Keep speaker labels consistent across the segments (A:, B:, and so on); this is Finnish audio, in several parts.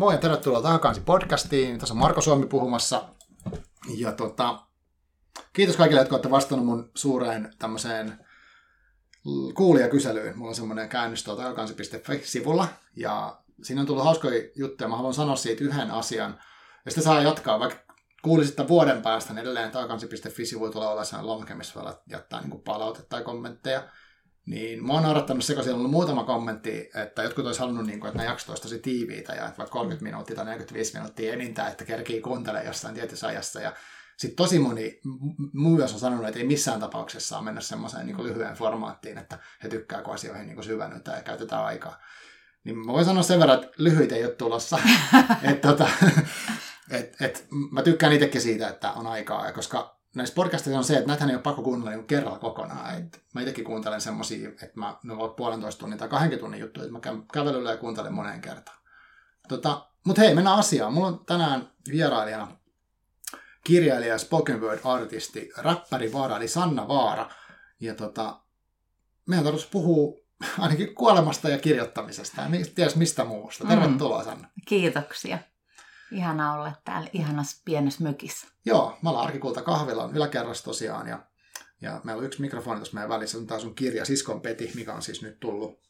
A: Moi ja tervetuloa Takakansi podcastiin. Tässä on Marko Suomi puhumassa. Ja tota, kiitos kaikille, jotka olette vastannut mun suureen tämmöiseen kuulijakyselyyn. Mulla on semmoinen käännös tuolla takakansi.fi-sivulla. Ja siinä on tullut hauskoja juttuja. Mä haluan sanoa siitä yhden asian. Ja sitten saa jatkaa, vaikka kuulisit vuoden päästä, niin edelleen takakansi.fi-sivu tulee olla sellainen lomke, missä voi jättää niin palautetta tai kommentteja. Niin mä oon naurattanut se, kun siellä on ollut muutama kommentti, että jotkut olisi halunnut, niin kuin, että nämä jaksot olisi tosi tiiviitä ja että vaikka 30 minuuttia tai 45 minuuttia enintään, että kerkii kuuntelemaan jossain tietyssä ajassa. Ja sitten tosi moni myös on sanonut, että ei missään tapauksessa saa mennä semmoiseen niin lyhyen formaattiin, että he tykkää, kun asioihin niin syvennytään ja käytetään aikaa. Niin mä voin sanoa sen verran, että lyhyitä ei ole tulossa. et, tota, et, et, mä tykkään itsekin siitä, että on aikaa, koska näissä podcasteissa on se, että näitähän ei ole pakko kuunnella niin kerralla kokonaan. Et mä itsekin kuuntelen semmoisia, että mä, ne ovat puolentoista tunnin tai kahdenkin tunnin juttuja, että mä käyn kävelyllä ja kuuntelen moneen kertaan. Tota, Mutta hei, mennään asiaan. Mulla on tänään vierailijana kirjailija, spoken word artisti, räppäri Vaara, eli Sanna Vaara. Ja tota, meidän tarvitsisi puhua ainakin kuolemasta ja kirjoittamisesta ja ties mistä muusta. Tervetuloa mm. Sanna.
B: Kiitoksia. Ihana olla täällä ihanassa pienessä mökissä.
A: Joo, mä olen Arkikulta kahvilan yläkerrassa tosiaan ja, ja meillä on yksi mikrofoni tuossa meidän välissä. On taas sun kirja Siskon Peti, mikä on siis nyt tullut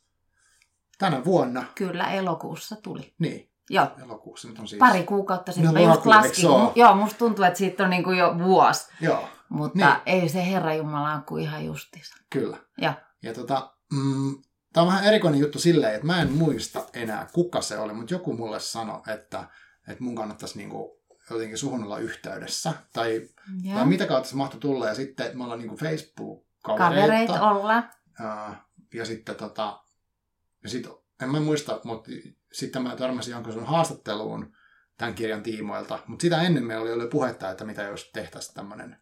A: tänä vuonna.
B: Kyllä, elokuussa tuli.
A: Niin.
B: Joo.
A: Elokuussa nyt on siis...
B: Pari kuukautta sitten. Mä just laskin. Joo, musta tuntuu, että siitä on niin kuin jo vuosi.
A: Joo.
B: Mutta niin. ei se Herra Jumala on kuin ihan justiinsa.
A: Kyllä.
B: Ja,
A: ja tota, mm, Tämä on vähän erikoinen juttu silleen, että mä en muista enää kuka se oli, mutta joku mulle sanoi, että että mun kannattaisi niinku jotenkin suhun olla yhteydessä. Tai, tai mitä kautta se mahtoi tulla. Ja sitten me ollaan niinku Facebook-kavereita.
B: Kavereit olla.
A: ja sitten tota, ja sit, en mä muista, mutta sitten mä törmäsin jonkun sun haastatteluun tämän kirjan tiimoilta. Mutta sitä ennen meillä oli, oli puhetta, että mitä jos tehtäisiin tämmöinen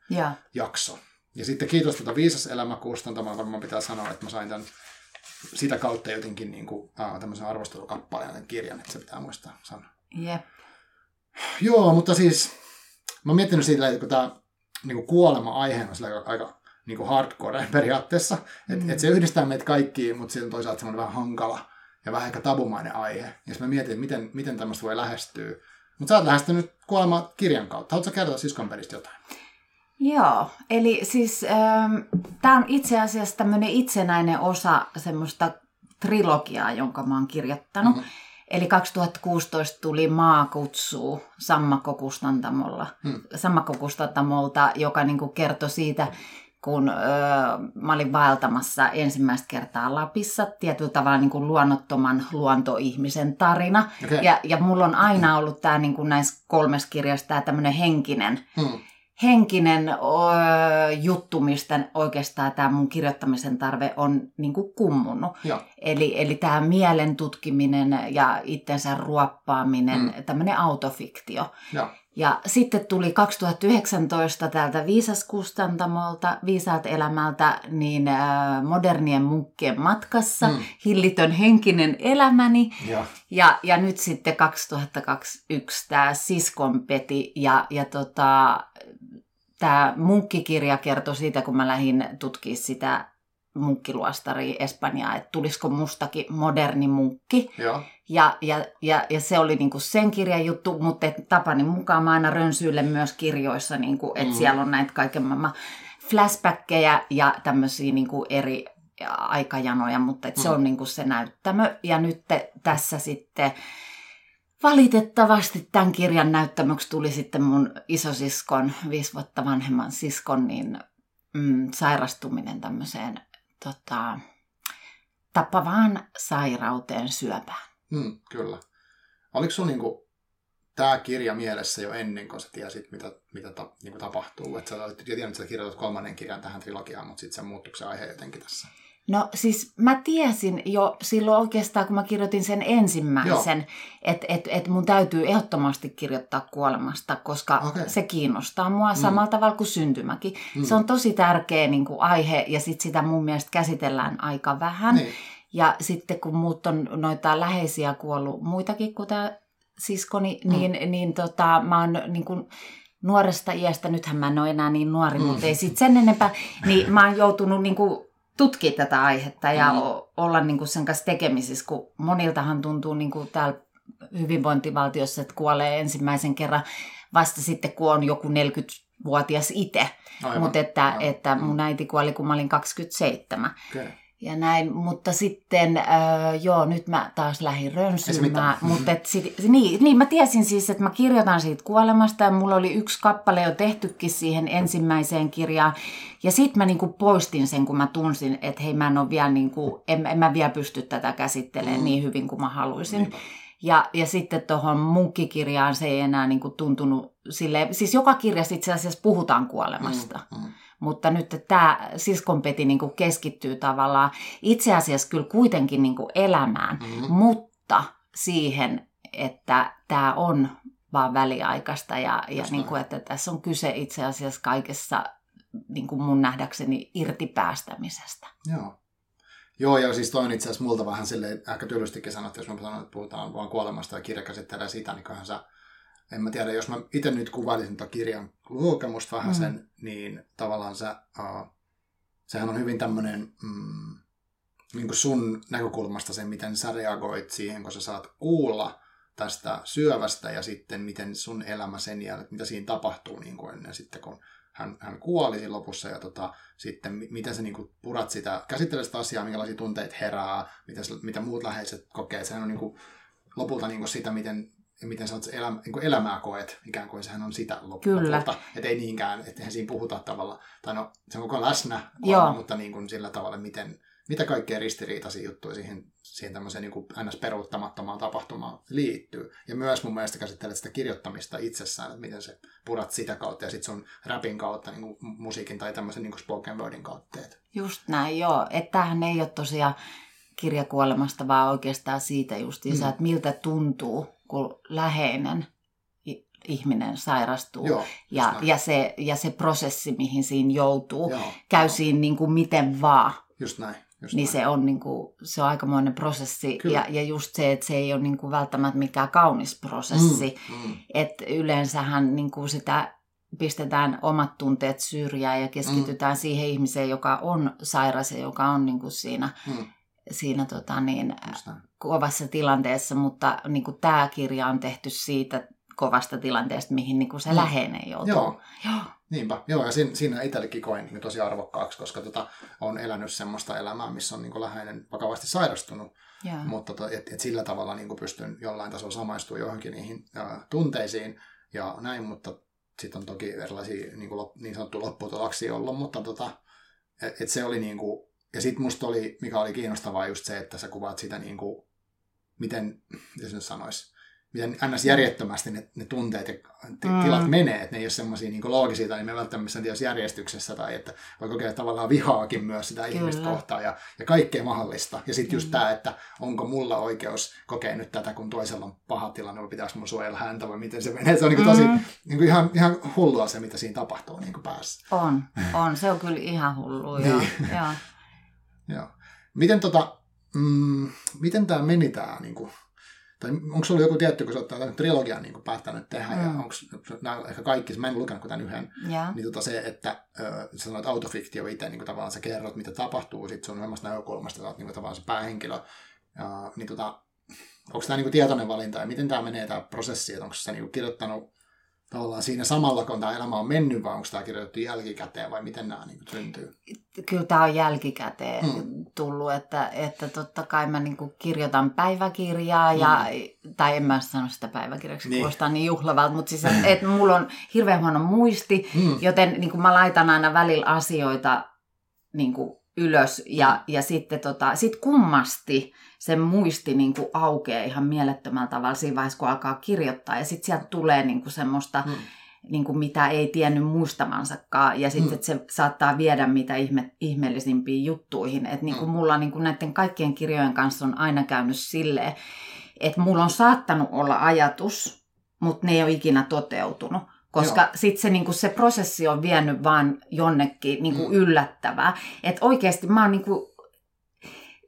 A: jakso. Ja sitten kiitos tuota Viisas elämä kustantamaan, varmaan pitää sanoa, että mä sain tämän sitä kautta jotenkin niin kuin, aa, tämmöisen arvostelukappaleen kirjan, että se pitää muistaa sanoa.
B: Jep.
A: Joo, mutta siis mä oon miettinyt siitä, että kun tämä niin kuolema aiheena on aika, aika niin hardcore periaatteessa, että mm. et se yhdistää meitä kaikki, mutta sitten on toisaalta semmoinen vähän hankala ja vähän ehkä tabumainen aihe. Ja mä mietin, että miten, miten tämmöistä voi lähestyä. Mutta sä oot lähestynyt kuolema kirjan kautta. Haluatko kertoa siskonperistä jotain?
B: Joo, eli siis ähm, tämä on itse asiassa tämmöinen itsenäinen osa semmoista trilogiaa, jonka mä oon kirjoittanut. Mm-hmm. Eli 2016 tuli maakutsu Sammakkokustantamolla, hmm. Sammakkokustantamolta, joka niin kuin kertoi siitä, kun öö, mä olin vaeltamassa ensimmäistä kertaa Lapissa, tietyllä tavalla niin kuin luonnottoman luontoihmisen tarina. Okay. Ja, ja mulla on aina ollut tämä niin kuin näissä kolmessa kirjassa tämä tämmöinen henkinen, hmm henkinen ö, juttu, mistä oikeastaan tämä mun kirjoittamisen tarve on niin kuin kummunut. Eli, eli tämä mielen tutkiminen ja itsensä ruoppaaminen, mm. tämmöinen autofiktio.
A: Ja.
B: Ja sitten tuli 2019 täältä Viisaskustantamolta, Viisaat elämältä, niin äh, modernien munkkien matkassa, mm. hillitön henkinen elämäni.
A: Ja,
B: ja, ja nyt sitten 2021 tämä Siskonpeti ja, ja tota, tämä munkkikirja kertoi siitä, kun mä lähdin tutkimaan sitä munkkiluostari Espanjaa, että tulisiko mustakin moderni munkki.
A: Joo.
B: Ja, ja, ja, ja se oli niinku sen kirjan juttu, mutta tapani mukaan mä aina rönsyille myös kirjoissa, niinku, että mm. siellä on näitä kaiken maailman flashbackkejä ja tämmöisiä niinku eri aikajanoja, mutta et mm. se on niinku se näyttämö. Ja nyt te, tässä sitten Valitettavasti tämän kirjan näyttämöksi tuli sitten mun isosiskon, viisi vuotta vanhemman siskon, niin mm, sairastuminen tämmöiseen tota, tappavaan sairauteen syöpään.
A: Mm, kyllä. Oliko sun niinku, tämä kirja mielessä jo ennen kuin sä tiesit, mitä, mitä ta, niinku tapahtuu? Et sä olet tiennyt, että sä kirjoitat kolmannen kirjan tähän trilogiaan, mutta sitten se muuttuiko se aihe jotenkin tässä?
B: No siis mä tiesin jo silloin oikeastaan, kun mä kirjoitin sen ensimmäisen, että et, et mun täytyy ehdottomasti kirjoittaa kuolemasta, koska okay. se kiinnostaa mua mm. samalla tavalla kuin syntymäkin. Mm. Se on tosi tärkeä niin kuin aihe ja sit sitä mun mielestä käsitellään aika vähän. Niin. Ja sitten kun muut on noita läheisiä kuollut muitakin kuin tämä siskoni, mm. niin, niin tota, mä oon niin kuin, nuoresta iästä, nythän mä en ole enää niin nuori, mm. mutta ei sit sen enempää, niin mä oon joutunut niin kuin, tutkia tätä aihetta ja mm. olla niin kuin sen kanssa tekemisissä, kun moniltahan tuntuu niin kuin täällä hyvinvointivaltiossa, että kuolee ensimmäisen kerran vasta sitten, kun on joku 40-vuotias itse. Mutta että, että mun äiti kuoli, kun mä olin 27. Okay ja näin, mutta sitten, äh, joo, nyt mä taas lähdin rönsymään, mutta et sit, niin, niin, mä tiesin siis, että mä kirjoitan siitä kuolemasta ja mulla oli yksi kappale jo tehtykin siihen ensimmäiseen kirjaan ja sitten mä niinku poistin sen, kun mä tunsin, että hei mä en ole vielä niinku, en, en mä vielä pysty tätä käsittelemään mm. niin hyvin kuin mä haluaisin. Niinpä. Ja, ja sitten tuohon munkkikirjaan se ei enää niinku tuntunut sille, siis joka kirjassa itse asiassa puhutaan kuolemasta. Mm, mm. Mutta nyt tämä siskonpeti niin kuin keskittyy tavallaan itse asiassa kyllä kuitenkin niin kuin elämään, mm-hmm. mutta siihen, että tämä on vaan väliaikaista ja, ja niin kuin, että tässä on kyse itse asiassa kaikessa niin kuin mun nähdäkseni irtipäästämisestä.
A: Joo. Joo, ja siis toinen itse asiassa multa vähän silleen, ehkä tyllystikin sanottu, jos mä sanon, että puhutaan vaan kuolemasta ja kirja käsittelee sitä, niin kyllähän sä en mä tiedä, jos mä itse nyt kuvailisin tuon kirjan lukemusta vähän sen, mm. niin tavallaan se, uh, sehän on hyvin tämmöinen mm, niin sun näkökulmasta se, miten sä reagoit siihen, kun sä saat kuulla tästä syövästä ja sitten miten sun elämä sen jälkeen, mitä siinä tapahtuu niin kuin ennen sitten, kun hän, hän kuoli siinä lopussa ja tota, sitten miten sä niin kuin purat sitä, käsittelet sitä asiaa, minkälaisia tunteita herää, mitä, mitä muut läheiset kokee. Sehän on niin kuin, lopulta niin kuin sitä, miten miten sä oot elämä, niin elämää koet, ikään kuin sehän on sitä lopulta. Että ei niinkään, että eihän siinä puhuta tavalla, tai no se on koko läsnä, Joo. mutta niin kuin sillä tavalla, miten, mitä kaikkea ristiriitaisia juttuja siihen, siihen tämmöiseen niin kuin ns. peruuttamattomaan tapahtumaan liittyy. Ja myös mun mielestä käsittelet sitä kirjoittamista itsessään, että miten se purat sitä kautta ja sitten sun rapin kautta, niin kuin musiikin tai tämmöisen niin kuin spoken wordin kautta.
B: Just näin, joo. Että tämähän ei ole tosiaan kirjakuolemasta, vaan oikeastaan siitä justiinsa, mm. että miltä tuntuu, kun läheinen ihminen sairastuu Joo, ja, ja, se, ja se prosessi, mihin siinä joutuu, Joo, käy jo. siinä niin kuin miten vaan.
A: Just näin.
B: Just niin näin. se on, niin kuin, se on aikamoinen prosessi ja, ja just se, että se ei ole niin kuin välttämättä mikään kaunis prosessi. Mm, mm. Että yleensähän niin kuin sitä pistetään omat tunteet syrjään ja keskitytään mm. siihen ihmiseen, joka on sairas ja joka on niin kuin siinä mm siinä tota, niin, kovassa tilanteessa, mutta niin kuin tämä kirja on tehty siitä kovasta tilanteesta, mihin niin kuin se mm. läheinen joutuu.
A: Joo. Joo. Niinpä, joo, ja siinä, siinä itsellekin koin niin tosi arvokkaaksi, koska tota, on elänyt semmoista elämää, missä on niin kuin läheinen vakavasti sairastunut, yeah. mutta to, et, et sillä tavalla niin kuin pystyn jollain tasolla samaistumaan johonkin niihin ja, tunteisiin ja näin, mutta sitten on toki erilaisia niin, kuin, niin sanottu lopputuloksia ollut, mutta tota, et, et se oli niin kuin, ja sitten musta oli, mikä oli kiinnostavaa just se, että sä kuvaat sitä niin kuin, miten, miten se nyt sanoisi, miten ns. järjettömästi ne, ne tunteet ja mm. tilat mm. menee, että ne ei ole semmoisia niin loogisia tai ne välttämättä missään järjestyksessä tai että voi kokea tavallaan vihaakin myös sitä Kyllä. ihmistä kohtaan ja, ja kaikkea mahdollista. Ja sitten just mm. tämä, että onko mulla oikeus kokea nyt tätä, kun toisella on paha tilanne, vai pitääkö mun suojella häntä vai miten se menee. Se on niin tosi mm. niin kuin ihan, ihan hullua se, mitä siinä tapahtuu niin kuin päässä.
B: On, on. Se on kyllä ihan hullua. niin. ja.
A: Joo. Miten, tota, mm, miten tämä meni tämä, niin kuin, tai onko sulla joku tietty, kun sä oot tämän trilogian niin päättänyt tehdä, mm. ja onko nämä ehkä kaikki, mä en lukenut kuin tämän yhden, yeah. niin tota se, että äh, sä sanoit autofiktio itse, niin kuin tavallaan sä kerrot, mitä tapahtuu, sit sun omasta näkökulmasta, sä oot niin kuin, tavallaan se päähenkilö, ja, niin tota, onko tämä niin tietoinen valinta, ja miten tämä menee tämä prosessi, että onko sä niin kuin, kirjoittanut tavallaan siinä samalla, kun tämä elämä on mennyt, vai onko tämä kirjoitettu jälkikäteen, vai miten nämä niin syntyy?
B: Kyllä tämä on jälkikäteen hmm. tullut, että, että totta kai mä niin kirjoitan päiväkirjaa, ja, hmm. tai en mä sano sitä päiväkirjaksi, niin. kuulostaa niin juhlavalta, mutta siis, että et mulla on hirveän huono muisti, hmm. joten niin mä laitan aina välillä asioita niin ylös, ja, ja sitten tota, sit kummasti, se muisti niin kuin aukeaa ihan mielettömällä tavalla siinä vaiheessa, kun alkaa kirjoittaa. Ja sitten sieltä tulee niin kuin semmoista, mm. niin kuin mitä ei tiennyt muistamansakaan. Ja sitten mm. se saattaa viedä mitä ihme, ihmeellisimpiin juttuihin. Että niin kuin mm. mulla niin kuin näiden kaikkien kirjojen kanssa on aina käynyt silleen, että mulla on saattanut olla ajatus, mutta ne ei ole ikinä toteutunut. Koska sitten se, niinku, se prosessi on vienyt vaan jonnekin niinku, mm. yllättävää. Että oikeasti mä oon niinku,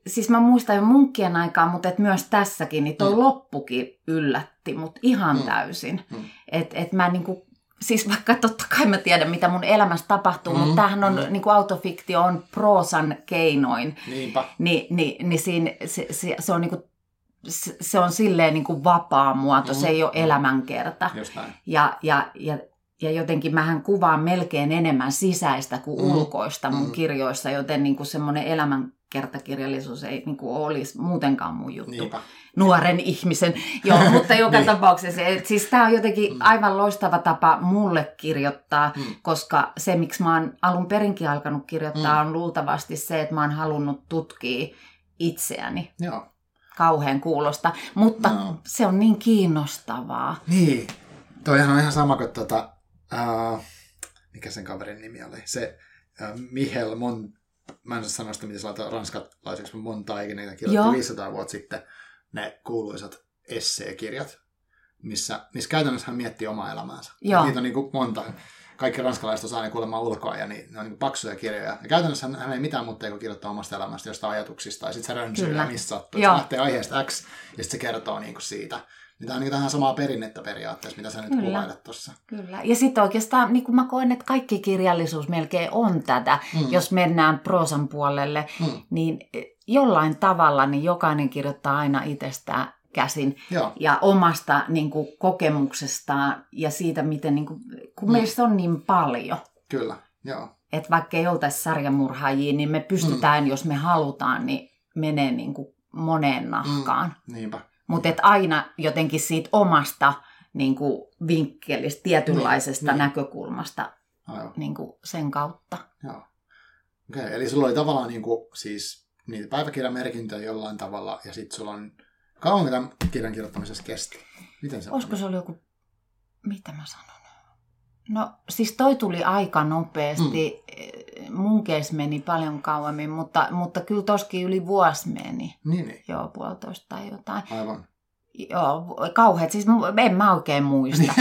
B: siis mä muistan jo munkkien aikaa, mutta et myös tässäkin, niin toi mm. loppukin yllätti mut ihan mm. täysin. Mm. Että et mä niinku, siis vaikka totta kai mä tiedän, mitä mun elämässä tapahtuu, mm. mutta tämähän on, mm. niinku autofiktio on proosan keinoin.
A: Niinpä.
B: Ni, ni, niin siinä, se, se, se on niinku se on silleen niin kuin vapaa muoto, mm-hmm. se ei ole elämänkerta.
A: Just näin.
B: Ja, ja, ja, ja jotenkin mähän kuvaan melkein enemmän sisäistä kuin mm. ulkoista mun mm. kirjoissa, joten niin kuin semmoinen elämänkertakirjallisuus ei niin kuin olisi muutenkaan mun juttu.
A: Niinpä.
B: Nuoren ihmisen. Joo, mutta joka niin. tapauksessa. Et siis tämä on jotenkin mm. aivan loistava tapa mulle kirjoittaa, mm. koska se, miksi mä oon alun perinkin alkanut kirjoittaa, mm. on luultavasti se, että mä oon halunnut tutkia itseäni.
A: Joo.
B: Kauhean kuulosta, mutta no. se on niin kiinnostavaa.
A: Niin, toihan on ihan sama kuin tota, uh, mikä sen kaverin nimi oli, se uh, Michel Mon, mä en sano sitä, miten se laittaa ranskalaiseksi, Montaigne, ne kirjoitti 500 vuotta sitten ne kuuluisat esseekirjat, missä, missä käytännössä hän miettii omaa elämäänsä. Joo. Niitä on niin kuin monta. Kaikki ranskalaiset osaa ne kuulemma ulkoa ja niin, ne on niin paksuja kirjoja. Ja käytännössä hän, ei mitään muuta kuin kirjoittaa omasta elämästä, jostain ajatuksista. Ja sitten se rönsyy ja missä sattuu. Se lähtee aiheesta X ja sitten se kertoo niin kuin siitä. Niin tämä on niin tähän samaa perinnettä periaatteessa, mitä sä nyt Kyllä. kuvailet tuossa.
B: Kyllä. Ja sitten oikeastaan, niin kuin mä koen, että kaikki kirjallisuus melkein on tätä. Mm. Jos mennään prosan puolelle, mm. niin jollain tavalla niin jokainen kirjoittaa aina itsestään käsin Joo. ja omasta niin kuin, kokemuksestaan ja siitä, miten, niin kuin, kun mm. meistä on niin paljon.
A: Kyllä, joo.
B: Että vaikka ei oltaisi sarjamurhaajia, niin me pystytään, mm. jos me halutaan, niin menee niin kuin moneen nahkaan.
A: Mm. Niinpä.
B: Mutta aina jotenkin siitä omasta niin kuin vinkkelistä, tietynlaisesta niin, niin. näkökulmasta niin kuin sen kautta.
A: Joo. Okay, eli sulla oli tavallaan niin kuin, siis niitä päiväkirjamerkintöjä jollain tavalla, ja sitten sulla on... Kauan tämän kirjan kirjoittamisessa kesti? Miten se
B: Olisiko se oli joku... Mitä mä sanon? No siis toi tuli aika nopeasti. Mm. Mun keis meni paljon kauemmin, mutta, mutta kyllä toskin yli vuosi meni.
A: Niin, niin.
B: Joo, puolitoista tai jotain.
A: Aivan.
B: Joo, kauheat. Siis en mä oikein muista.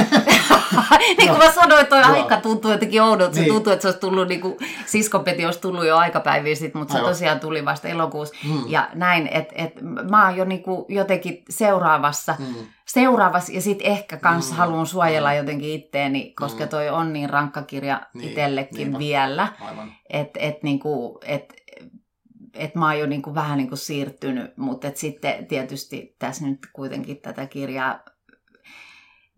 B: niin kuin mä sanoin, toi aika tuntuu jotenkin oudolta. Se niin. tuntuu, että se olisi tullut, niin kuin, siskopeti olisi tullut jo aikapäiviä sitten, mutta Aivan. se tosiaan tuli vasta elokuussa. Mm. Ja näin, että et, mä oon jo niin kuin jotenkin seuraavassa, mm. seuraavassa ja sitten ehkä kans mm. haluan suojella mm. jotenkin itteeni, koska mm. toi on niin rankka kirja niin. itsellekin Niinpä. vielä. Että et, niin kuin, et, että mä oon jo niin kuin vähän niin kuin siirtynyt, mutta et sitten tietysti tässä nyt kuitenkin tätä kirjaa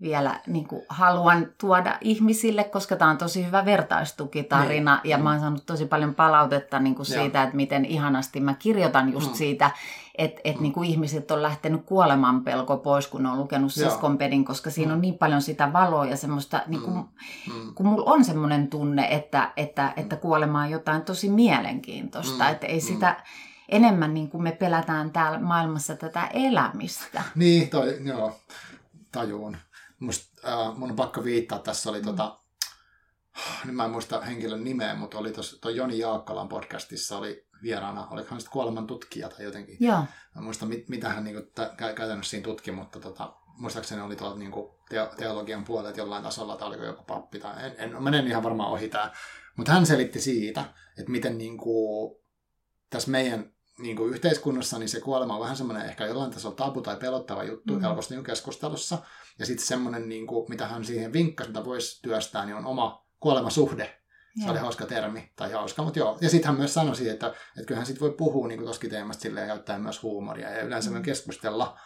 B: vielä niin kuin haluan tuoda ihmisille, koska tämä on tosi hyvä vertaistukitarina niin. ja mä oon saanut tosi paljon palautetta niin kuin siitä, että miten ihanasti mä kirjoitan just mm. siitä, että et, mm. niin kuin ihmiset on lähtenyt kuoleman pelko pois, kun on lukenut Siskonpedin, koska siinä on mm. niin paljon sitä valoa ja semmoista, niin kuin, mm. mm. kun mulla on semmoinen tunne, että, että, että kuolema on jotain tosi mielenkiintoista, mm. että ei sitä enemmän niin kuin me pelätään täällä maailmassa tätä elämistä.
A: Niin, toi, joo, tajuun. Musta, äh, mun on pakko viittaa, tässä oli mm. tota, nyt mä en muista henkilön nimeä, mutta oli tuossa Joni Jaakkalan podcastissa oli vieraana, olikohan sitten kuoleman tutkija tai jotenkin.
B: Joo.
A: Mä muista, mit, mitä hän niinku, t- käytännössä siinä tutki, mutta tota, muistaakseni oli tuolta niinku, te- teologian puolelta jollain tasolla, tai oliko joku pappi, tai en, en menen ihan varmaan ohi tämä. Mutta hän selitti siitä, että miten niinku, tässä meidän niin kuin yhteiskunnassa niin se kuolema on vähän semmoinen ehkä jollain tasolla tabu tai pelottava juttu mm. helposti niin keskustelussa. Ja sitten semmoinen, niin kuin, mitä hän siihen vinkkasi, mitä voisi työstää, niin on oma kuolemasuhde. Se joo. oli hauska termi, tai hauska, mutta joo. Ja sitten hän myös sanoi siitä, että, että kyllähän sit voi puhua niin toskin teemasta silleen ja käyttää myös huumoria ja yleensä mm. myös keskustella.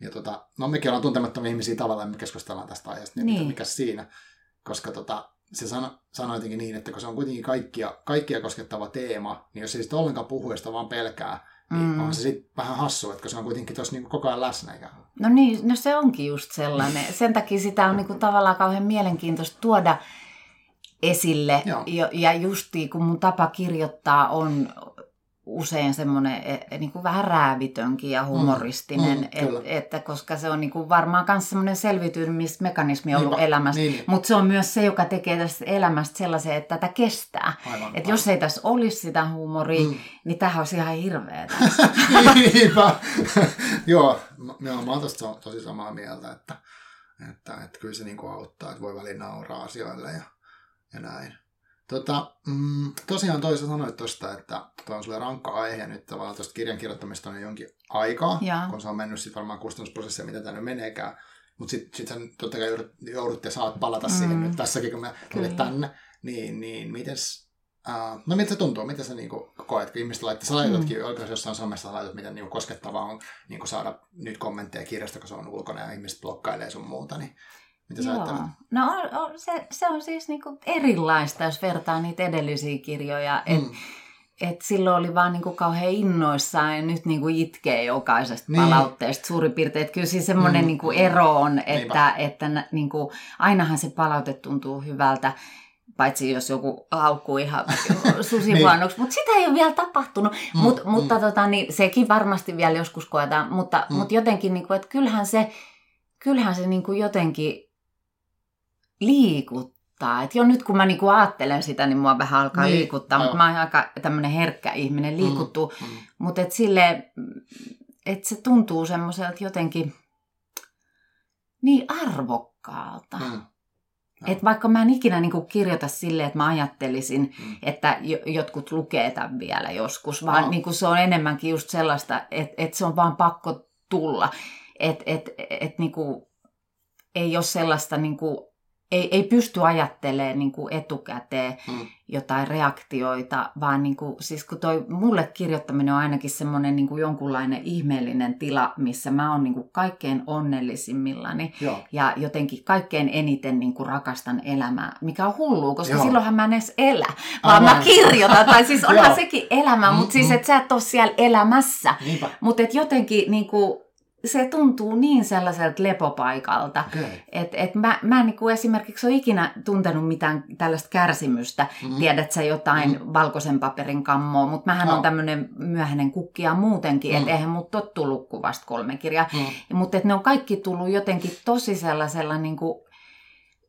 A: Ja tota, no mekin ollaan tuntemattomia ihmisiä tavallaan, me keskustellaan tästä aiheesta, niin, niin. mikä siinä. Koska tota, se sano, sanoi jotenkin niin, että kun se on kuitenkin kaikkia, kaikkia koskettava teema, niin jos ei sitten ollenkaan puhu ja sitä vaan pelkää, niin mm. on se sitten vähän hassu, että se on kuitenkin tuossa niinku koko ajan läsnä. Ikään.
B: No niin, no se onkin just sellainen. Sen takia sitä on niinku tavallaan kauhean mielenkiintoista tuoda esille. Joo. Ja justiin kun mun tapa kirjoittaa on usein semmoinen e, niin kuin vähän räävitönkin ja humoristinen, mm, mm, et, että koska se on niin kuin varmaan myös semmoinen selviytymismekanismi ollut Niinpä, elämässä, niin. mutta se on myös se, joka tekee tästä elämästä sellaisen, että tätä kestää. Että jos ei tässä olisi sitä huumoria, mm. niin tämähän olisi ihan hirveä.
A: Niinpä. joo, mä, mä oon tosta tosi samaa mieltä, että, että, että kyllä se niin kuin auttaa, että voi väliin nauraa asioille ja, ja näin. Tota, mm, tosiaan toisaalta sanoit tuosta, että tuo on sulle rankka aihe nyt tavallaan tuosta kirjan kirjoittamista on jonkin aikaa, ja. kun se on mennyt sitten varmaan kustannusprosessia, mitä tämä nyt meneekään. Mutta sitten sit totta kai joudut, joudut ja saat palata mm. siihen nyt tässäkin, kun me tulit tänne. Niin, niin mites, Uh, no miltä se tuntuu? Miten sä niinku koet, kun ihmiset laittaa, sä laitatkin, mm. oikein jossain somessa laitat, miten niinku koskettavaa on niinku saada nyt kommentteja kirjasta, kun se on ulkona ja ihmiset blokkailee sun muuta, niin mitä sä
B: Joo. No on, on, se, se on siis niinku erilaista, jos vertaa niitä edellisiä kirjoja. Et,
A: Mm.
B: et silloin oli vaan niinku kauhean innoissaan ja nyt niinku itkee jokaisesta
A: Niin.
B: niin. palautteesta suurin piirtein. Et kyllä siis semmoinen
A: Mm.
B: niinku ero on,
A: Niinpä.
B: että, että niinku, ainahan se palaute tuntuu hyvältä. Paitsi jos joku haukkuu ihan susihuonoksi, mutta sitä ei ole vielä tapahtunut.
A: Mm,
B: Mut,
A: mm.
B: Mutta tota, niin, sekin varmasti vielä joskus koetaan. Mutta,
A: Mm.
B: mutta jotenkin, niin kuin, että kyllähän se, kyllähän se niin kuin jotenkin liikuttaa. Et jo nyt kun mä niin kuin ajattelen sitä, niin mua vähän alkaa
A: Niin,
B: liikuttaa. Mutta mä oon aika tämmöinen herkkä ihminen, liikuttuu.
A: Mm. Mm.
B: Mutta et sille, että se tuntuu semmoiselta jotenkin niin arvokkaalta.
A: Mm.
B: Et vaikka mä en ikinä niinku kirjoita silleen, että mä ajattelisin,
A: Mm.
B: että jo- jotkut lukee tämän vielä joskus, vaan
A: No.
B: niinku se on enemmänkin just sellaista, että et se on vaan pakko tulla. Että et, et niinku, ei ole sellaista, niinku, ei, ei pysty ajattelemaan niinku etukäteen
A: Mm.
B: jotain reaktioita, vaan niinku, siis kun toi, mulle kirjoittaminen on ainakin semmoinen niinku jonkunlainen ihmeellinen tila, missä mä oon niinku kaikkein onnellisimmillani
A: Joo.
B: ja jotenkin kaikkein eniten niin kuin rakastan elämää, mikä on hullua, koska
A: Joo.
B: Silloinhan mä en edes elä, vaan
A: Aivan.
B: mä kirjoitan, tai siis onhan sekin elämä, mutta siis
A: mm.
B: että sä et ole siellä elämässä. Mutta jotenkin niin kuin, se tuntuu niin sellaiselta lepopaikalta.
A: Okay.
B: että et mä, mä en niin kuin esimerkiksi ole ikinä tuntenut mitään tällaista kärsimystä.
A: Mm.
B: Tiedät sä jotain
A: Mm.
B: valkoisen paperin kammoa, mutta mähän
A: Joo.
B: on tämmöinen myöhäinen kukkija muutenkin,
A: Mm.
B: että eihän mut ole tullut kuin vasta kolme kirjaa.
A: Mm.
B: Mutta ne on kaikki tullut jotenkin tosi sellaisella, niin kuin,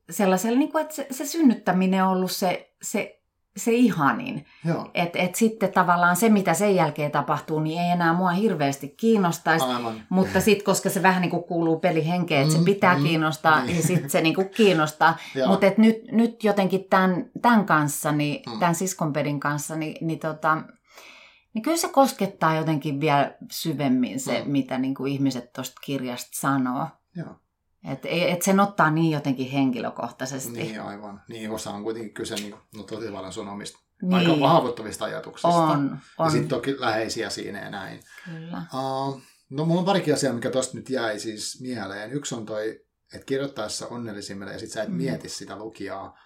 B: sellaisella niin kuin, että se, se synnyttäminen on ollut se, se, se ihanin. Että et sitten tavallaan se, mitä sen jälkeen tapahtuu, niin ei enää mua hirveästi kiinnostaisi.
A: Aivan.
B: Mutta sitten, koska se vähän niin kuin kuuluu pelihenkeen, että
A: Mm,
B: se pitää
A: mm,
B: kiinnostaa,
A: niin.
B: niin sitten se niin kuin kiinnostaa. Mutta nyt, nyt jotenkin tämän, tämän kanssa, niin,
A: Mm.
B: tämän siskonpedin kanssa, niin, niin, tota, niin kyllä se koskettaa jotenkin vielä syvemmin se,
A: Mm.
B: mitä niin kuin ihmiset tuosta kirjasta sanoo.
A: Joo.
B: Että et sen ottaa niin jotenkin henkilökohtaisesti.
A: Niin aivan. Niin osa on kuitenkin kyse niin, no, tosi paljon sun omista
B: Niin.
A: aika haavoittuvista ajatuksista.
B: on,
A: Ja
B: on
A: sitten toki läheisiä siinä ja näin.
B: kyllä.
A: Uh, no mulla on parikin asiaa, mikä tosta nyt jäi siis mieleen. Yksi on toi, että kirjoittaessa onnellisimmille ja sit sä et
B: Mm.
A: mieti sitä lukijaa.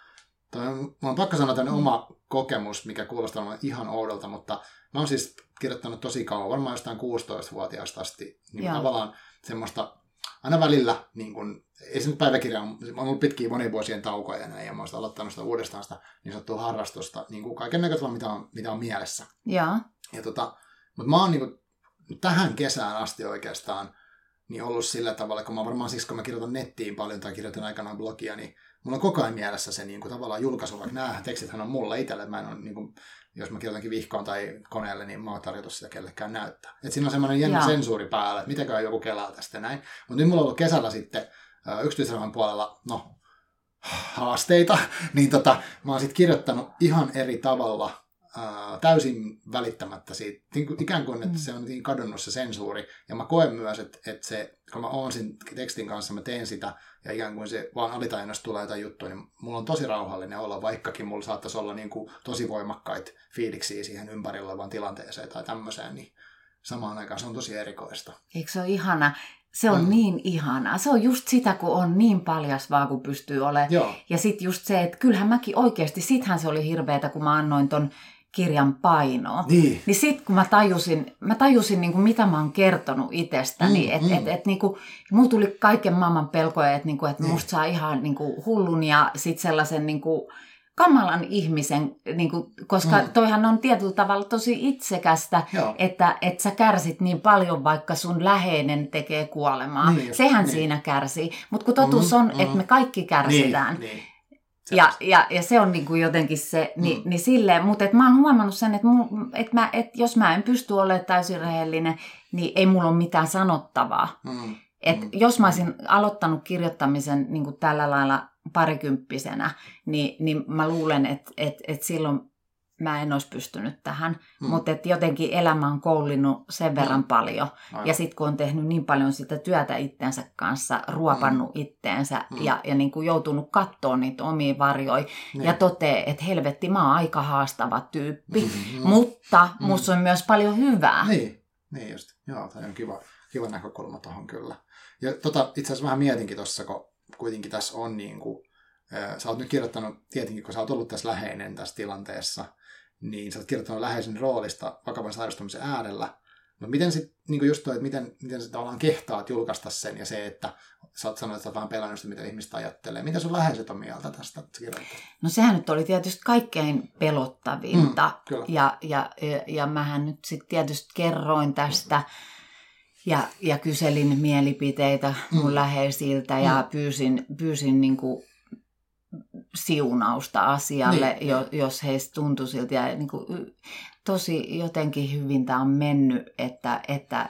A: Toi on, mulla on pakko sanoa tämmöinen
B: Mm.
A: oma kokemus, mikä kuulostaa mulle ihan oudolta, mutta mä oon siis kirjoittanut tosi kauan, varmaan jostain 16-vuotiaasta asti, niin tavallaan semmoista, aina välillä, niin kun, ei se nyt päiväkirja, on on ollut pitkiä monivuosien taukoja ja näin, ja mä oon sitä aloittanut sitä uudestaan sitä niin sanottua harrastusta, niin kuin kaiken näköistä vaan, mitä on, mitä on mielessä.
B: Joo.
A: Ja tota, mutta mä oon niinku tähän kesään asti oikeastaan niin ollut sillä tavalla, kun mä varmaan siksi, kun mä kirjoitan nettiin paljon tai kirjoitan aikanaan blogia, niin mulla on koko ajan mielessä se niin kuin, tavallaan julkaisu, vaikka nämä tekstithän on mulle itselle, mä en ole, niin kuin, jos mä kirjoitankin vihkoon tai koneelle, niin mä oon tarjota sitä kellekään näyttää. Et siinä on semmoinen jännä
B: Joo.
A: sensuuri päällä, että mitäkään joku kelaa tästä näin. Mutta nyt mulla on ollut kesällä sitten ö, yksityiselämän puolella, no, haasteita, niin tota, mä oon sitten kirjoittanut ihan eri tavalla ää, täysin välittämättä siitä, niin kuin, ikään kuin, että
B: Mm.
A: se on niin kadonnut se sensuuri. Ja mä koen myös, että, että se, kun mä oon siinä tekstin kanssa, mä teen sitä, ja ikään kuin se vaan alitajunnasta tulee jotain juttuja, niin mulla on tosi rauhallinen olla, vaikkakin mulla saattaisi olla niin kuin tosi voimakkaita fiiliksiä siihen ympärillä olevaan tilanteeseen tai tämmöiseen, niin samaan aikaan se on tosi erikoista.
B: Eikö se ole ihana? Se on
A: mm.
B: niin ihanaa. Se on just sitä, kun on niin paljas vaan, kun pystyy olemaan.
A: Joo,
B: Ja sitten just se, että kyllähän mäkin oikeasti, sittenhän se oli hirveetä, kun mä annoin ton kirjan painoa.
A: niin,
B: Niin sitten kun mä tajusin, mä tajusin niin kuin mitä mä oon kertonut itsestäni,
A: Mm,
B: että
A: mm.
B: et, et, niin kuin, mulla tuli kaiken maailman pelkoja, että, niin kuin, että
A: Niin.
B: musta saa ihan niin kuin, hullun ja sitten sellaisen niin kuin, kamalan ihmisen, niin kuin, koska
A: Mm.
B: mm. toihan on tietyllä tavalla tosi itsekästä,
A: joo,
B: että, että sä kärsit niin paljon, vaikka sun läheinen tekee kuolemaa.
A: Niin
B: Sehän
A: niin.
B: siinä kärsii. Mutta kun totuus
A: Mm,
B: on,
A: mm.
B: että me kaikki kärsitään.
A: Niin, niin.
B: Ja, ja, ja se on niinku jotenkin se,
A: Mm.
B: niin, niin silleen, mutta et mä oon huomannut sen, että, mun, et mä, et jos mä en pysty olemaan täysin rehellinen, niin ei mulla ole mitään sanottavaa.
A: Mm,
B: Et
A: Mm.
B: jos mä olisin aloittanut kirjoittamisen niin kuin tällä lailla parikymppisenä, niin, niin mä luulen, että et, et silloin mä en olisi pystynyt tähän.
A: Mm.
B: Mm. Mutta jotenkin elämä on koulinut sen verran
A: Mm.
B: paljon.
A: Aivan.
B: Ja sitten kun on tehnyt niin paljon sitä työtä itsensä kanssa, ruopannut mm. itteensä
A: Mm.
B: mm. ja, ja niin kuin joutunut katsoa niitä omia varjoja
A: Niin.
B: ja totee, että helvetti, mä oon aika haastava tyyppi.
A: Mm, mm.
B: Mutta
A: Mm.
B: musta on myös paljon hyvää.
A: Niin, niin just. Joo, toi on kiva, kiva näkökulma tuohon kyllä. Ja tota, itse asiassa vähän mietinkin tuossa, kun kuitenkin tässä on niin kuin, sä oot nyt kirjoittanut, tietenkin kun sä oot ollut tässä läheinen tässä tilanteessa, niin sä oot kirjoittanut läheisen roolista vakavan sairastumisen äärellä. No miten sitten, niin just toi, että miten, miten sä tavallaan kehtaat julkaista sen ja se, että sä oot sanonut, että sä oot vähän pelannut sitä, mitä ihmiset ajattelee. Mitä sun läheiset on mieltä tästä?
B: No sehän nyt oli tietysti kaikkein pelottavinta.
A: Mm, kyllä.
B: Ja, ja, ja, ja mähän nyt sitten tietysti kerroin tästä ja, ja kyselin mielipiteitä mun
A: Mm.
B: läheisiltä ja
A: Mm.
B: pyysin, pyysin niin kuin siunausta asialle,
A: Niin,
B: jo, jos heistä tuntui siltä. Ja niin kuin, tosi jotenkin hyvin tämä on mennyt, että, että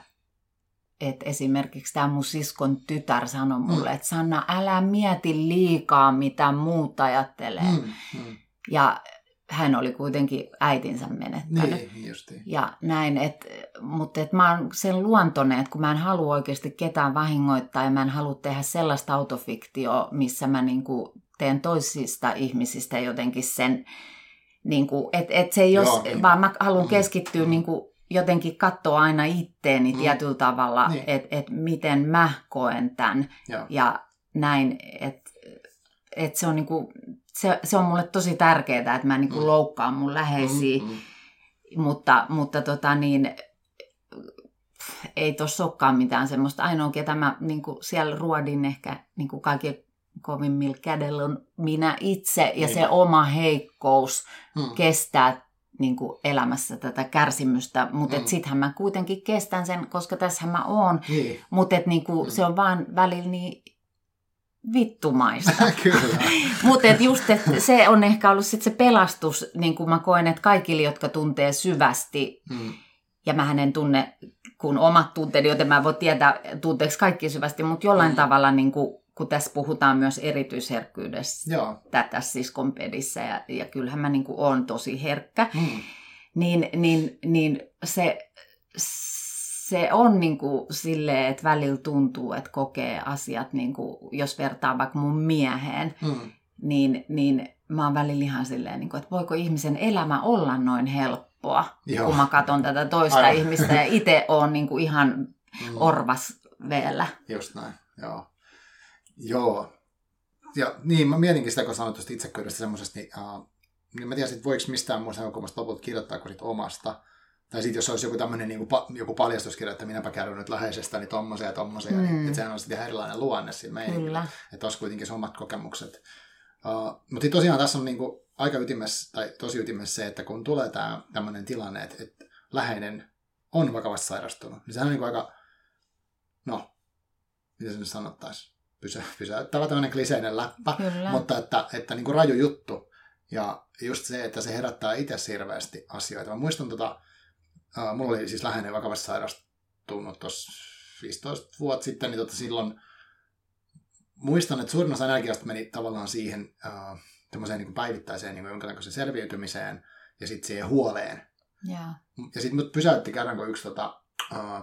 B: että esimerkiksi tämä mun siskon tytär sanoi mulle,
A: Mm.
B: että Sanna, älä mieti liikaa, mitä muut ajattelee.
A: Mm, mm.
B: Ja hän oli kuitenkin äitinsä menettänyt.
A: Niin, justiin.
B: Ja näin, et, mutta et mä oon sen luontoinen, että kun mä en halua oikeasti ketään vahingoittaa ja mä en halua tehdä sellaista autofiktioa, missä mä niinku teen toisista ihmisistä jotenkin sen, niinku, että et se ei
A: Joo,
B: jos,
A: niin.
B: vaan mä haluan
A: Mm.
B: keskittyä
A: Mm.
B: niinku jotenkin katsoa aina itteeni
A: Mm.
B: tietyllä tavalla,
A: Niin.
B: että et miten mä koen tämän
A: Joo.
B: ja näin, että et se on niinku, se, se on mulle tosi tärkeää, että mä en niinku
A: Mm.
B: loukkaa mun läheisiä,
A: Mm, mm.
B: mutta, mutta tota niin, ei tuossa olekaan mitään semmoista. Ainoa, ketä mä niin siellä ruodin ehkä niin kaiken kovimmilla kädellä on minä itse ja
A: Niin.
B: se oma heikkous
A: Mm.
B: kestää niin kuin elämässä tätä kärsimystä, mutta
A: Mm.
B: sittenhän mä kuitenkin kestän sen, koska tässä mä oon,
A: Niin,
B: mutta niin
A: Mm.
B: se on vaan välillä niin vittumaista. Mutta just, et se on ehkä ollut sit se pelastus, niin kuin mä koen, että kaikille, jotka tuntee syvästi,
A: Mm.
B: ja mä en tunne kun omat tunteeni, joten mä en voi tietää tunteeksi kaikki syvästi, mutta jollain
A: mm.
B: tavalla, niin kuin, kun tässä puhutaan myös erityisherkkyydestä
A: Joo.
B: tässä siskonpedissä, ja, ja kyllähän mä niin kuin oon tosi herkkä,
A: Mm.
B: niin, niin, niin se, se on niin kuin silleen, että välillä tuntuu, että kokee asiat, niin kuin, jos vertaa vaikka mun mieheen,
A: Mm.
B: niin, niin mä oon välillä ihan silleen, niin kuin, että voiko ihmisen elämä olla noin helppoa,
A: Joo.
B: kun mä katson tätä toista.
A: Aivan.
B: ihmistä ja itse oon niin kuin ihan
A: Mm.
B: orvas vielä.
A: Just näin, joo. Joo. Ja niin, mä mietinkin sitä, kun sanoit tuosta itsekyydestä semmoisesta, niin, uh, niin mä tiedän, että voiko mistään muusta näkökulmasta lopulta kirjoittaa kuin sit omasta. Tai sitten jos olisi joku tämmöinen niin kuin, joku paljastuskirja, että minäpä kerron nyt läheisestäni tommosia ja tommosia, mm. niin
B: Mm.
A: että sehän on sitten ihan erilainen luonne siinä meininki.
B: Kyllä.
A: Että olisi kuitenkin se omat kokemukset. Uh, mutta tosiaan tässä on niinku aika ytimessä, tai tosi ytimessä se, että kun tulee tämä tämmöinen tilanne, että, että läheinen on vakavasti sairastunut, niin sehän on niinku aika, no, miten se nyt sanottaisiin, Pysä, pysäyttävä tämmöinen kliseinen läppä,
B: Kyllä.
A: mutta että, että niinku raju juttu. Ja just se, että se herättää itse hirveästi asioita. Mä muistan tota, uh, mulla oli siis läheinen vakavasti sairastunut tuossa 15 vuotta sitten, niin tota silloin muistan, että suurin osa energiasta meni tavallaan siihen uh, tämmöiseen niin päivittäiseen niin jonkinlaiseen selviytymiseen ja sitten siihen huoleen.
B: Joo.
A: Ja sitten mut pysäytti kerran, kun yksi tota,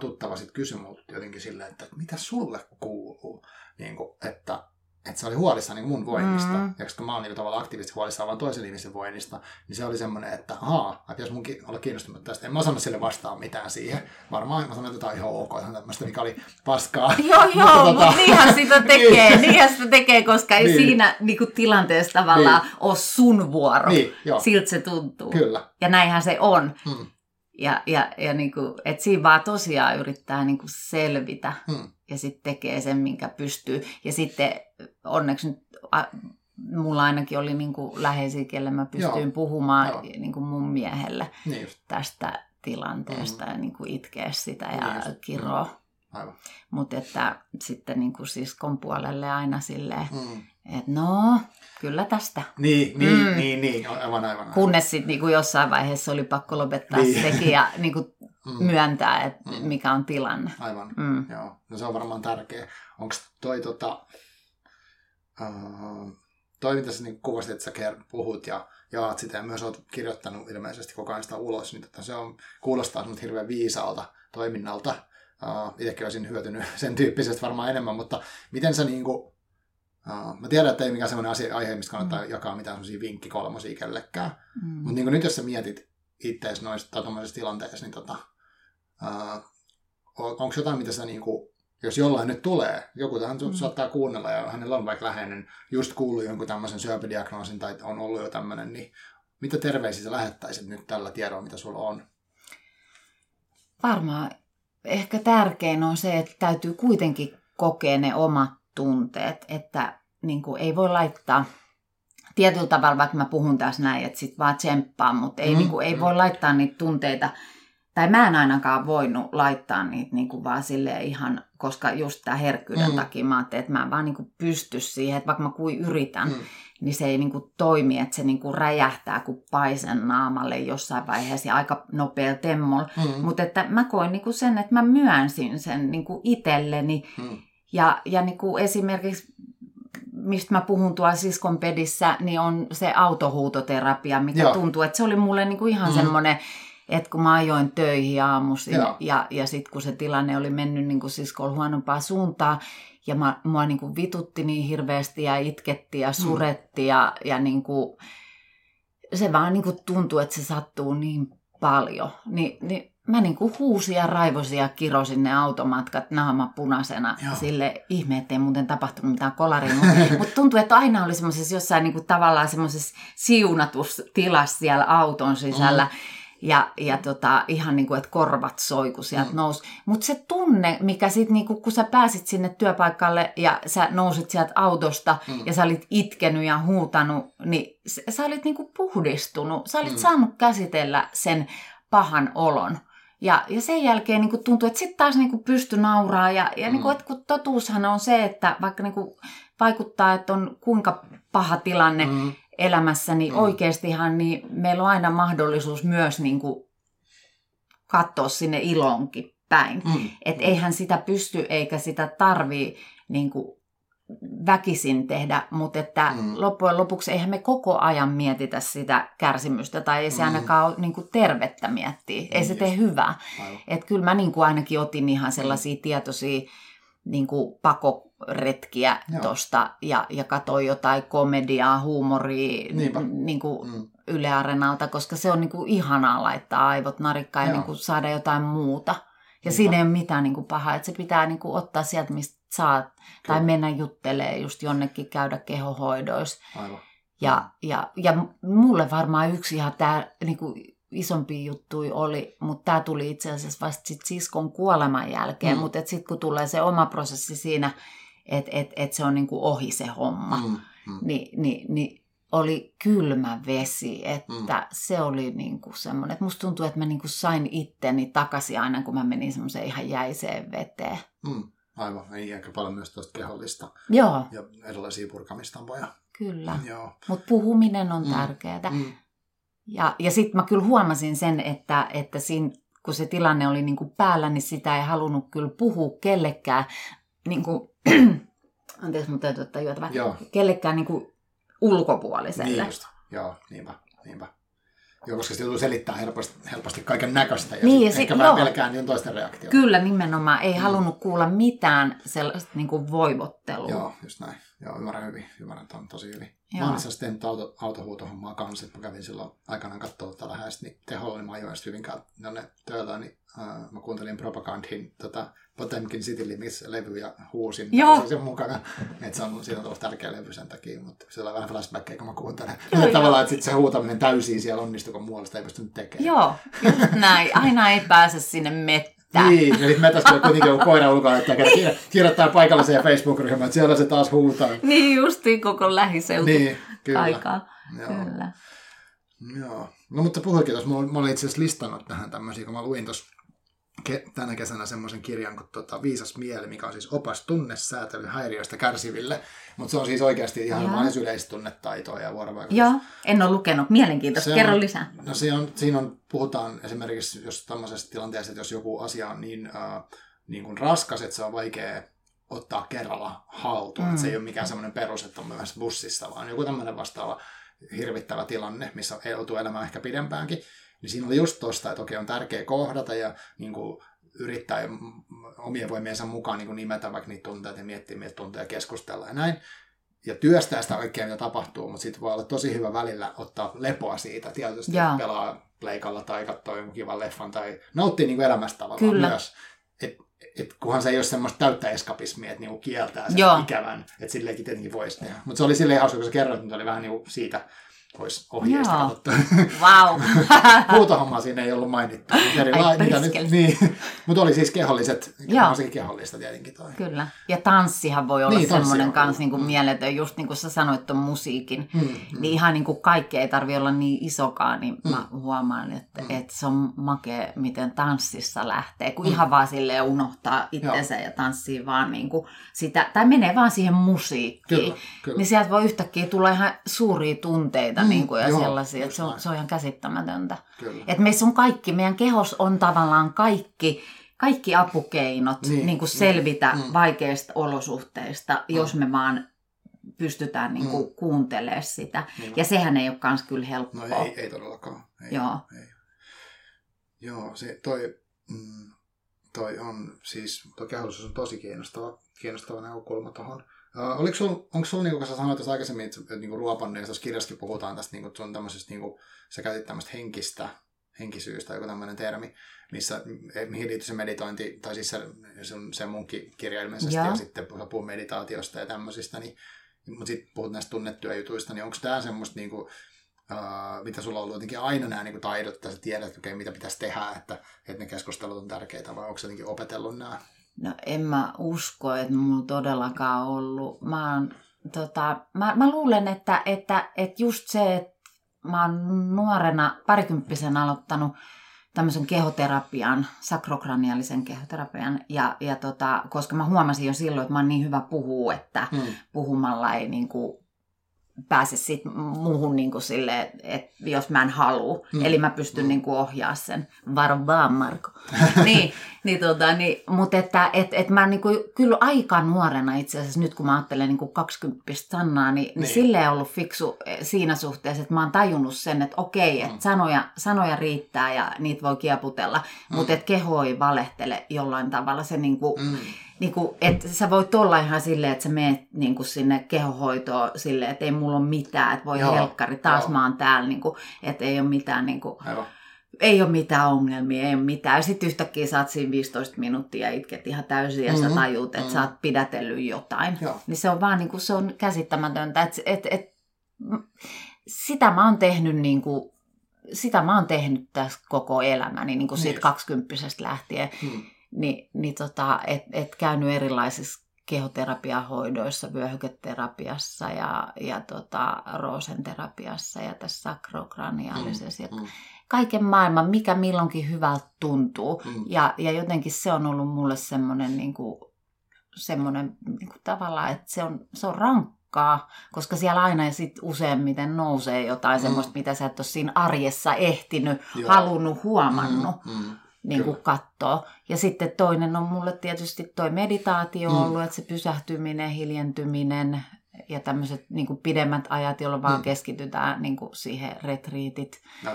A: tuttava sit kysyi multa jotenkin silleen, että mitä sulle kuuluu? Niin kuin, että, että se oli huolissaan niin mun voinnista.
B: Mm.
A: Mm. Ja koska mä oon niin tavallaan aktiivisesti huolissaan vaan toisen ihmisen voinnista, niin se oli semmoinen, että ahaa, että jos mun ki- olla kiinnostunut tästä. En mä osannut sille vastaan mitään siihen. Varmaan mä sanoin, että tämä on ihan ok, ihan tämmöistä, mikä oli paskaa.
B: Joo, joo,
A: tota-
B: mutta niinhän sitä tekee,
A: Niin.
B: niinhän sitä tekee, koska ei
A: Niin.
B: siinä niin kuin, tilanteessa tavallaan ole sun vuoro.
A: Niin, joo,
B: Siltä se tuntuu.
A: kyllä.
B: Ja näinhän se on.
A: Mm.
B: Ja, ja, ja niin kuin, että siinä vaan tosiaan yrittää niin kuin selvitä
A: Mm.
B: ja sitten tekee sen, minkä pystyy. Ja sitten onneksi nyt a, mulla ainakin oli niin kuin läheisiä, kelle mä pystyin
A: Joo.
B: puhumaan
A: Joo.
B: niin kuin mun miehelle
A: Niin
B: tästä tilanteesta
A: Mm.
B: ja niin kuin itkeä sitä
A: Niin
B: ja
A: just.
B: kiroa.
A: aivan.
B: Mutta että sitten niin kuin siskon puolelle aina silleen,
A: Mm.
B: Että no, kyllä tästä.
A: Niin, niin,
B: Mm.
A: niin, niin, aivan, aivan. aivan.
B: Kunnes sitten niin kuin jossain vaiheessa oli pakko lopettaa
A: Niin.
B: niin. sekin ja niin kuin
A: Mm.
B: myöntää, että
A: Mm.
B: mikä on tilanne.
A: Aivan.
B: Mm.
A: Joo, no se on varmaan tärkeä. Onko toi tota, uh, toi, mitä sä niin kuvasit, että sä puhut ja jaat sitä ja myös oot kirjoittanut ilmeisesti koko ajan sitä ulos, niin että se on, kuulostaa sinut hirveän viisaalta toiminnalta. Uh, itsekin olisin hyötynyt sen tyyppisestä varmaan enemmän, mutta miten sä niin kuin, uh, mä tiedän, että ei mikään sellainen asia, aihe, mistä kannattaa mm. jakaa mitään sellaisia vinkkikolmosia kellekään, mm. mutta niin nyt jos sä mietit itseäsi noissa tilanteissa, niin tota, uh, onko jotain, mitä sä niin kuin, jos jollain nyt tulee, joku tähän mm. saattaa kuunnella ja hänellä on vaikka läheinen, just kuullut jonkun tämmöisen syöpädiagnoosin tai on ollut jo tämmöinen, niin mitä terveisiä sä lähettäisit nyt tällä tiedolla, mitä sulla on?
B: Varmaan ehkä tärkein on se, että täytyy kuitenkin kokea ne omat tunteet, että niin kuin ei voi laittaa tietyllä tavalla, vaikka mä puhun tässä näin, että sit vaan tsemppaa, mutta ei, mm, niin kuin, ei voi laittaa niitä tunteita tai mä en ainakaan voinut laittaa niitä niin kuin vaan silleen ihan, koska just tämä herkkyyden mm. takia mä ajattelin, että mä en vaan niin kuin pysty siihen, että vaikka mä kuin yritän, mm. niin se ei niin kuin toimi, että se niin kuin räjähtää kuin paisen naamalle jossain vaiheessa ja aika nopea temmolla. Mm. Mutta että mä koin niin kuin sen, että mä myönsin sen niin kuin itselleni mm. Ja, ja niin kuin esimerkiksi mistä mä puhun tuolla siskon pedissä, niin on se autohuutoterapia, mikä Joo. tuntuu, että se oli mulle niin kuin ihan mm. semmoinen että kun mä ajoin töihin aamuisin Joo. ja, ja sitten kun se tilanne oli mennyt niin kuin siskolla huonompaa suuntaan ja mä, mua niin kuin vitutti niin hirveästi ja itketti ja mm. suretti mm. ja, ja niin kuin, se vaan niin kuin tuntui, että se sattuu niin paljon. Ni, niin mä niin kuin huusin ja raivosin ja kirosin ne automatkat naama punaisena. Joo. Sille ihme, ettei muuten tapahtunut mitään kolaria. Mutta mut tuntui, että aina oli semmoisessa jossain niin kuin tavallaan semmoisessa siunatustilassa siellä auton sisällä. Mm ja, ja tota, ihan niin kuin, että korvat soi, kun sieltä mm. nousi. Mutta se tunne, mikä sitten, niin kun sä pääsit sinne työpaikalle ja sä nousit sieltä autosta mm. ja sä olit itkenyt ja huutanut, niin sä olit niin kuin puhdistunut. Sä olit mm. saanut käsitellä sen pahan olon. Ja, ja sen jälkeen niin tuntui, että sitten taas niin pysty nauraa. Ja, ja mm. niin kuin, että kun totuushan on se, että vaikka niin kuin vaikuttaa, että on kuinka paha tilanne, mm elämässäni mm. oikeastihan, niin meillä on aina mahdollisuus myös niin kuin katsoa sinne ilonkin päin. Mm. Että eihän sitä pysty eikä sitä tarvii niin kuin väkisin tehdä, mutta että mm. loppujen lopuksi eihän me koko ajan mietitä sitä kärsimystä tai ei se mm. ainakaan ole niin kuin tervettä miettiä. Ei mm, se tee hyvää. Että kyllä mä niin kuin ainakin otin ihan sellaisia tietoisia niin kuin pakoretkiä tuosta ja, ja katsoin jotain komediaa, huumoria niin kuin mm. Yle Areenalta, koska se on niin kuin ihanaa laittaa aivot narikkaan ja niin kuin saada jotain muuta. Ja Niinpä. siinä ei ole mitään niin kuin pahaa, että se pitää niin kuin ottaa sieltä, mistä saat, Kyllä. tai mennä juttelee just jonnekin käydä kehohoidoissa. Aivan. Ja, ja, ja mulle varmaan yksi ihan tämä niin kuin isompi juttui oli, mutta tämä tuli itse asiassa vasta sit siskon kuoleman jälkeen, mm. mutta sitten kun tulee se oma prosessi siinä, että et, et se on niinku ohi se homma, mm. Mm. Niin, niin, niin oli kylmä vesi, että mm. se oli niinku semmoinen, että musta tuntuu, että mä niinku sain itteni takaisin aina, kun mä menin semmoiseen ihan jäiseen veteen.
A: Mm. Aivan, ei aika paljon myös tuosta kehollista
B: Joo.
A: ja erilaisia purkamistampoja.
B: Kyllä, mutta puhuminen on mm. tärkeää. Mm. Ja, ja sitten mä kyllä huomasin sen, että, että siinä, kun se tilanne oli niin kuin päällä, niin sitä ei halunnut kyllä puhua kellekään, niin kuin, anteeksi, mutta täytyy ottaa juotava, kellekään niin kuin ulkopuoliselle.
A: Niin just, joo, niinpä, niinpä. Joo, koska se joutuu selittää helposti, helposti kaiken näköistä ja,
B: niin,
A: ja sit, ehkä vähän pelkään niin toisten reaktioita.
B: Kyllä, nimenomaan. Ei mm. halunnut kuulla mitään sellaista niin kuin voivottelua.
A: Joo, just näin. Joo, ymmärrän hyvin. Ymmärrän ton tosi hyvin. Joo. Mä olin tehnyt auto, autohuutohommaa kanssa, että mä kävin silloin aikanaan katsoa tätä lähestä, niin teholla, niin mä ajoin sitten Hyvinkään ne töillä, niin uh, mä kuuntelin Propagandin tota, Potemkin City Limits levy ja huusin
B: Joo.
A: sen mukana. Että se on, siitä on tullut tärkeä levy sen takia, mutta se on vähän flashbackia, kun mä kuuntelen. Joo, tavallaan, että sit se huutaminen täysin siellä onnistuu, kun muualla sitä ei pystynyt tekemään.
B: Joo, just näin. Aina ei pääse sinne mettään
A: mettää. Niin, ja sitten metässä kuitenkin on koira ulkona, että niin. kirjoittaa paikalliseen Facebook-ryhmään, että siellä se taas huutaa.
B: Niin, justiin koko lähiseutu niin, kyllä. aikaa. Joo. Kyllä.
A: Joo. No mutta puhuikin tuossa, mä olin itse asiassa listannut tähän tämmöisiä, kun mä luin tuossa tänä kesänä semmoisen kirjan kuin tota, Viisas mieli, mikä on siis opas tunnesäätelyhäiriöistä kärsiville. Mutta se on siis oikeasti ihan vain yleistunnetaitoa ja vuorovaikutus.
B: Joo, en ole lukenut. Mielenkiintoista. Kerro on, lisää.
A: No se on, siinä on, puhutaan esimerkiksi jos tämmöisessä tilanteessa, että jos joku asia on niin, äh, niin kuin raskas, että se on vaikea ottaa kerralla haltuun. Mm. se ei ole mikään semmoinen perus, että on myös bussissa, vaan joku tämmöinen vastaava hirvittävä tilanne, missä joutuu elämään ehkä pidempäänkin. Niin siinä oli just tosta, että okei, on tärkeää kohdata ja niin kuin, yrittää omien voimiensa mukaan niin kuin nimetä vaikka niitä tunteita ja miettiä, miltä tunteja keskustella ja näin. Ja työstää sitä oikein, mitä tapahtuu, mutta sitten voi olla tosi hyvä välillä ottaa lepoa siitä. Tietysti Jaa. pelaa pleikalla tai katsoo jonkun kivan leffan tai nauttii niin kuin elämästä tavallaan Kyllä. myös. Et, et kunhan se ei ole semmoista täyttä eskapismia, että niinku kieltää sen Joo. ikävän, että silleenkin tietenkin voisi tehdä. Mutta se oli silleen hauska, kun sä kerroit, että oli vähän niinku siitä olisi ohjeista Joo. katsottu.
B: Wow.
A: Huutohommaa siinä ei ollut mainittu. Ai, niitä nyt, niin. Mutta oli siis keholliset, varsinkin kehollista tietenkin. Toi.
B: Kyllä. Ja tanssihan voi olla niin, semmoinen kanssa niin kuin mm. mieletön, just niin kuin sä sanoit tuon musiikin. Mm, mm. Niin ihan niin kuin kaikki ei tarvi olla niin isokaan, niin mm. mä huomaan, että, mm. että se on makea, miten tanssissa lähtee. Kun mm. ihan vaan silleen unohtaa itsensä Joo. ja tanssii vaan niin kuin sitä, tai menee vaan siihen musiikkiin. Kyllä, kyllä. Niin sieltä voi yhtäkkiä tulla ihan suuria tunteita niin kuin, ja joo, sellaisia, että se on, se on ihan käsittämätöntä. Että meissä on kaikki, meidän kehos on tavallaan kaikki, kaikki apukeinot niin, niin kuin niin, selvitä mm. vaikeista olosuhteista, mm. jos me vaan pystytään niin kuin mm. kuuntelemaan sitä. Niin. Ja sehän ei ole kans kyllä helppoa.
A: No ei, ei todellakaan. Ei,
B: Joo.
A: Ei. Joo, se, toi, mm, toi on siis, kehollisuus on tosi kiinnostava, kiinnostava näkökulma tuohon Uh, oliko sul, onko sulla, niin kuin sä sanoit tuossa aikaisemmin, että, että niin tuossa kirjassakin puhutaan tästä, niin kuin, sun tämmöisestä, niin kuin, sä käytit tämmöistä henkistä, henkisyystä, joku tämmöinen termi, missä, eh, mihin liittyy se meditointi, tai siis se, se, se munkin kirja ilmeisesti, ja, ja sitten puhuu meditaatiosta ja tämmöisistä, niin, mutta sitten puhut näistä tunnettuja jutuista, niin onko tämä semmoista, niin kuin, Uh, mitä sulla on ollut jotenkin aina nämä niin taidot, että sä tiedät, että okay, mitä pitäisi tehdä, että, että ne keskustelut on tärkeitä, vai onko sä jotenkin opetellut nämä
B: No en mä usko, että mulla todellakaan ollut. Mä, oon, tota, mä, mä luulen, että, että, että just se, että mä oon nuorena parikymppisen aloittanut tämmöisen kehoterapian, sakrokraniaalisen kehoterapian, ja, ja tota, koska mä huomasin jo silloin, että mä oon niin hyvä puhua, että hmm. puhumalla ei niin kuin, pääse sit muuhun niin kuin sille, että jos mä en halua. Mm. Eli mä pystyn mm. niin kuin ohjaa sen. Varo vaan, Marko. niin, niin, tota, niin, mutta että et, et mä niin kuin, kyllä aika nuorena itse asiassa, nyt kun mä ajattelen niin kuin 20 Sannaa, niin, niin. niin silleen ollut fiksu eh, siinä suhteessa, että mä oon tajunnut sen, että okei, että mm. sanoja, sanoja riittää ja niitä voi kieputella, mm. mutta että keho ei valehtele jollain tavalla. Se niin kuin, mm niin kuin, että sä voit olla ihan silleen, että sä meet niin kuin sinne kehohoitoon silleen, että ei mulla ole mitään, että voi Joo. helkkari, taas Joo. mä oon täällä, niin kuin, että ei ole mitään, niin kuin, ei ole mitään ongelmia, ei ole mitään. Sitten yhtäkkiä oot siinä 15 minuuttia ja itket ihan täysin ja mm-hmm. sä tajut, että mm-hmm. sä oot pidätellyt jotain. Joo. Niin se on vaan niin kuin, se on käsittämätöntä, että et, et, sitä mä oon tehnyt niin kuin, sitä mä oon tehnyt tässä koko elämäni, niin kuin siitä kaksikymppisestä lähtien. Hmm niin, niin tota, et, et käynyt erilaisissa kehoterapiahoidoissa, vyöhyketerapiassa ja, ja tota, roosenterapiassa ja tässä sakrokraniaalisessa. Mm, mm. Kaiken maailman, mikä milloinkin hyvältä tuntuu. Mm. Ja, ja jotenkin se on ollut mulle semmoinen niin kuin, semmoinen niin kuin tavallaan, että se on, se on rankkaa, koska siellä aina ja sit useimmiten nousee jotain mm. semmoista, mitä sä et ole siinä arjessa ehtinyt, Joo. halunnut, huomannut. Mm, mm niin kuin katsoa. Ja sitten toinen on mulle tietysti toi meditaatio mm. ollut, että se pysähtyminen, hiljentyminen ja tämmöiset niin kuin pidemmät ajat, jolloin vaan mm. keskitytään niin kuin siihen retriitit. No.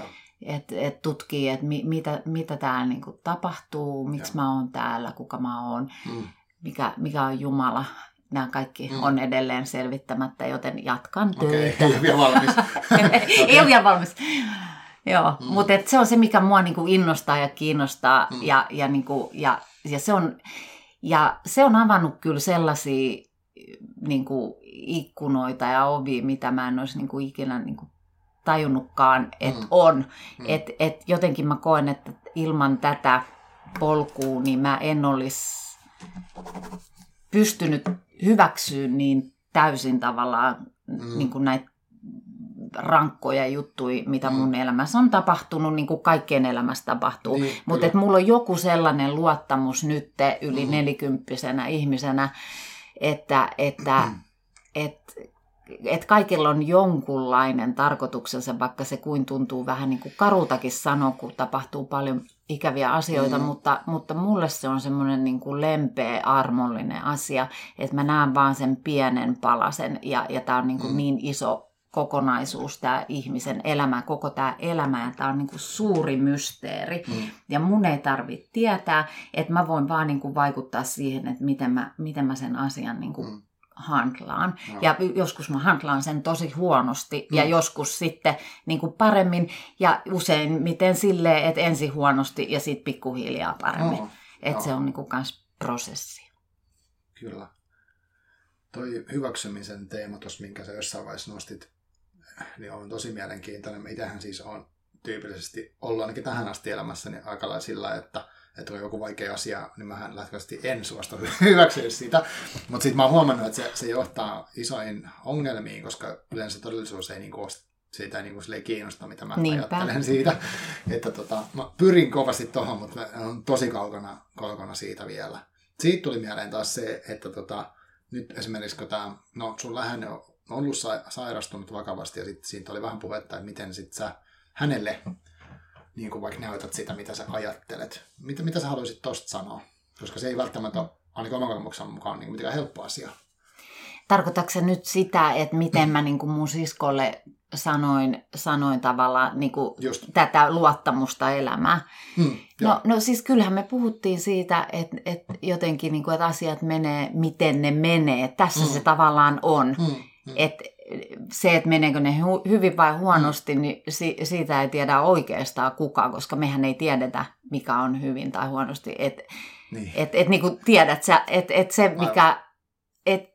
B: Että et tutkii, että mi, mitä, mitä täällä niin kuin tapahtuu, miksi mä oon täällä, kuka mä oon, mm. mikä, mikä on Jumala. Nämä kaikki mm. on edelleen selvittämättä, joten jatkan töitä.
A: Okei, okay, ei ole vielä valmis.
B: ei ole vielä valmis. Joo, mm. mutta se on se, mikä mua niinku innostaa ja kiinnostaa. Mm. Ja, ja, niinku, ja, ja, se on, ja se on avannut kyllä sellaisia niinku, ikkunoita ja ovi, mitä mä en olisi niinku, ikinä niinku, tajunnutkaan, että mm. on. Mm. Et, et jotenkin mä koen, että ilman tätä polkua, niin mä en olisi pystynyt hyväksyä niin täysin tavallaan mm. niin kuin näitä rankkoja juttuja, mitä mm. mun elämässä on tapahtunut, niin kuin kaikkien elämässä tapahtuu. Niin, Mutta että mulla on joku sellainen luottamus nyt yli mm. nelikymppisenä ihmisenä, että, että mm. et, et kaikilla on jonkunlainen tarkoituksensa, vaikka se kuin tuntuu vähän niin kuin karutakin sanoa, kun tapahtuu paljon ikäviä asioita,
A: Mm.
B: mutta, mutta mulle se on semmoinen niin kuin lempeä, armollinen asia, että mä näen vaan sen pienen palasen ja, ja tämä on niin, kuin
A: Mm.
B: niin iso kokonaisuus, tämä ihmisen elämä, koko tämä elämä ja tämä on niin kuin suuri mysteeri.
A: Mm.
B: Ja mun ei tarvitse tietää, että mä voin vaan niin kuin vaikuttaa siihen, että miten mä, miten mä sen asian niin kuin
A: Mm.
B: handlaan.
A: Joo.
B: Ja joskus mä handlaan sen tosi huonosti ja
A: Mm.
B: joskus sitten niin kuin paremmin ja usein miten silleen, että ensin huonosti ja sitten pikkuhiljaa paremmin.
A: Joo,
B: Että se
A: joo.
B: on niin kuin kans prosessi.
A: Kyllä. Toi hyväksymisen teema tuossa, minkä sä jossain vaiheessa nostit, niin on tosi mielenkiintoinen. Mä Itähän siis on tyypillisesti ollut ainakin tähän asti elämässäni aika lailla sillä, että että on joku vaikea asia, niin mähän lähtökohtaisesti en suostu hyväksyä sitä. Mutta sitten mä oon huomannut, että se, se johtaa isoihin ongelmiin, koska yleensä todellisuus ei niinku ole siitä ei niinku kiinnosta, mitä mä
B: Niinpä.
A: ajattelen siitä. Että tota, mä pyrin kovasti tuohon, mutta mä on tosi kaukana, kaukana siitä vielä. Siitä tuli mieleen taas se, että tota, nyt esimerkiksi kun tämä, no sun läheinen on ollut sa- sairastunut vakavasti ja sitten siitä oli vähän puhetta, että miten sit sä hänelle niin kuin vaikka näytät sitä, mitä sä ajattelet. Mitä, mitä sä haluaisit tosta sanoa? Koska se ei välttämättä ole, ainakin oman kokemuksen mukaan, niin mitenkään helppo asia.
B: Tarkoitatko se nyt sitä, että miten mä niin kuin mun siskolle sanoin, sanoin tavallaan niin kuin
A: Just.
B: tätä luottamusta elämään?
A: Hmm.
B: No, no siis kyllähän me puhuttiin siitä, että, että jotenkin niin kuin, että asiat menee, miten ne menee. Tässä
A: Mm.
B: se tavallaan on.
A: Hmm, hmm.
B: että se, että meneekö ne hu- hyvin vai huonosti, niin si- siitä ei tiedä oikeastaan kukaan, koska mehän ei tiedetä, mikä on hyvin tai huonosti. Että
A: niin.
B: et, et, niin kuin tiedät sä, että et se,
A: Aivan.
B: mikä... Et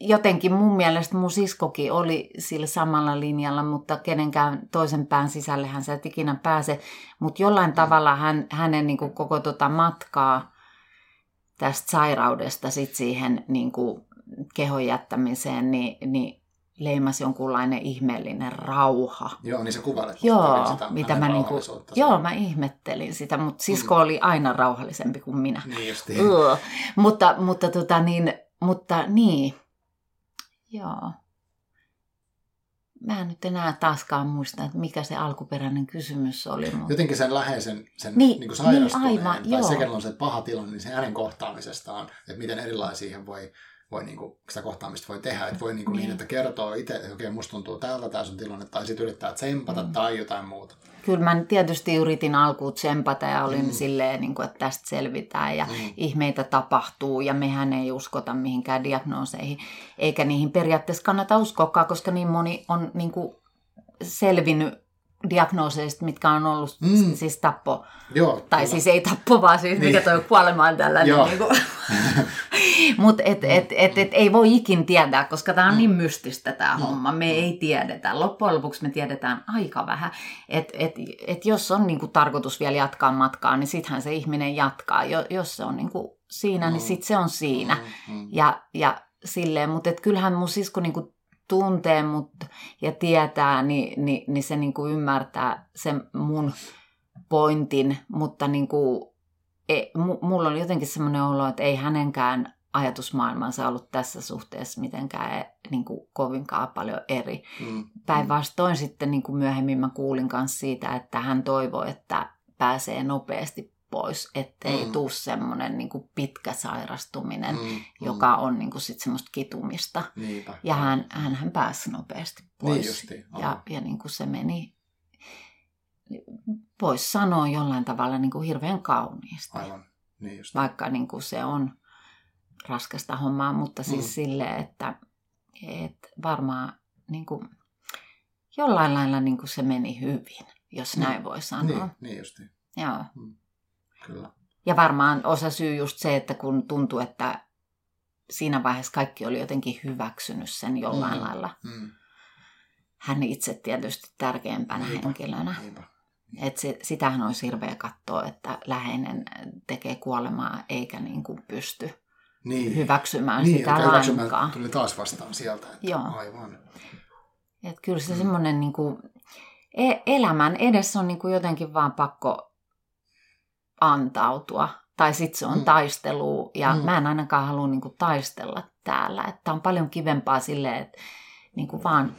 B: jotenkin mun mielestä mun siskokin oli sillä samalla linjalla, mutta kenenkään toisen pään sisällehän sä et ikinä pääse. Mutta jollain tavalla hän, hänen niin kuin koko tota matkaa tästä sairaudesta sit siihen niin kuin kehon jättämiseen, niin, niin leimasi jonkunlainen ihmeellinen rauha.
A: Joo, niin sä kuvailet
B: Joo,
A: sitä
B: mitä mä niinku, joo, mä ihmettelin sitä, mutta sisko oli aina rauhallisempi kuin minä.
A: Niin justiin.
B: Ugh. Mutta, mutta, tota niin, mutta niin, joo. Mä en nyt enää taaskaan muista, että mikä se alkuperäinen kysymys oli. Mutta...
A: Jotenkin sen läheisen, sen
B: Niin,
A: niin, niin sairastuneen,
B: niin, aivan,
A: tai
B: joo.
A: se, on se paha tilanne, niin se hänen kohtaamisestaan, että miten erilaisia siihen voi, voi niin kuin, sitä kohtaamista voi tehdä. Että voi niin, kuin niin.
B: Niin.
A: että kertoo itse, että okei, musta tuntuu tältä tämä sun tilanne, tai sitten yrittää tsempata mm. tai jotain muuta.
B: Kyllä mä tietysti yritin alkuun tsempata ja olin
A: mm.
B: silleen, niin kuin, että tästä selvitään ja
A: Mm.
B: ihmeitä tapahtuu ja mehän ei uskota mihinkään diagnooseihin. Eikä niihin periaatteessa kannata uskoakaan, koska niin moni on niin kuin, selvinnyt diagnooseista, mitkä on ollut
A: Mm.
B: mm. siis tappo.
A: Joo,
B: Tai
A: kyllä.
B: siis ei tappo, vaan siis
A: Niin.
B: mikä toi kuolema on tällainen.
A: Joo.
B: Niin Mutta et, et, et, et, ei voi ikin tietää, koska tämä on
A: Mm.
B: niin mystistä tämä
A: Mm.
B: homma. Me ei tiedetä. Loppujen lopuksi me tiedetään aika vähän. Että et, et jos on niinku tarkoitus vielä jatkaa matkaa, niin sittenhän se ihminen jatkaa. Jo, jos se on niinku siinä, niin
A: Mm.
B: sitten se on siinä.
A: Mm, mm.
B: Ja, ja silleen, mutta et kyllähän mun sisko niinku tuntee mut ja tietää, niin, niin, niin se niinku ymmärtää sen mun pointin, mutta niinku, e, mu, mulla oli jotenkin semmoinen olo, että ei hänenkään ajatusmaailmansa ollut tässä suhteessa mitenkään e, niinku, kovinkaan paljon eri.
A: Mm.
B: Päinvastoin sitten niin kuin myöhemmin mä kuulin myös siitä, että hän toivoi, että pääsee nopeasti pois, ettei
A: Mm.
B: mm. tuu semmoinen niin kuin pitkä sairastuminen,
A: Mm, mm.
B: joka on niin kuin sit semmoista kitumista.
A: Niinpä.
B: Ja hän, hän, hän pääsi nopeasti pois.
A: Niin justiin.
B: ja, ja niin kuin se meni, voisi sanoa jollain tavalla niin kuin hirveän kauniisti.
A: Aivan. Niin just.
B: Vaikka niin kuin se on raskasta hommaa, mutta siis
A: Mm.
B: mm. silleen, että, että varmaan niin kuin, jollain lailla niin kuin se meni hyvin, jos
A: Mm.
B: näin voi sanoa.
A: Niin, niin justiin.
B: Joo.
A: Kyllä.
B: Ja varmaan osa syy just se, että kun tuntui, että siinä vaiheessa kaikki oli jotenkin hyväksynyt sen jollain
A: Mm.
B: lailla.
A: Mm.
B: Hän itse tietysti tärkeimpänä
A: Niinpä.
B: henkilönä.
A: Niinpä.
B: Et se, sitähän olisi hirveä katsoa, että läheinen tekee kuolemaa eikä niin kuin pysty
A: Niin.
B: hyväksymään
A: niin,
B: sitä lainkaan.
A: tuli taas vastaan sieltä. Että
B: Joo.
A: Aivan.
B: Et kyllä se
A: Mm.
B: mm. semmoinen niin kuin, e- elämän edessä on niin kuin jotenkin vaan pakko antautua. Tai sitten se on
A: Mm.
B: taistelu, ja
A: Mm.
B: mä en ainakaan halua niin kuin taistella täällä. Että on paljon kivempaa silleen, että niin kuin vaan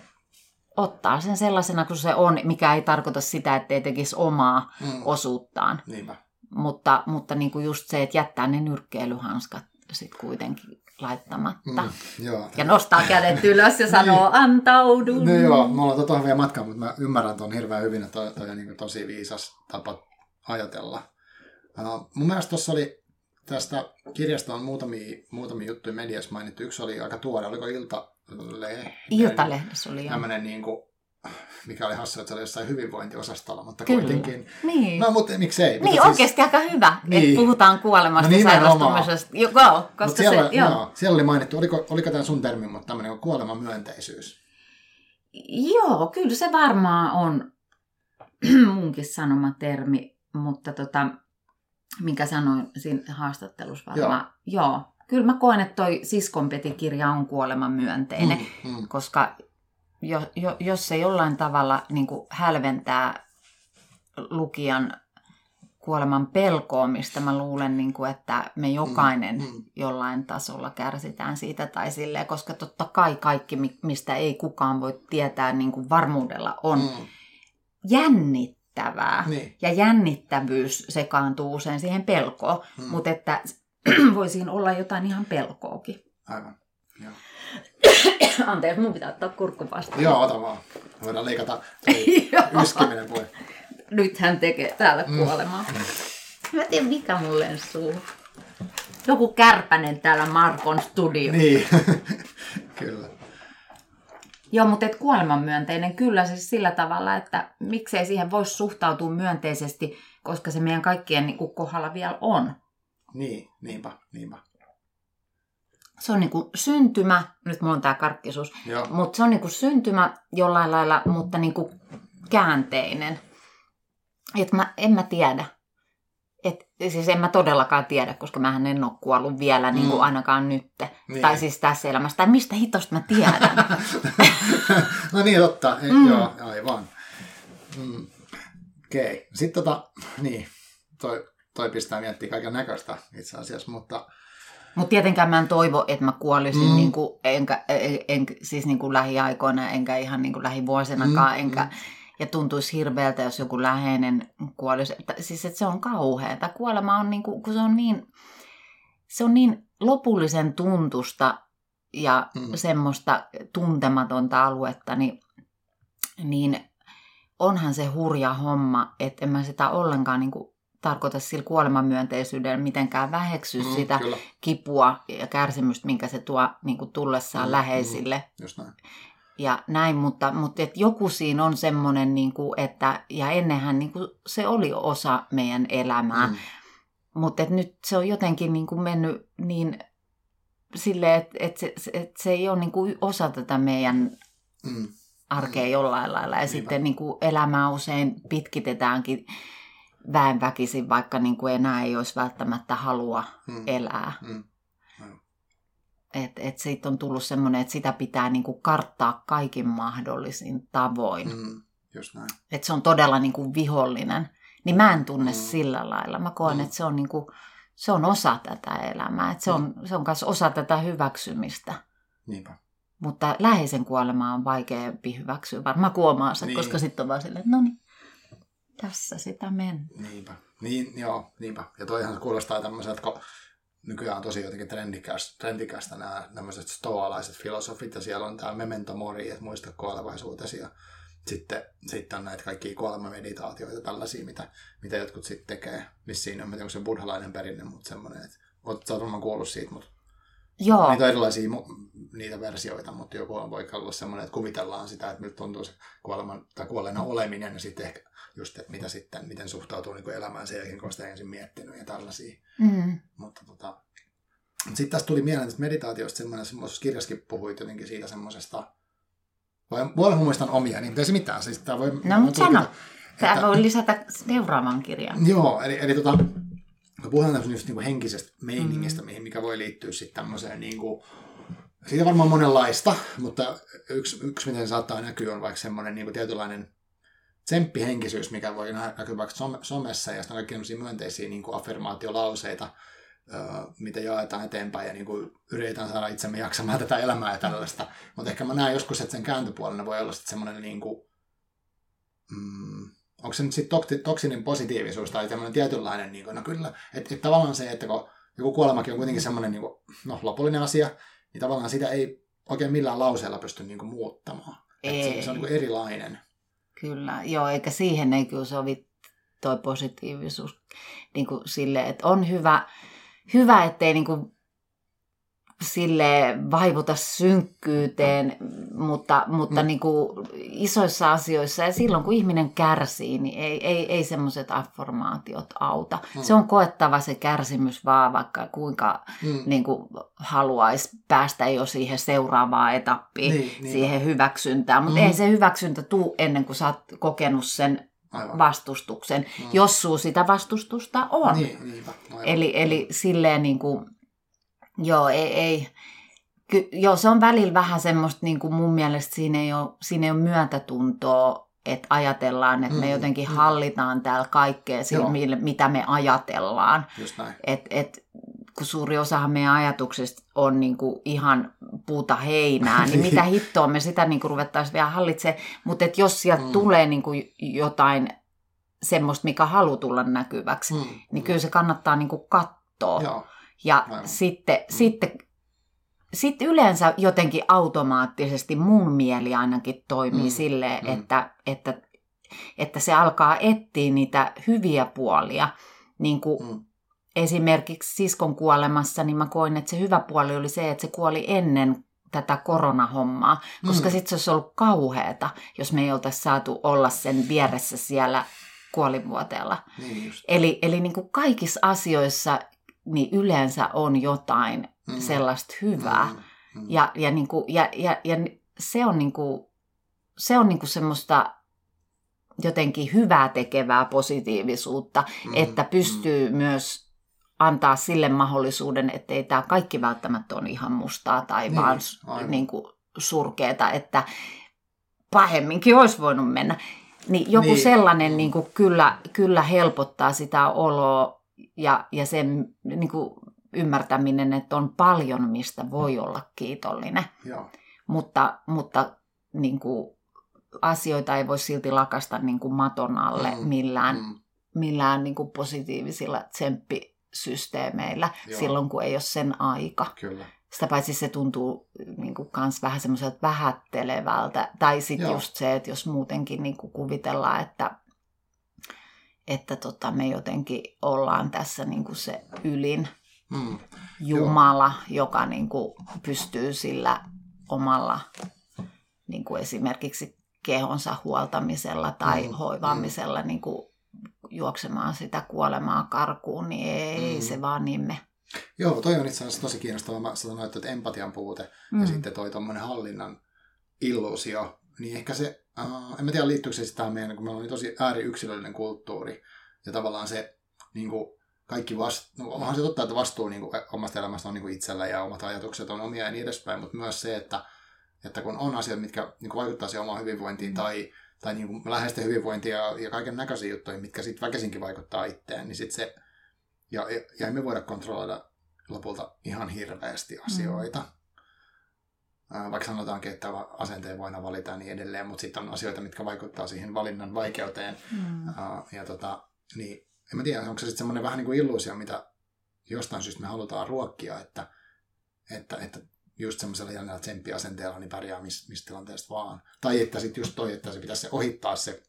B: ottaa sen sellaisena kuin se on, mikä ei tarkoita sitä, että ei tekisi omaa mm. osuuttaan.
A: Niinpä.
B: Mutta, mutta niin kuin just se, että jättää ne nyrkkeilyhanskat sitten kuitenkin laittamatta.
A: Mm, joo.
B: Ja nostaa kädet ylös ja sanoo,
A: Niin.
B: antaudun.
A: No joo, me ollaan tota vielä matkaa, mutta mä ymmärrän tuon hirveän hyvin, että toi, toi on niin tosi viisas tapa ajatella. Uh, mun mielestä tuossa oli tästä kirjasta on muutamia, muutamia juttuja mediassa mainittu. Yksi oli aika tuore, oliko Iltalehden?
B: Iltalehdessä oli.
A: Tämmöinen niin kuin, mikä oli hassu, että se oli jossain hyvinvointiosastolla, mutta
B: Kyllä.
A: kuitenkin.
B: Niin.
A: No mutta miksei.
B: Niin,
A: mutta
B: oikeasti aika hyvä,
A: Niin.
B: että puhutaan kuolemasta
A: No nimenomaan.
B: sairastumisesta. Joo, koska
A: siellä,
B: se, joo.
A: joo, siellä oli mainittu, oliko, oliko tämä sun termi, mutta tämmöinen kuin kuoleman myönteisyys.
B: Joo, kyllä se varmaan on munkin sanoma termi, mutta tota, minkä sanoin siinä haastattelussa varmaan. Joo. Joo. Kyllä mä koen, että toi Siskonpeti-kirja on kuoleman myönteinen,
A: Mm, mm,
B: koska jo, jo, jos se jollain tavalla niin hälventää lukijan kuoleman pelkoa, mistä mä luulen, niin kuin, että me jokainen
A: Mm, mm.
B: jollain tasolla kärsitään siitä tai silleen, koska totta kai kaikki, mi- mistä ei kukaan voi tietää niin kuin varmuudella, on
A: mm.
B: Jännittävää.
A: Niin.
B: Ja jännittävyys sekaantuu usein siihen pelkoon,
A: Mm.
B: mutta että voi siinä olla jotain ihan pelkoakin.
A: Aivan. Joo.
B: Anteeksi, mun pitää ottaa kurkku vastaan.
A: Joo, ota vaan. Voidaan leikata yskiminen pois.
B: Nyt hän tekee täällä
A: Mm.
B: kuolemaa. Mä en tiedä, mikä mulle suu. Joku kärpänen täällä Markon studio.
A: Niin, kyllä.
B: Joo, mutta et kuolemanmyönteinen kyllä siis sillä tavalla, että miksei siihen voisi suhtautua myönteisesti, koska se meidän kaikkien niin kuin, kohdalla vielä on.
A: Niin, niinpä, niinpä.
B: Se on niin kuin syntymä, nyt mulla on tämä karkkisuus,
A: Joo,
B: mutta se on niin kuin syntymä jollain lailla, mutta niin kuin käänteinen. Et mä, en mä tiedä. Et, siis en mä todellakaan tiedä, koska mä en ole kuollut vielä niin kuin
A: Mm.
B: ainakaan nyt.
A: Niin.
B: Tai siis tässä elämässä. Tai mistä hitosta mä tiedän?
A: no niin, totta. E,
B: Mm.
A: Joo, aivan. Mm. Okei. Okay. Sitten tota, niin, toi, toi pistää miettiä kaiken näköistä itse asiassa, mutta
B: Mutta tietenkään mä en toivo, että mä kuolisin
A: Mm.
B: mm. niin kuin, enkä, en, en, siis niin kuin lähiaikoina, enkä ihan niin kuin lähivuosinakaan.
A: Mm,
B: enkä,
A: mm.
B: Ja tuntuisi hirveältä, jos joku läheinen kuolisi. Että, siis että se on kauheata. Kuolema on, niin kuin, kun se on niin, se on niin lopullisen tuntusta ja
A: Mm.
B: mm. semmoista tuntematonta aluetta, niin, niin onhan se hurja homma, että en mä sitä ollenkaan niin kuin, tarkoita sillä kuolemanmyönteisyydellä mitenkään väheksy
A: mm,
B: sitä
A: kyllä,
B: kipua ja kärsimystä, minkä se tuo niin kuin tullessaan
A: Mm,
B: mm, läheisille
A: just näin.
B: Ja näin, mutta, mutta et joku siinä on semmoinen, niin kuin, että, ja ennenhän niin kuin, se oli osa meidän elämää,
A: Mm,
B: mm. mutta et nyt se on jotenkin niin kuin mennyt niin silleen, että et se, se, et se ei ole niin kuin osa tätä meidän
A: mm,
B: arkea jollain lailla. Ja
A: Niinpä.
B: sitten niin kuin elämää usein pitkitetäänkin väenväkisin, vaikka niin kuin enää ei olisi välttämättä halua
A: mm,
B: elää.
A: mm.
B: Että et siitä on tullut semmoinen, että sitä pitää niinku karttaa kaikin mahdollisin tavoin. Mm.
A: Mm, just näin.
B: Että se on todella niinku vihollinen. Niin mä en tunne
A: Mm.
B: mm. sillä lailla. Mä koen,
A: Mm.
B: mm. että se on, niinku, se on osa tätä elämää. Että se on, se on myös osa tätä hyväksymistä.
A: Niinpä.
B: Mutta läheisen kuolemaa on vaikeampi hyväksyä varmaan kuomaansa,
A: Niin.
B: niin. koska sitten on vaan silleen, että no niin, tässä sitä mennään.
A: Niinpä. Niin, joo, niinpä. Ja toihan kuulostaa tämmöiseltä, kun nykyään on tosi jotenkin trendikästä, trendikästä nämä tämmöiset stoalaiset filosofit, ja siellä on tämä memento mori, että muista kuolevaisuutesi, ja sitten, sitten on näitä kaikkia kuolemameditaatioita, tällaisia, mitä, mitä jotkut sitten tekee. Vissiin on, onko se buddhalainen perinne, mutta semmoinen, että oot, sä oot varmaan kuullut siitä, mutta
B: Joo,
A: niitä on erilaisia niitä versioita, mutta joku on voi olla semmoinen, että kuvitellaan sitä, että miltä tuntuu se kuoleman, tai kuolleena oleminen, ja sitten ehkä just, että mitä sitten, miten suhtautuu niin kuin elämään sen jälkeen, kun sitä ensin miettinyt ja tällaisia.
B: mm.
A: Mutta tota, sitten tästä tuli mieleen tästä meditaatiosta semmoinen, semmoisessa kirjassakin puhuit jotenkin siitä semmoisesta, vai voi muistan omia, niin ei se mitään. Siis tää voi,
B: No, mut
A: tulkita,
B: sano. Tämä voi lisätä seuraavan kirjan.
A: Joo, eli, eli tota, kun puhutaan tämmöisestä just niinku henkisestä meiningistä, mm. mihin, mikä voi liittyä sitten tämmöiseen niinku, siitä varmaan monenlaista, mutta yksi, yksi miten saattaa näkyä on vaikka semmoinen niinku tietynlainen tsemppihenkisyys, mikä voi nä- näkyä vaikka some, somessa, ja sitten on kaikki myönteisiä niinku affirmaatiolauseita, mitä jaetaan eteenpäin ja niin kuin yritetään saada itsemme jaksamaan tätä elämää ja tällaista. Mutta ehkä mä näen joskus, että sen kääntöpuolena voi olla sitten semmoinen, niin kuin, mm, onko se nyt sitten toksinen positiivisuus tai semmoinen tietynlainen, niin kuin, no kyllä, että et tavallaan se, että kun joku kuolemakin on kuitenkin semmoinen niin kuin, no, lopullinen asia, niin tavallaan sitä ei oikein millään lauseella pysty niin kuin, muuttamaan. Ei. Se, se on niin kuin erilainen.
B: Kyllä, joo, eikä siihen ei kyllä sovi toi positiivisuus niin kuin sille, että on hyvä, hyvä ettei niin kuin sille vaivuta synkkyyteen, mutta, mutta mm. niin kuin isoissa asioissa ja silloin kun ihminen kärsii, niin ei, ei, ei semmoiset affirmaatiot auta. Mm. Se on koettava se kärsimys vaan, vaikka kuinka mm. niin kuin haluaisi päästä jo siihen seuraavaan etappiin, niin, niin. siihen hyväksyntään. Mutta mm. ei se hyväksyntä tuu ennen kuin sä oot kokenut sen Aivan. vastustuksen, mm. jos suu sitä vastustusta on. Niin, niinpä, eli, eli silleen niin kuin, Joo, ei, ei. Ky, joo, se on välillä vähän semmoista, niin kuin mun mielestä siinä ei ole, siinä ei ole myötätuntoa, että ajatellaan, että mm, me jotenkin mm. hallitaan täällä kaikkea sillä, mitä me ajatellaan.
A: Just näin.
B: Et, et, kun suuri osahan meidän ajatuksista on niin kuin ihan puuta heinää, niin mitä hittoa me sitä niin ruvettaisiin vielä hallitsemaan. Mutta jos sieltä mm. tulee niin kuin jotain semmoista, mikä haluaa tulla näkyväksi, mm. niin kyllä se kannattaa niin kuin katsoa. Joo. Ja Aivan. sitten, mm. sitten, sitten yleensä jotenkin automaattisesti mun mieli ainakin toimii mm. silleen, mm. Että, että, että se alkaa etsiä niitä hyviä puolia. Niin kuin mm. esimerkiksi siskon kuolemassa, niin mä koin, että se hyvä puoli oli se, että se kuoli ennen tätä koronahommaa, koska mm. sitten se olisi ollut kauheata, jos me ei oltaisi saatu olla sen vieressä siellä kuolinvuoteella. Niin eli eli niin kuin kaikissa asioissa niin yleensä on jotain mm. sellaista hyvää. Mm. Mm. Ja, ja, niin kuin, ja, ja, ja se on, niin kuin, se on niin kuin semmoista jotenkin hyvää tekevää positiivisuutta, mm. että pystyy mm. myös antaa sille mahdollisuuden, että ei tämä kaikki välttämättä ole ihan mustaa tai niin, vaan niin kuin surkeeta, että pahemminkin olisi voinut mennä. Niin joku niin. sellainen niin kuin kyllä, kyllä helpottaa sitä oloa ja, ja sen niin kuin ymmärtäminen, että on paljon, mistä voi olla kiitollinen. Joo. Mutta, mutta niin kuin, asioita ei voi silti lakasta niin kuin maton alle mm, millään, mm. millään niin kuin positiivisilla tsemppisysteemeillä Joo. silloin, kun ei ole sen aika. Kyllä. Sitä paitsi se tuntuu niin kuin, kans vähän semmoiselta vähättelevältä. Tai sitten just se, että jos muutenkin niin kuin kuvitellaan, että että tota, me jotenkin ollaan tässä niin kuin se ylin mm. Jumala, Joo. joka niin kuin pystyy sillä omalla niin kuin esimerkiksi kehonsa huoltamisella tai mm. hoivaamisella mm. niin kuin juoksemaan sitä kuolemaa karkuun, niin ei mm. se vaan nimme.
A: Joo, toi on itse asiassa tosi kiinnostavaa. Mä sanoin, että empatian puute mm. ja sitten toi tuommoinen hallinnan illuusio, niin ehkä se Uh, en mä tiedä, liittyykö se tähän meidän, kun meillä on niin tosi ääriyksilöllinen kulttuuri. Ja tavallaan se niin kuin, kaikki vastuu, no, onhan se totta, että vastuu niin kuin, omasta elämästä on niin kuin itsellä ja omat ajatukset on omia ja niin edespäin, mutta myös se, että, että kun on asioita, mitkä niin kuin, vaikuttaa siihen omaan hyvinvointiin tai, tai niin kuin, läheisten hyvinvointia ja, ja kaiken näköisiä juttuja, mitkä sitten väkisinkin vaikuttaa itteen, niin sitten se, ja, ja, ja emme voida kontrolloida lopulta ihan hirveästi asioita. Mm vaikka sanotaankin, että asenteen voina valita ja niin edelleen, mutta sitten on asioita, mitkä vaikuttaa siihen valinnan vaikeuteen. Mm. Ja tota, niin, en mä tiedä, onko se sitten semmoinen vähän niin kuin illuusio, mitä jostain syystä me halutaan ruokkia, että, että, että just semmoisella jännällä tsemppiasenteella niin pärjää missä mis tilanteesta vaan. Tai että sitten just toi, että se pitäisi se ohittaa se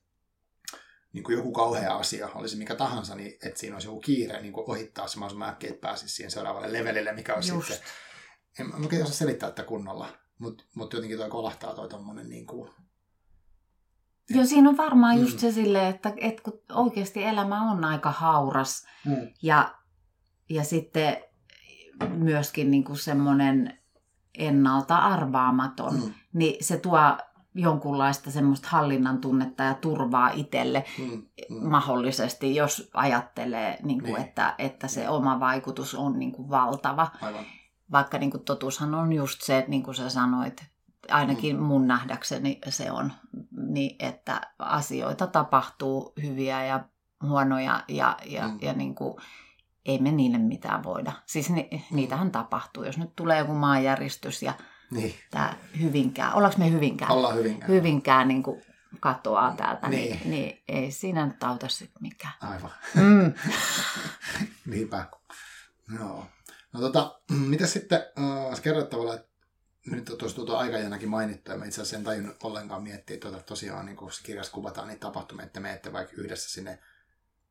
A: niin kuin joku kauhea asia, olisi mikä tahansa, niin että siinä olisi joku kiire niin kuin ohittaa se mahdollisimman äkkiä, että pääsisi siihen seuraavalle levelille, mikä olisi just. sitten... En mä oikein osaa selittää että kunnolla. Mutta mut jotenkin toi kolahtaa toi tommonen niin kuin...
B: Joo, siinä on varmaan mm. just se silleen, että, että kun oikeasti elämä on aika hauras mm. ja, ja sitten myöskin niin kuin semmoinen ennalta arvaamaton, mm. niin se tuo jonkunlaista semmoista hallinnan tunnetta ja turvaa itselle mm, mm. mahdollisesti, jos ajattelee, niin kuin, niin. Että, että se oma vaikutus on niin kuin valtava. Aivan. Vaikka niin kuin totuushan on just se, niin kuin sä sanoit, ainakin mm. mun nähdäkseni se on, niin että asioita tapahtuu hyviä ja huonoja ja, ja, mm. ja niin kuin, ei me niille mitään voida. Siis ni, niitähän tapahtuu, jos nyt tulee joku maanjäristys ja
A: Niin,
B: tämä Hyvinkään, ollaanko me Hyvinkään?
A: ollaan hyvinkään.
B: Hyvinkään niin kuin katoaa täältä, niin.
A: Niin.
B: Niin, niin ei siinä nyt auta sitten mikään.
A: Aivan.
B: Mm.
A: Niinpä. Joo. No tota, mitä sitten, äh, sä kerroit tavallaan, että nyt on tuossa tuota aikajanakin mainittu, ja mä itse asiassa en tajunnut ollenkaan miettiä, että tuota, tosiaan niin kun se kirjassa kuvataan niitä tapahtumia, että menette vaikka yhdessä sinne,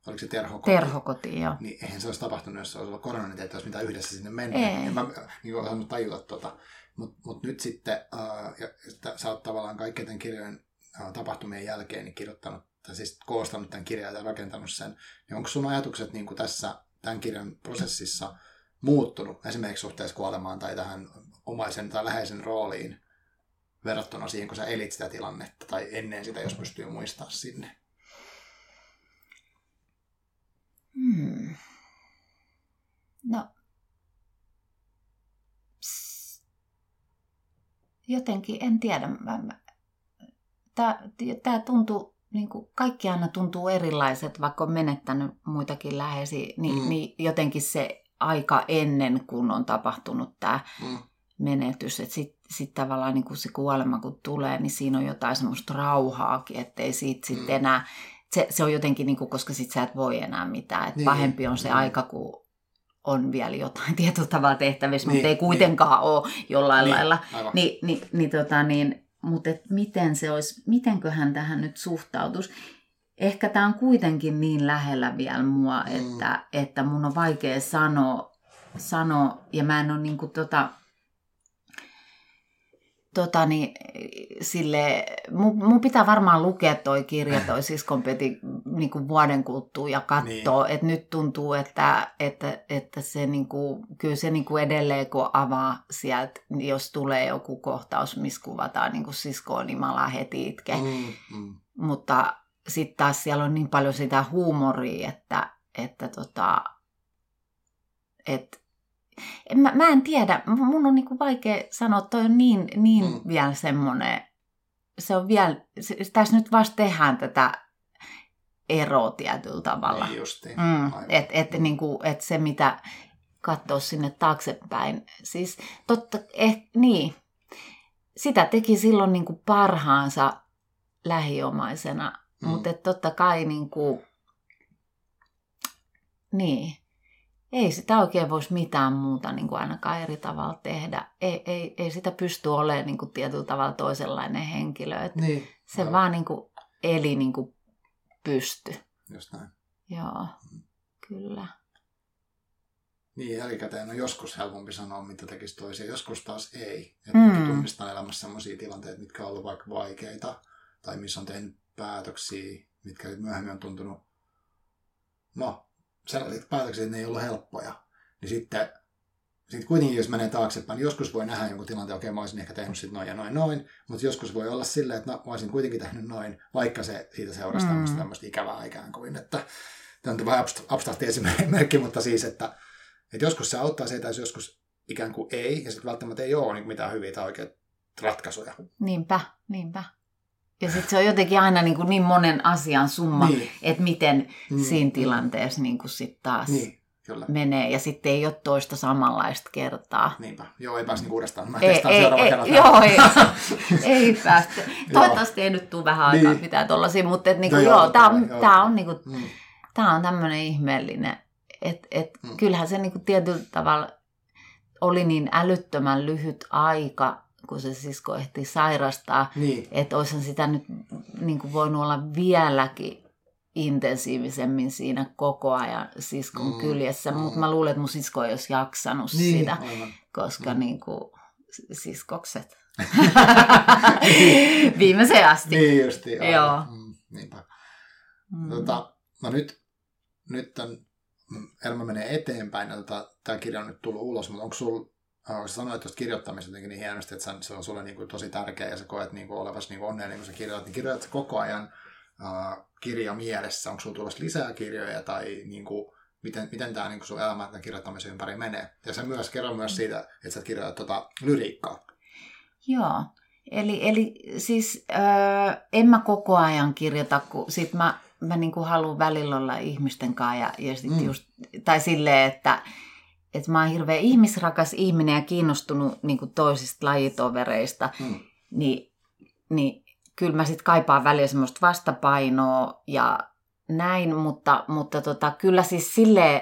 A: oliko se terhokotiin?
B: Terhokotiin, joo.
A: Niin eihän se olisi tapahtunut, jos se olisi ollut korona, niin te ette olisi mitään yhdessä sinne mennyt.
B: Ei.
A: En mä niin kuin osannut tajuta tota. Mutta mut nyt sitten, äh, ja, että sä oot tavallaan kaikkien tämän kirjojen äh, tapahtumien jälkeen niin kirjoittanut, tai siis koostanut tämän kirjan ja rakentanut sen, niin onko sun ajatukset niin kuin tässä tämän kirjan prosessissa muuttunut esimerkiksi suhteessa kuolemaan tai tähän omaisen tai läheisen rooliin verrattuna siihen, kun sä elit sitä tilannetta tai ennen sitä, jos pystyy muistaa sinne?
B: Hmm. No, Psst. jotenkin en tiedä. Tämä tuntuu, niin kuin kaikki aina tuntuu erilaiset, vaikka on menettänyt muitakin läheisiä, niin,
A: Mm.
B: mm. niin jotenkin se aika ennen, kun on tapahtunut tämä
A: Mm.
B: menetys, että sitten sit tavallaan niin kun se kuolema kun tulee, niin siinä on jotain semmoista rauhaakin, ettei siitä
A: Mm.
B: sitten enää, se, se on jotenkin, niin kuin, koska sit sä et voi enää mitään, että
A: Niin.
B: niin. pahempi on se
A: Mm.
B: aika, kun on vielä jotain tietyllä tavalla tehtävissä,
A: Niin,
B: mutta ei kuitenkaan niin. ole jollain
A: Niin,
B: niin. lailla.
A: aivan.
B: Ni, ni, niin, tota, niin, mutta et miten se olisi, mitenköhän tähän nyt suhtautuisi? Ehkä tämä on kuitenkin niin lähellä vielä mua,
A: Mm.
B: mm. että, että mun on vaikea sanoa, sanoa ja mä en ole niinku tota, tota niin, sille, mun, mun, pitää varmaan lukea toi kirja, toi Siskonpeti niin kuin vuoden kuluttua ja katsoa, niin. että nyt tuntuu, että, että, että se niin kuin, kyllä se niin kuin edelleen kun avaa sieltä, niin jos tulee joku kohtaus, missä kuvataan niin kuin siskoa, niin mä alan heti itke.
A: Mm, mm.
B: Mutta sitten taas siellä on niin paljon sitä huumoria, että, että tota, et, en mä, mä en tiedä, mun on niinku vaikea sanoa, toi on niin, niin
A: Mm.
B: mm. vielä semmoinen, se on vielä, se, tässä nyt vasta tehdään tätä eroa tietyllä tavalla.
A: Niin justiin.
B: Mm, et, et, niinku, et se, mitä katsoo sinne taaksepäin. Siis totta, eh, niin. Sitä teki silloin niinku parhaansa lähiomaisena,
A: Mm.
B: mm. mutta totta kai niinku, niin. Ei sitä oikein voisi mitään muuta niin kuin ainakaan eri tavalla tehdä. Ei, ei, ei sitä pysty olemaan niin kuin tietyllä tavalla toisenlainen henkilö. Et
A: Niin,
B: se
A: aivan.
B: vaan niin kuin eli niin kuin pysty.
A: just näin.
B: Joo, kyllä.
A: Niin, jälkikäteen on joskus helpompi sanoa, mitä tekisi toisia, joskus taas ei. Että mm.
B: Mm.
A: tunnistaa elämässä sellaisia tilanteita, mitkä on ollut vaikka vaikeita, tai missä on tehnyt päätöksiä, mitkä myöhemmin on tuntunut, no, sellaiset päätökset, että ne ei ollut helppoja. Niin sitten, sitten kuitenkin, jos menee taaksepäin, niin joskus voi nähdä jonkun tilanteen, okei, mä olisin ehkä tehnyt sit noin ja noin noin, mutta joskus voi olla silleen, että no, mä olisin kuitenkin tehnyt noin, vaikka se siitä seurasi
B: Mm.
A: tämmöistä, tämmöistä ikävää ikään kuin, että tämä on vähän abst- abstrakti esimerkki, mutta siis, että, että joskus se auttaa se, jos joskus ikään kuin ei, ja sitten välttämättä ei ole niin mitään hyviä tai oikeita ratkaisuja.
B: Niinpä, niinpä. Ja sitten se on jotenkin aina niin, kuin niin monen asian summa, niin.
A: Niin,
B: että miten
A: Mm,
B: mm. siinä
A: mm.
B: tilanteessa niin kuin sit taas niin.
A: niin, kyllä.
B: menee. Ja sitten ei ole toista samanlaista kertaa.
A: Niinpä. Joo, ei pääse niinku uudestaan. Mä
B: Ei, ei, ei,
A: kerran.
B: joo, ei, ei päästä. Toivottavasti ei nyt tule vähän aikaa
A: Niin.
B: mitään tollasia, mutta et niinku,
A: No
B: joo,
A: joo,
B: joo tämä on,
A: kai,
B: tää
A: joo.
B: on, niinku,
A: Mm,
B: tää on tämmöinen ihmeellinen, et,
A: Mm.
B: mm. kyllähän se niinku tietyllä tavalla oli niin älyttömän lyhyt aika, kun se sisko ehti sairastaa,
A: niin,
B: että olisihan sitä nyt niin kuin voinut olla vieläkin intensiivisemmin siinä koko ajan siskon
A: Mm,
B: mm, kyljessä,
A: mm.
B: mutta mä luulen, että mun sisko ei olisi jaksanut
A: niin,
B: sitä,
A: aivan.
B: koska
A: Mm.
B: mm. niin kuin, siskokset. Viimeiseen asti.
A: Niin aivan.
B: Joo.
A: Mm, niinpä.
B: Mm.
A: Tota, no nyt, nyt tämän elämä menee eteenpäin ja tota, tämä kirja on nyt tullut ulos, mutta onko sulla äh, sä sanoit tuosta kirjoittamisesta jotenkin niin hienosti, että se on sulle niin kuin tosi tärkeä ja sä koet niin kuin olevasi niin kuin onnellinen, kun sä kirjoitat, niin kirjoitat koko ajan äh, kirja mielessä? Onko sulla tulossa lisää kirjoja tai niin kuin, miten, miten tämä niin kuin sun elämä tämän kirjoittamisen ympäri menee? Ja sä myös kerro myös siitä, että sä kirjoitat tota lyriikkaa.
B: Joo. Eli, eli siis öö, en mä koko ajan kirjoita, kun sit mä, mä niinku haluan välillä olla ihmisten kanssa ja, ja sit
A: Mm.
B: mm. just tai silleen, että, että mä oon hirveän ihmisrakas ihminen ja kiinnostunut niin kuin toisista lajitovereista,
A: Mm.
B: niin, niin kyllä mä sitten kaipaan välillä semmoista vastapainoa ja näin, mutta, mutta tota, kyllä siis silleen,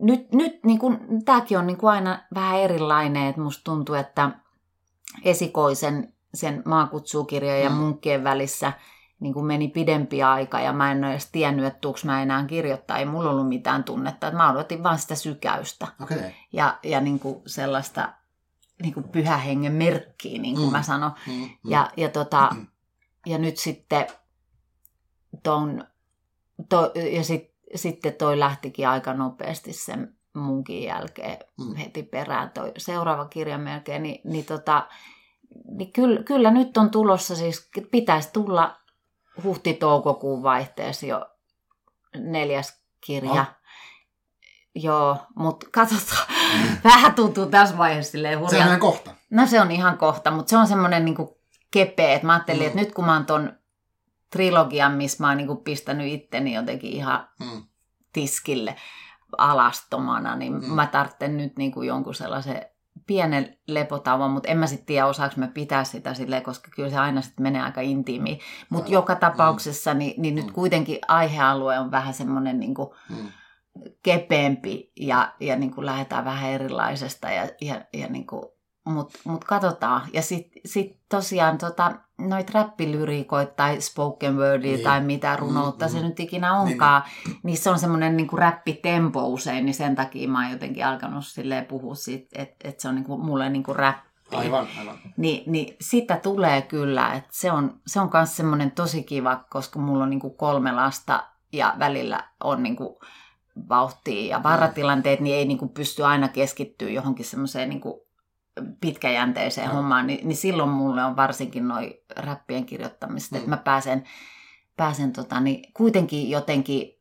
B: nyt, nyt niin kun, tämäkin on niin kuin aina vähän erilainen, että musta tuntuu, että esikoisen sen maakutsukirjan ja
A: Mm.
B: munkkien välissä niin kuin meni pidempi aika ja mä en ole edes tiennyt, että tuuks mä enää kirjoittaa. Ei mulla ollut mitään tunnetta, että mä odotin vaan sitä sykäystä.
A: Okay.
B: ja, ja niin kuin sellaista niin kuin pyhähengen merkkiä, niin kuin
A: Mm.
B: mä sanon.
A: Mm. Mm.
B: Ja, ja, tota,
A: Mm.
B: ja nyt sitten ton, to, ja sit, sitten toi lähtikin aika nopeasti sen munkin jälkeen
A: Mm.
B: heti perään toi seuraava kirja melkein, niin, niin, tota, niin kyllä, kyllä nyt on tulossa siis, pitäisi tulla huhti-toukokuun vaihteessa jo neljäs kirja.
A: Ah.
B: Joo, mutta katsotaan, vähän tuntuu tässä vaiheessa silleen hurjalta.
A: Sehän on kohta.
B: No se on ihan kohta, mutta se on semmoinen niinku kepeä, että mä ajattelin,
A: Mm.
B: että nyt kun mä oon ton trilogian, missä mä oon niinku pistänyt itteni jotenkin ihan
A: Mm.
B: tiskille alastomana, niin
A: Mm.
B: mm. mä tarvitsen nyt niinku jonkun sellaisen pienen lepotauon, mutta en mä sitten tiedä, osaanko mä pitää sitä silleen, koska kyllä se aina sitten menee aika intiimiin. Mutta joka tapauksessa, niin, niin nyt
A: Mm.
B: kuitenkin aihealue on vähän semmoinen niinku
A: Mm.
B: kepeämpi ja, ja niin kuin lähdetään vähän erilaisesta, ja, ja, ja niin kuin, mutta mut katsotaan. Ja sitten sit tosiaan tota, noit räppilyriikoita tai spoken wordia
A: Niin.
B: tai mitä runoutta
A: Mm,
B: se
A: mm.
B: nyt ikinä onkaan, niin, niin se on semmoinen niin kuin räppitempo usein, niin sen takia mä oon jotenkin alkanut silleen puhua siitä, että et se on niin kuin, mulle niin kuin räppi.
A: Aivan, aivan.
B: Niin, niin sitä tulee kyllä, että se on, se on myös semmoinen tosi kiva, koska mulla on niinku kolme lasta ja välillä on niinku vauhtia ja varatilanteet, niin ei niinku pysty aina keskittyä johonkin semmoiseen niinku pitkäjänteiseen
A: Joo.
B: hommaan, niin, niin silloin mulle on varsinkin noi räppien kirjoittamista,
A: Mm.
B: että mä pääsen, pääsen tota, niin kuitenkin jotenkin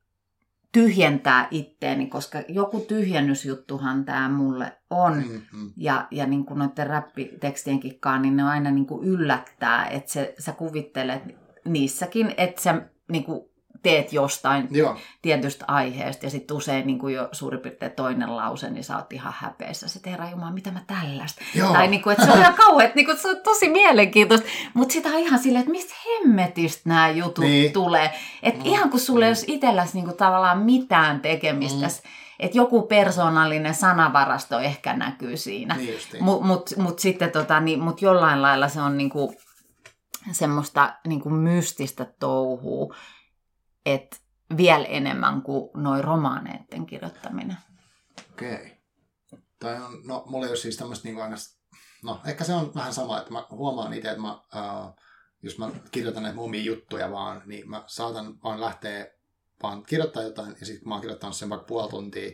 B: tyhjentää itteeni, koska joku tyhjennysjuttuhan tämä mulle on.
A: Mm. Mm.
B: Ja, ja niin kuin noiden räppitekstienkin kanssa, niin ne aina niin kuin yllättää, että se, sä kuvittelet niissäkin, että sä niin kuin teet jostain
A: Joo.
B: tietystä aiheesta ja sitten usein niin kuin jo suurin piirtein toinen lause, niin sä oot ihan häpeessä. Se herra Jumala, mitä mä tällaista.
A: Joo.
B: Tai niin kuin, että se on ihan kauhean, niin kuin, se on tosi mielenkiintoista. Mutta sitä on ihan silleen, että mistä hemmetistä nämä jutut
A: Niin.
B: niin. tulee. Että
A: Mm.
B: mm. ihan kun sulle ei olisi itselläsi niin kuin, tavallaan mitään tekemistä,
A: Mm.
B: mm. että joku persoonallinen sanavarasto ehkä näkyy siinä.
A: Niin.
B: Mutta mut, mut sitten tota, niin, mut jollain lailla se on niinku semmoista niinku mystistä touhua, että vielä enemmän kuin noin romaaneiden kirjoittaminen.
A: Okei. Tai on, no, mulla ei ole siis tämmöistä niinku aina, no ehkä se on vähän sama, että mä huomaan itse, että mä, uh, jos mä kirjoitan näitä omia juttuja vaan, niin mä saatan vaan lähteä vaan kirjoittaa jotain, ja sitten mä oon kirjoittanut sen vaikka puoli tuntia,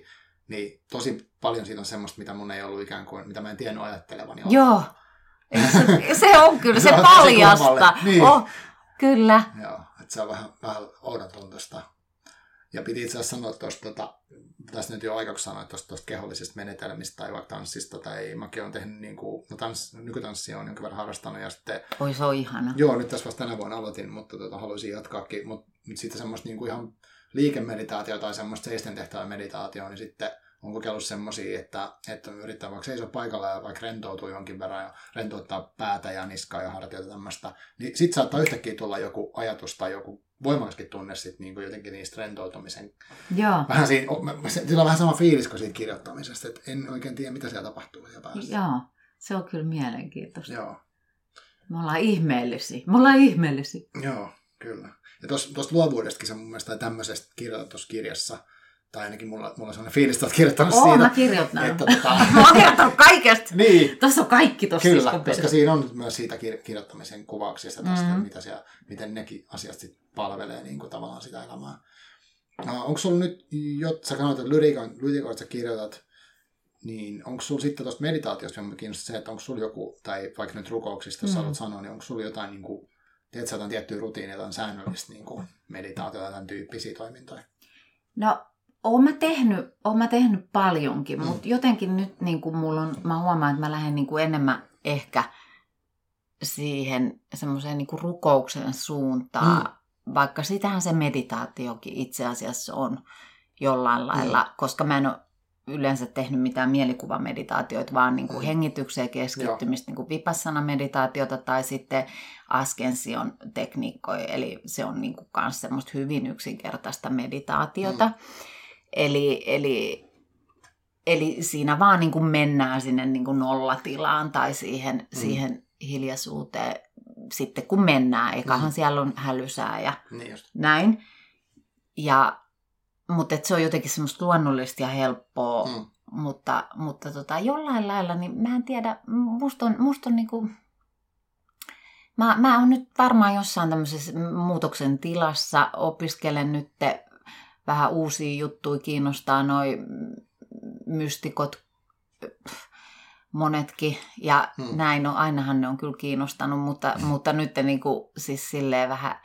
A: niin tosi paljon siitä on semmoista, mitä mun ei ollut ikään kuin, mitä mä en tiennyt ajattelevani.
B: Joo, se, se on kyllä, se
A: Se
B: paljasta.
A: Niin.
B: Oh, kyllä.
A: Joo, se on vähän, vähän oudotuntoista. Ja piti itse asiassa sanoa tuosta, tota, tässä nyt jo aikaksi sanoa tuosta, tuosta kehollisesta menetelmistä tai vaikka tanssista, tai mäkin olen tehnyt, niin kuin, no tans, nykytanssia on jonkin verran harrastanut, ja sitten,
B: Oi se on ihana.
A: joo, nyt tässä vasta tänä vuonna aloitin, mutta tota, haluaisin jatkaakin, mutta sitten semmoista niin kuin ihan liikemeditaatio tai semmoista seisten tehtävää meditaatio, niin sitten on kokeillut semmoisia, että, että yrittää vaikka seisoa paikalla ja vaikka rentoutuu jonkin verran ja rentouttaa päätä ja niskaa ja hartioita tämmöistä, niin sitten saattaa yhtäkkiä tulla joku ajatus tai joku voimakaskin tunne sit niinku jotenkin niistä rentoutumisen.
B: Joo,
A: Vähän siinä, sillä on vähän sama fiilis kuin siitä kirjoittamisesta, että en oikein tiedä, mitä siellä tapahtuu siellä päässä.
B: joo. Se on kyllä mielenkiintoista.
A: Joo,
B: Me ollaan ihmeellisiä. Me ollaan ihmeellisiä.
A: joo, kyllä. Ja tuosta luovuudestakin se mun mielestä tai tämmöisestä kirjoitetussa kirjassa, tai ainakin mulla, mulla on sellainen fiilis, että olet kirjoittanut
B: Oo, mä
A: siitä,
B: kirjoitan.
A: että tota,
B: Mä oon kirjoittanut kaikesta.
A: niin,
B: Tuossa on kaikki tuossa
A: Kyllä,
B: siskon
A: koska siinä on myös siitä kir- kirjoittamisen kuvauksista tästä, mm-hmm.
B: Mhm.
A: mitä siellä, miten nekin asiat sit palvelee niin kuin tavallaan sitä elämää. Uh, onko sulla nyt, jot, sä sanoit, että lyriikan, lyriikoista sä kirjoitat, niin onko sulla sitten tuosta meditaatiosta, jonka kiinnostaa se, että onko sulla joku, tai vaikka nyt rukouksista, jos mm. Haluat sanoa, niin onko sulla jotain, niin kuin, tiedätkö jotain tiettyä rutiinia, jotain säännöllistä niin kuin meditaatiota, tämän tyyppisiä toimintoja?
B: No, oon mä tehnyt, oon mä tehnyt paljonkin,
A: Mm.
B: mutta jotenkin nyt niin kuin mulla on, mä huomaan, että mä lähden niin kuin enemmän ehkä siihen semmoiseen niin rukouksen suuntaan, mm. vaikka sitähän se meditaatiokin itse asiassa on jollain lailla, mm. koska mä en ole yleensä tehnyt mitään mielikuvameditaatioita, vaan niin kuin mm. hengitykseen keskittymistä, niin kuin vipassana-meditaatiota tai sitten askension tekniikkoja, eli se on niin kuin myös semmoista hyvin yksinkertaista meditaatiota. Mm. Eli, eli, eli siinä vaan niin kuin mennään sinne niin kuin nollatilaan tai siihen, mm. siihen hiljaisuuteen sitten kun mennään. Ekahan mm. siellä on hälysää ja
A: niin
B: näin. Ja mutta se on jotenkin semmoista luonnollista ja helppoa, mm. mutta, mutta tota, jollain lailla, niin mä en tiedä, musta on, musta on niinku, mä, mä oon nyt varmaan jossain tämmöisessä muutoksen tilassa, opiskelen nyt vähän uusia juttuja, kiinnostaa noi mystikot, monetkin, ja hmm. näin, no ainahan ne on kyllä kiinnostanut, mutta, hmm. mutta nyt niin kuin, siis silleen vähän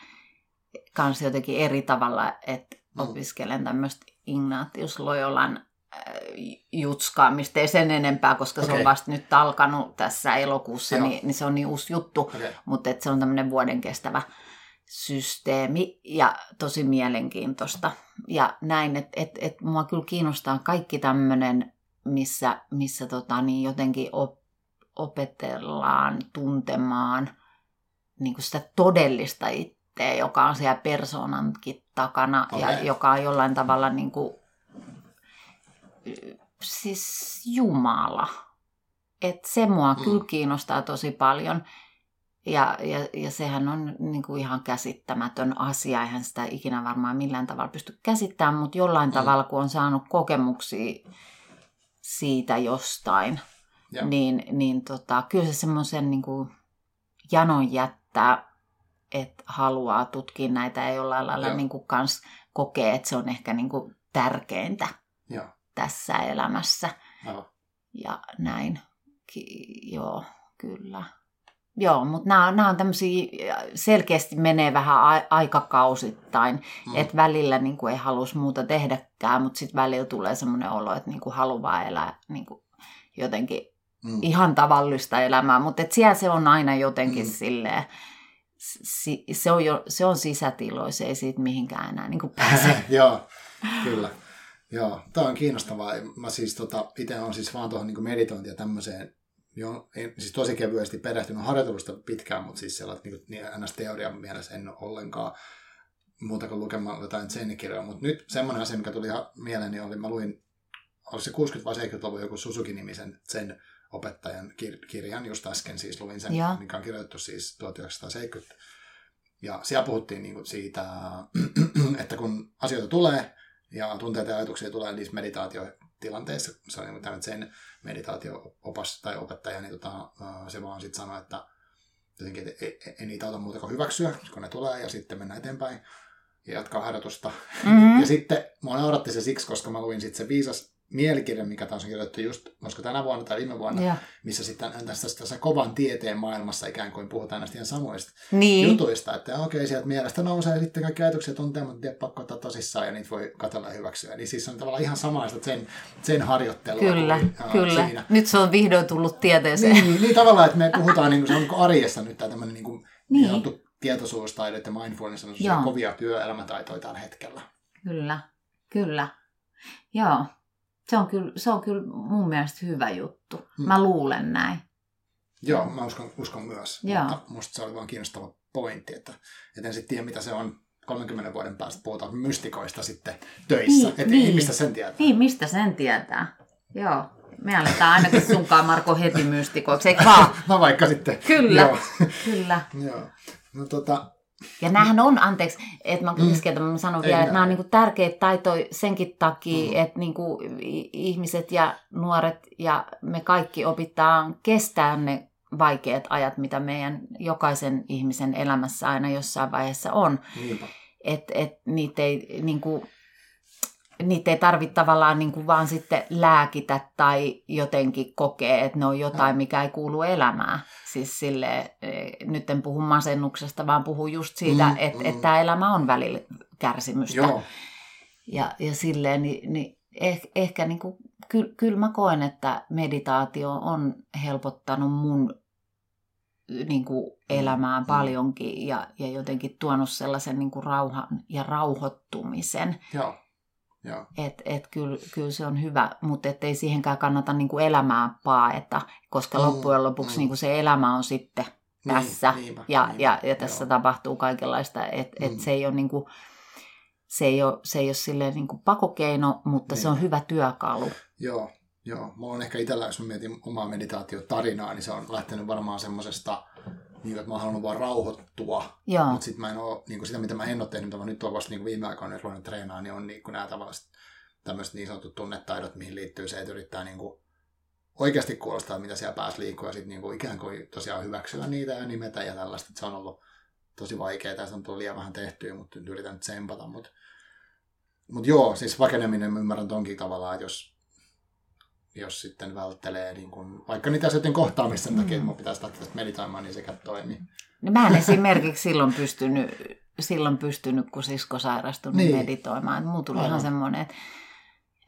B: kans jotenkin eri tavalla, että mm. opiskelen tämmöistä Ignatius Loyolan äh, jutskaamista, ei sen enempää, koska okay. se on vasta nyt alkanut tässä elokuussa, niin, niin se on niin uusi juttu, okay. mutta että se on tämmöinen vuoden kestävä systeemi ja tosi mielenkiintoista. Ja näin, että et, et mua kyllä kiinnostaa kaikki tämmöinen, missä, missä tota, niin jotenkin op, opetellaan tuntemaan niin kuin sitä todellista itseä, joka on siellä persoonankin takana okay. ja joka on jollain tavalla niin kuin, siis Jumala. Et se mua mm. kyllä kiinnostaa tosi paljon. Ja, ja, ja sehän on niin kuin ihan käsittämätön asia. Eihän sitä ikinä varmaan millään tavalla pysty käsittämään, mutta jollain mm. tavalla, kun on saanut kokemuksia siitä jostain, ja. niin, niin tota, kyllä se semmoisen niin janon jättää että haluaa tutkia näitä ja jollain lailla niin kuin kans kokee, että se on ehkä niin kuin tärkeintä Joo. tässä elämässä. Joo. Ja näin. Ki- joo, kyllä. Joo, mutta nämä, nämä on tämmöisiä, selkeästi menee vähän a- aikakausittain, mm. että välillä niin kuin ei halus muuta tehdäkään, mutta sitten välillä tulee semmoinen olo, että niin kuin haluaa elää niin kuin jotenkin mm. ihan tavallista elämää, mutta siellä se on aina jotenkin mm. silleen, si, se, on jo, se on sisätiloissa, ei siitä mihinkään enää niin pääse.
A: Joo, kyllä. Joo, tämä on kiinnostavaa. Mä siis tota, itse olen siis vaan tuohon niin meditointia tämmöiseen, jo, siis tosi kevyesti perehtynyt harjoitelusta pitkään, mutta siis sellainen niin, niin ns. teorian mielessä en ole ollenkaan muuta kuin lukemaan jotain zen-kirjoja. Mutta nyt semmoinen asia, mikä tuli ihan mieleeni, oli, mä luin, oli se 60- vai 70-luvun joku Suzuki-nimisen zen opettajan kir- kirjan, just äsken siis luin sen, ja. mikä on kirjoitettu siis 1970. Ja siellä puhuttiin niin siitä, että kun asioita tulee ja tunteita ja ajatuksia tulee niissä meditaatiotilanteissa, se on niin sen meditaatio-opas tai opettaja, niin tota, se vaan sitten sanoi, että jotenkin, että ei, ei niitä auta muuta kuin hyväksyä, kun ne tulee ja sitten mennä eteenpäin ja jatkaa harjoitusta. Mm-hmm. Ja sitten mua nauratti se siksi, koska mä luin sitten se viisas mielikirja, mikä taas on kirjoitettu just, olisiko tänä vuonna tai viime vuonna, ja. missä sitten tässä, tässä kovan tieteen maailmassa ikään kuin puhutaan näistä ihan samoista niin. jutuista, että okei, okay, sieltä mielestä nousee sitten kaikki ajatuksia tunteja, mutta pakko ottaa tosissaan ja niitä voi katsella ja hyväksyä. Niin siis on tavallaan ihan samaista sen, sen harjoittelua.
B: Kyllä, kuin, kyllä. Siinä. Nyt se on vihdoin tullut tieteeseen.
A: Niin, niin, niin tavallaan, että me puhutaan niin kuin, se on niin arjessa nyt tämä tämmöinen niin kuin, niin. niin tietoisuustaide ja mindfulness on kovia työelämätaitoja tällä hetkellä.
B: Kyllä, kyllä. Joo, se on kyllä, se on kyllä mun mielestä hyvä juttu. Hmm. Mä luulen näin.
A: Joo, mä uskon, uskon myös. Joo. Mutta musta se oli vaan kiinnostava pointti, että, että en sitten tiedä, mitä se on 30 vuoden päästä puhutaan mystikoista sitten töissä. Niin, että niin. mistä sen tietää.
B: Niin, mistä sen tietää. Joo. Me aletaan ainakin sunkaan Marko heti mystikoiksi, eikö vaan?
A: mä vaikka sitten.
B: Kyllä, Joo. kyllä.
A: Joo. No tota,
B: ja näähän on, anteeksi, että mä keskeytän, mm. mä sanon vielä, että nämä on niinku tärkeitä taitoja senkin takia, mm. että niinku ihmiset ja nuoret ja me kaikki opitaan kestää ne vaikeat ajat, mitä meidän jokaisen ihmisen elämässä aina jossain vaiheessa on. Että et niitä ei niinku, niitä ei tarvitse tavallaan niin kuin vaan sitten lääkitä tai jotenkin kokea, että ne on jotain, mikä ei kuulu elämään. Siis sille, e, nyt en puhu masennuksesta, vaan puhu just siitä, mm, että, mm. että tämä elämä on välillä kärsimystä.
A: Joo.
B: Ja, ja silleen, niin, niin eh, ehkä niin kuin, kyllä, kyllä mä koen, että meditaatio on helpottanut mun niin kuin elämään mm. paljonkin ja, ja jotenkin tuonut sellaisen niin kuin rauhan ja rauhoittumisen.
A: Joo joo.
B: Et, et kyllä, kyllä se on hyvä, mutta ei siihenkään kannata niinku elämää paeta, koska
A: Mm,
B: loppujen lopuksi
A: mm.
B: niinku se elämä on sitten
A: Niin,
B: tässä
A: niinpä,
B: ja,
A: niinpä,
B: ja, ja tässä
A: joo.
B: tapahtuu kaikenlaista, että et
A: Mm.
B: se ei ole niinku, se ei ole, se ei ole silleen niinku pakokeino, mutta se
A: Niin.
B: on hyvä työkalu.
A: Joo, joo. Mulla on ehkä itsellä, jos mietin omaa meditaatiotarinaa, niin se on lähtenyt varmaan semmosesta, niin että mä oon halunnut vaan rauhoittua.
B: Joo,
A: Mutta sitten mä en oo, niin sitä mitä mä en ole tehnyt, mitä mä nyt olen vasta niin viime aikoina ruvennut treenaamaan, niin on niin nämä tavalliset tämmöiset niin sanotut tunnetaidot, mihin liittyy se, että yrittää niin kuin oikeasti kuulostaa, mitä siellä päässä liikkuu, ja sitten niin kuin ikään kuin tosiaan hyväksyä niitä ja nimetä ja tällaista. Että se on ollut tosi vaikeaa, tästä on tullut liian vähän tehtyä, mutta nyt yritän nyt tsempata. Mutta mut joo, siis vakeneminen mä ymmärrän tonkin tavallaan, että jos, jos sitten välttelee niin kun, vaikka niitä asioiden kohtaamista sen takia, että mun pitäisi lähteä tästä meditoimaan, niin sekä toimii.
B: No mä en esimerkiksi silloin pystynyt, silloin pystynyt kun sisko sairastui, niin,
A: Niin.
B: meditoimaan. Mulla tuli
A: Aivan.
B: ihan semmoinen, että,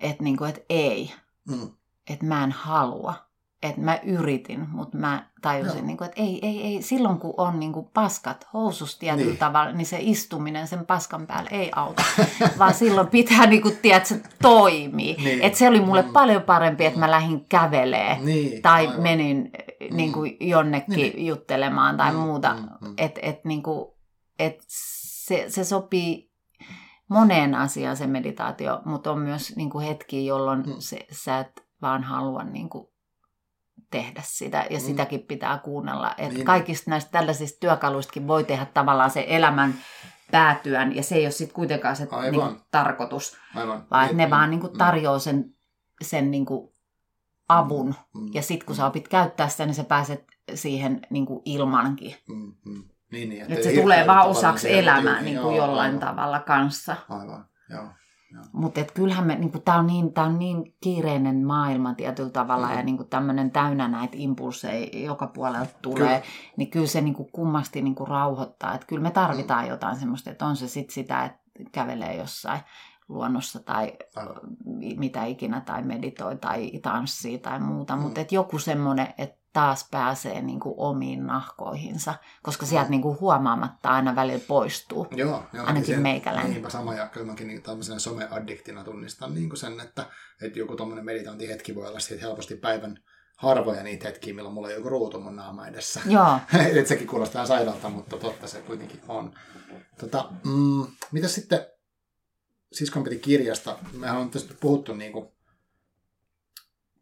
B: että, niinku, että ei,
A: Mm.
B: että mä en halua. Että mä yritin, mutta mä tajusin,
A: Joo.
B: niin kuin, että ei, ei, ei. Silloin kun on niin kuin paskat housus tietyllä
A: Niin.
B: tavalla, niin se istuminen sen paskan päällä ei auta. vaan silloin pitää, niin kuin, tiedät, se toimii.
A: Niin.
B: Että se oli mulle
A: Mm.
B: paljon parempi, että mä lähdin kävelee.
A: Niin,
B: Tai
A: aivan.
B: menin niin kuin jonnekin
A: Niin.
B: juttelemaan tai
A: Mm,
B: muuta.
A: mm, mm.
B: Että et, niin kuin, et se, se sopii moneen asiaan se meditaatio, mutta on myös niin kuin hetki, jolloin
A: Mm.
B: se, sä et vaan halua niin kuin tehdä sitä ja
A: Mm.
B: sitäkin pitää kuunnella. Et
A: Niin.
B: kaikista näistä tällaisista työkaluistakin voi tehdä tavallaan se elämän päätyön ja se ei ole sitten kuitenkaan se
A: Aivan.
B: niin kuin, tarkoitus,
A: Aivan.
B: vaan että ne vaan niin kuin,
A: mm,
B: tarjoaa sen, sen niin kuin, avun
A: mm,
B: ja sitten kun sä opit käyttää sitä, niin sä pääset siihen niin kuin ilmankin.
A: Mm, mm. Niin, niin,
B: Että se tulee vaan osaksi elämää niin kuin
A: Joo,
B: jollain
A: aivan,
B: tavalla kanssa.
A: Aivan, joo.
B: Mutta kyllähän me, niin tämä on, niin, tää on niin kiireinen maailma tietyllä tavalla
A: Mm.
B: ja niin tämmöinen täynnä näitä impulseja joka puolelta tulee,
A: Kyllä.
B: niin kyllä se niin kuin kummasti niin kuin rauhoittaa. Että kyllä me tarvitaan jotain semmoista, että on se sitten sitä, että kävelee jossain luonnossa tai
A: Aivan.
B: mi- mitä ikinä tai meditoi tai tanssii tai muuta,
A: Mm.
B: mutta joku semmoinen, että taas pääsee niin kuin omiin nahkoihinsa, koska sieltä
A: Mm.
B: niin kuin huomaamatta aina välillä poistuu.
A: Joo, joo,
B: Ainakin
A: niin
B: meikäläinen.
A: Niinpä sama, ja kyllä mäkin niin, tämmöisenä someaddiktina tunnistan niin kuin sen, että, että joku tuommoinen meditointihetki voi olla siitä helposti päivän harvoja niitä hetkiä, milloin mulla on joku ruutu mun naama edessä.
B: Joo,
A: Et sekin kuulostaa sairaalta, mutta totta se kuitenkin on. Tota, mm, mitä sitten siskon piti kirjasta? Mehän on tästä puhuttu niin kuin,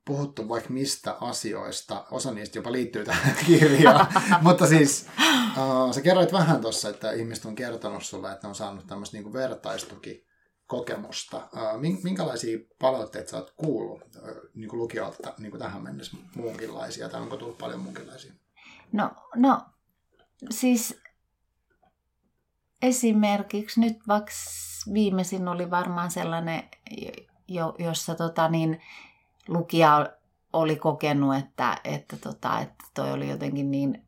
A: puhuttu vaikka mistä asioista. Osa niistä jopa liittyy tähän kirjaan. mutta siis uh, sä kerroit vähän tuossa, että ihmiset on kertonut sulle, että on saanut tämmöistä niin vertaistuki kokemusta. Uh, minkälaisia palautteita sä oot kuullut uh, niin kuin lukijoilta niin kuin tähän mennessä muunkinlaisia, tai onko tullut paljon muunkinlaisia?
B: no, no siis esimerkiksi nyt vaikka viimeisin oli varmaan sellainen, jo, jossa tota niin, lukija oli kokenut, että, että, tota, että toi oli jotenkin niin,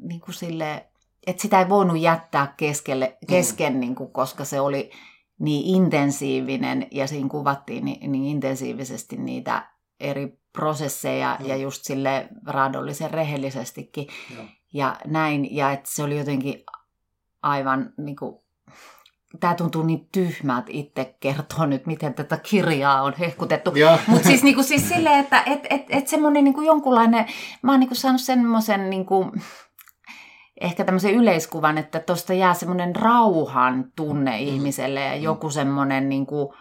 B: niin kuin sille, että sitä ei voinut jättää keskelle, kesken, mm. niin kuin, koska se oli niin intensiivinen ja siinä kuvattiin niin, niin intensiivisesti niitä eri prosesseja mm. ja just sille raadollisen rehellisestikin
A: Joo.
B: ja näin. Ja että se oli jotenkin aivan niin kuin, tämä tuntuu niin tyhmältä itse kertoa nyt, miten tätä kirjaa on hehkutettu. Mutta siis, niinku, siis silleen, että et, et, et semmoinen niinku jonkunlainen, mä oon niinku saanut semmoisen niinku, ehkä tämmöisen yleiskuvan, että tuosta jää semmoinen rauhan tunne mm. ihmiselle ja joku semmoinen niinku,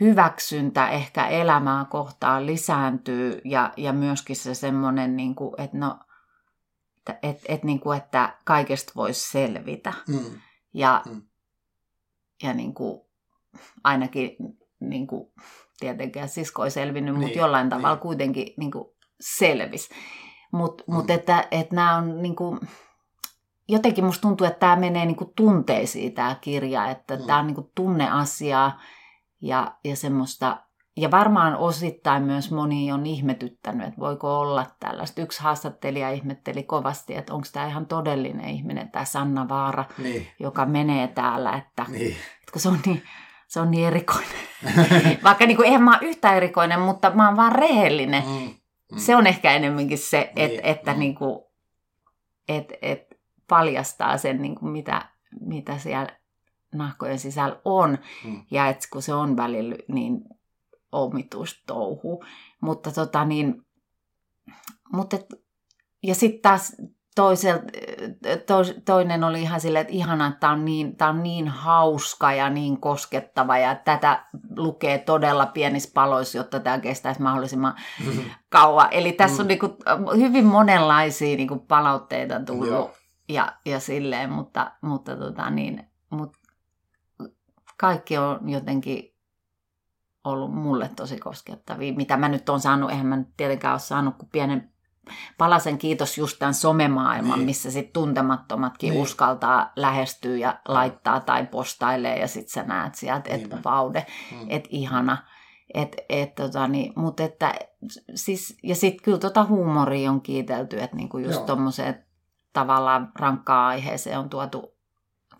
B: hyväksyntä ehkä elämää kohtaan lisääntyy ja, ja myöskin se semmoinen, niinku, että no, et, et, niinku, että kaikesta voisi selvitä.
A: Mm.
B: Ja,
A: Mm.
B: Ja niin kuin, ainakin niin kuin, tietenkään sisko ei selvinnyt,
A: Niin,
B: mutta jollain
A: niin.
B: tavalla kuitenkin niin kuin, selvisi. Mutta
A: Mm.
B: mut että, että nämä on niin kuin, jotenkin musta tuntuu, että tämä menee niin kuin tunteisiin tämä kirja, että
A: Mm.
B: tämä on niin kuin tunneasiaa ja, ja semmoista, ja varmaan osittain myös moni on ihmetyttänyt, että voiko olla tällaista. Yksi haastattelija ihmetteli kovasti, että onko tämä ihan todellinen ihminen, tämä Sanna Vaara,
A: Niin,
B: joka menee täällä, että,
A: niin.
B: että kun se on niin, se on niin erikoinen. Vaikka niin kuin, eihän mä ole yhtä erikoinen, mutta mä oon vaan rehellinen.
A: Mm. Mm.
B: Se on ehkä enemmänkin se, et,
A: Niin,
B: että
A: mm.
B: niin kuin, et, et paljastaa sen, niin kuin mitä, mitä siellä nahkojen sisällä on.
A: Mm.
B: Ja että kun se on välillä niin omituista touhu. Mutta tota niin, mutta et, ja sitten taas toisel, tois, toinen oli ihan silleen, että ihana, että tämä on, niin, on niin hauska ja niin koskettava ja tätä lukee todella pienissä paloissa, jotta tämä kestäisi mahdollisimman kauan. Eli tässä on
A: Mm.
B: niinku hyvin monenlaisia niinku palautteita tullut
A: Joo.
B: ja, ja silleen, mutta, mutta tota niin, mut kaikki on jotenkin ollut mulle tosi koskettavia. Mitä mä nyt on saanut, eihän mä nyt tietenkään ole saanut kuin pienen palasen kiitos just tämän somemaailman,
A: Niin.
B: missä sitten tuntemattomatkin
A: Niin.
B: uskaltaa lähestyä ja laittaa tai postailee ja sitten sä näet sieltä, että vaude,
A: Mm.
B: että ihana. Et, et, tota, niin, mut että, siis, ja sitten kyllä tota huumoria on kiitelty, että niinku just
A: Joo.
B: tommoseen tavallaan rankkaan aiheeseen on tuotu,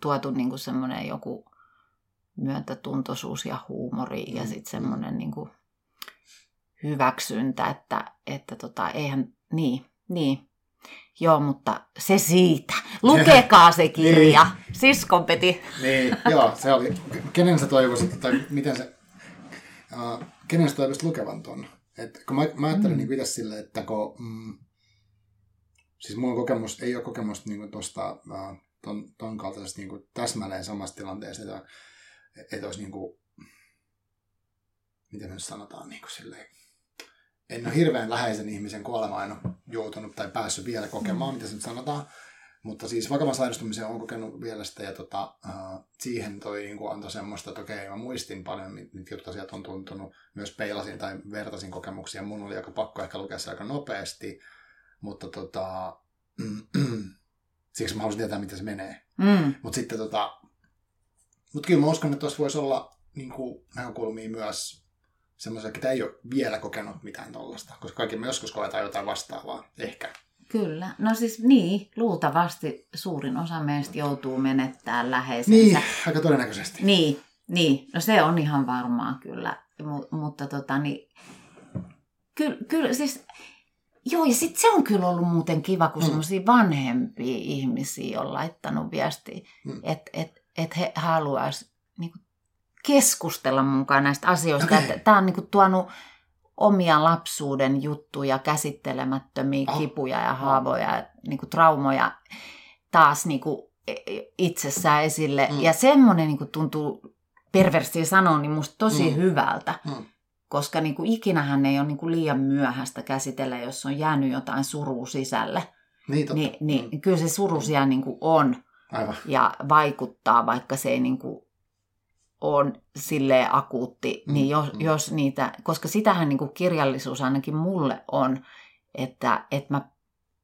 B: tuotu niinku semmoinen joku myötätuntoisuus ja huumori ja
A: Mm,
B: sitten
A: mm.
B: semmoinen niinku hyväksyntä, että, että tota, eihän, niin, niin. Joo, mutta se siitä. Lukekaa se kirja. Siskon peti.
A: Niin, joo, se oli. Kenen sä toivoisit, tai miten se, uh, kenen sä toivoisit lukevan ton? Et, kun mä, mä ajattelen
B: Mm.
A: niin itse silleen, että kun, mm, siis mulla on kokemus, ei ole kokemusta niin tuosta uh, ton, ton kaltaisesta niin täsmälleen samasta tilanteesta, että, että olisi niin kuin, miten me nyt sanotaan niin kuin silleen, en ole hirveän läheisen ihmisen kuolemaa en ole joutunut tai päässyt vielä kokemaan, mitä se nyt sanotaan. Mutta siis vakavan sairastumisen on kokenut vielä sitä, ja tota, uh, siihen toi niin antoi semmoista, että okei, mä muistin paljon, mit- mitkä jotkut asiat on tuntunut, myös peilasin tai vertasin kokemuksia. Mun oli aika pakko ehkä lukea se aika nopeasti, mutta tota, siksi mä halusin tietää, miten se menee.
B: Mm.
A: Mutta sitten tota, mut kyllä mä uskon, että tuossa voisi olla niin kuin, näkökulmia myös semmoisia, ketä ei ole vielä kokenut mitään tollasta, koska kaikki me joskus koetaan jotain vastaavaa, ehkä.
B: Kyllä. No siis niin, luultavasti suurin osa meistä joutuu menettämään läheisensä.
A: Niin, aika todennäköisesti.
B: Niin, niin. No se on ihan varmaa kyllä. M- mutta tota niin, kyllä, kyllä siis, joo ja sitten se on kyllä ollut muuten kiva, kun
A: Mm.
B: mm. semmoisia vanhempia ihmisiä on laittanut viestiä,
A: mm.
B: että et, et he haluaisivat niinku keskustella mukaan näistä asioista. Okay. Tämä on niinku tuonut omia lapsuuden juttuja, käsittelemättömiä
A: Ah.
B: kipuja ja haavoja, ja niinku traumoja taas niinku itsessään esille.
A: Mm.
B: Mm. Ja semmoinen niinku tuntuu perversiä sanoa, niin musta tosi
A: Mm.
B: mm. hyvältä.
A: Mm.
B: Koska niinku ikinähän ei ole niinku liian myöhäistä käsitellä, jos on jäänyt jotain surua sisälle.
A: Niin, totta.
B: Niin, niin kyllä se suru siellä niinku on
A: Aivan.
B: ja vaikuttaa, vaikka se ei niinku on silleen akuutti,
A: Mm,
B: niin jos,
A: mm.
B: jos niitä, koska sitähän niinku kirjallisuus ainakin mulle on, että, että mä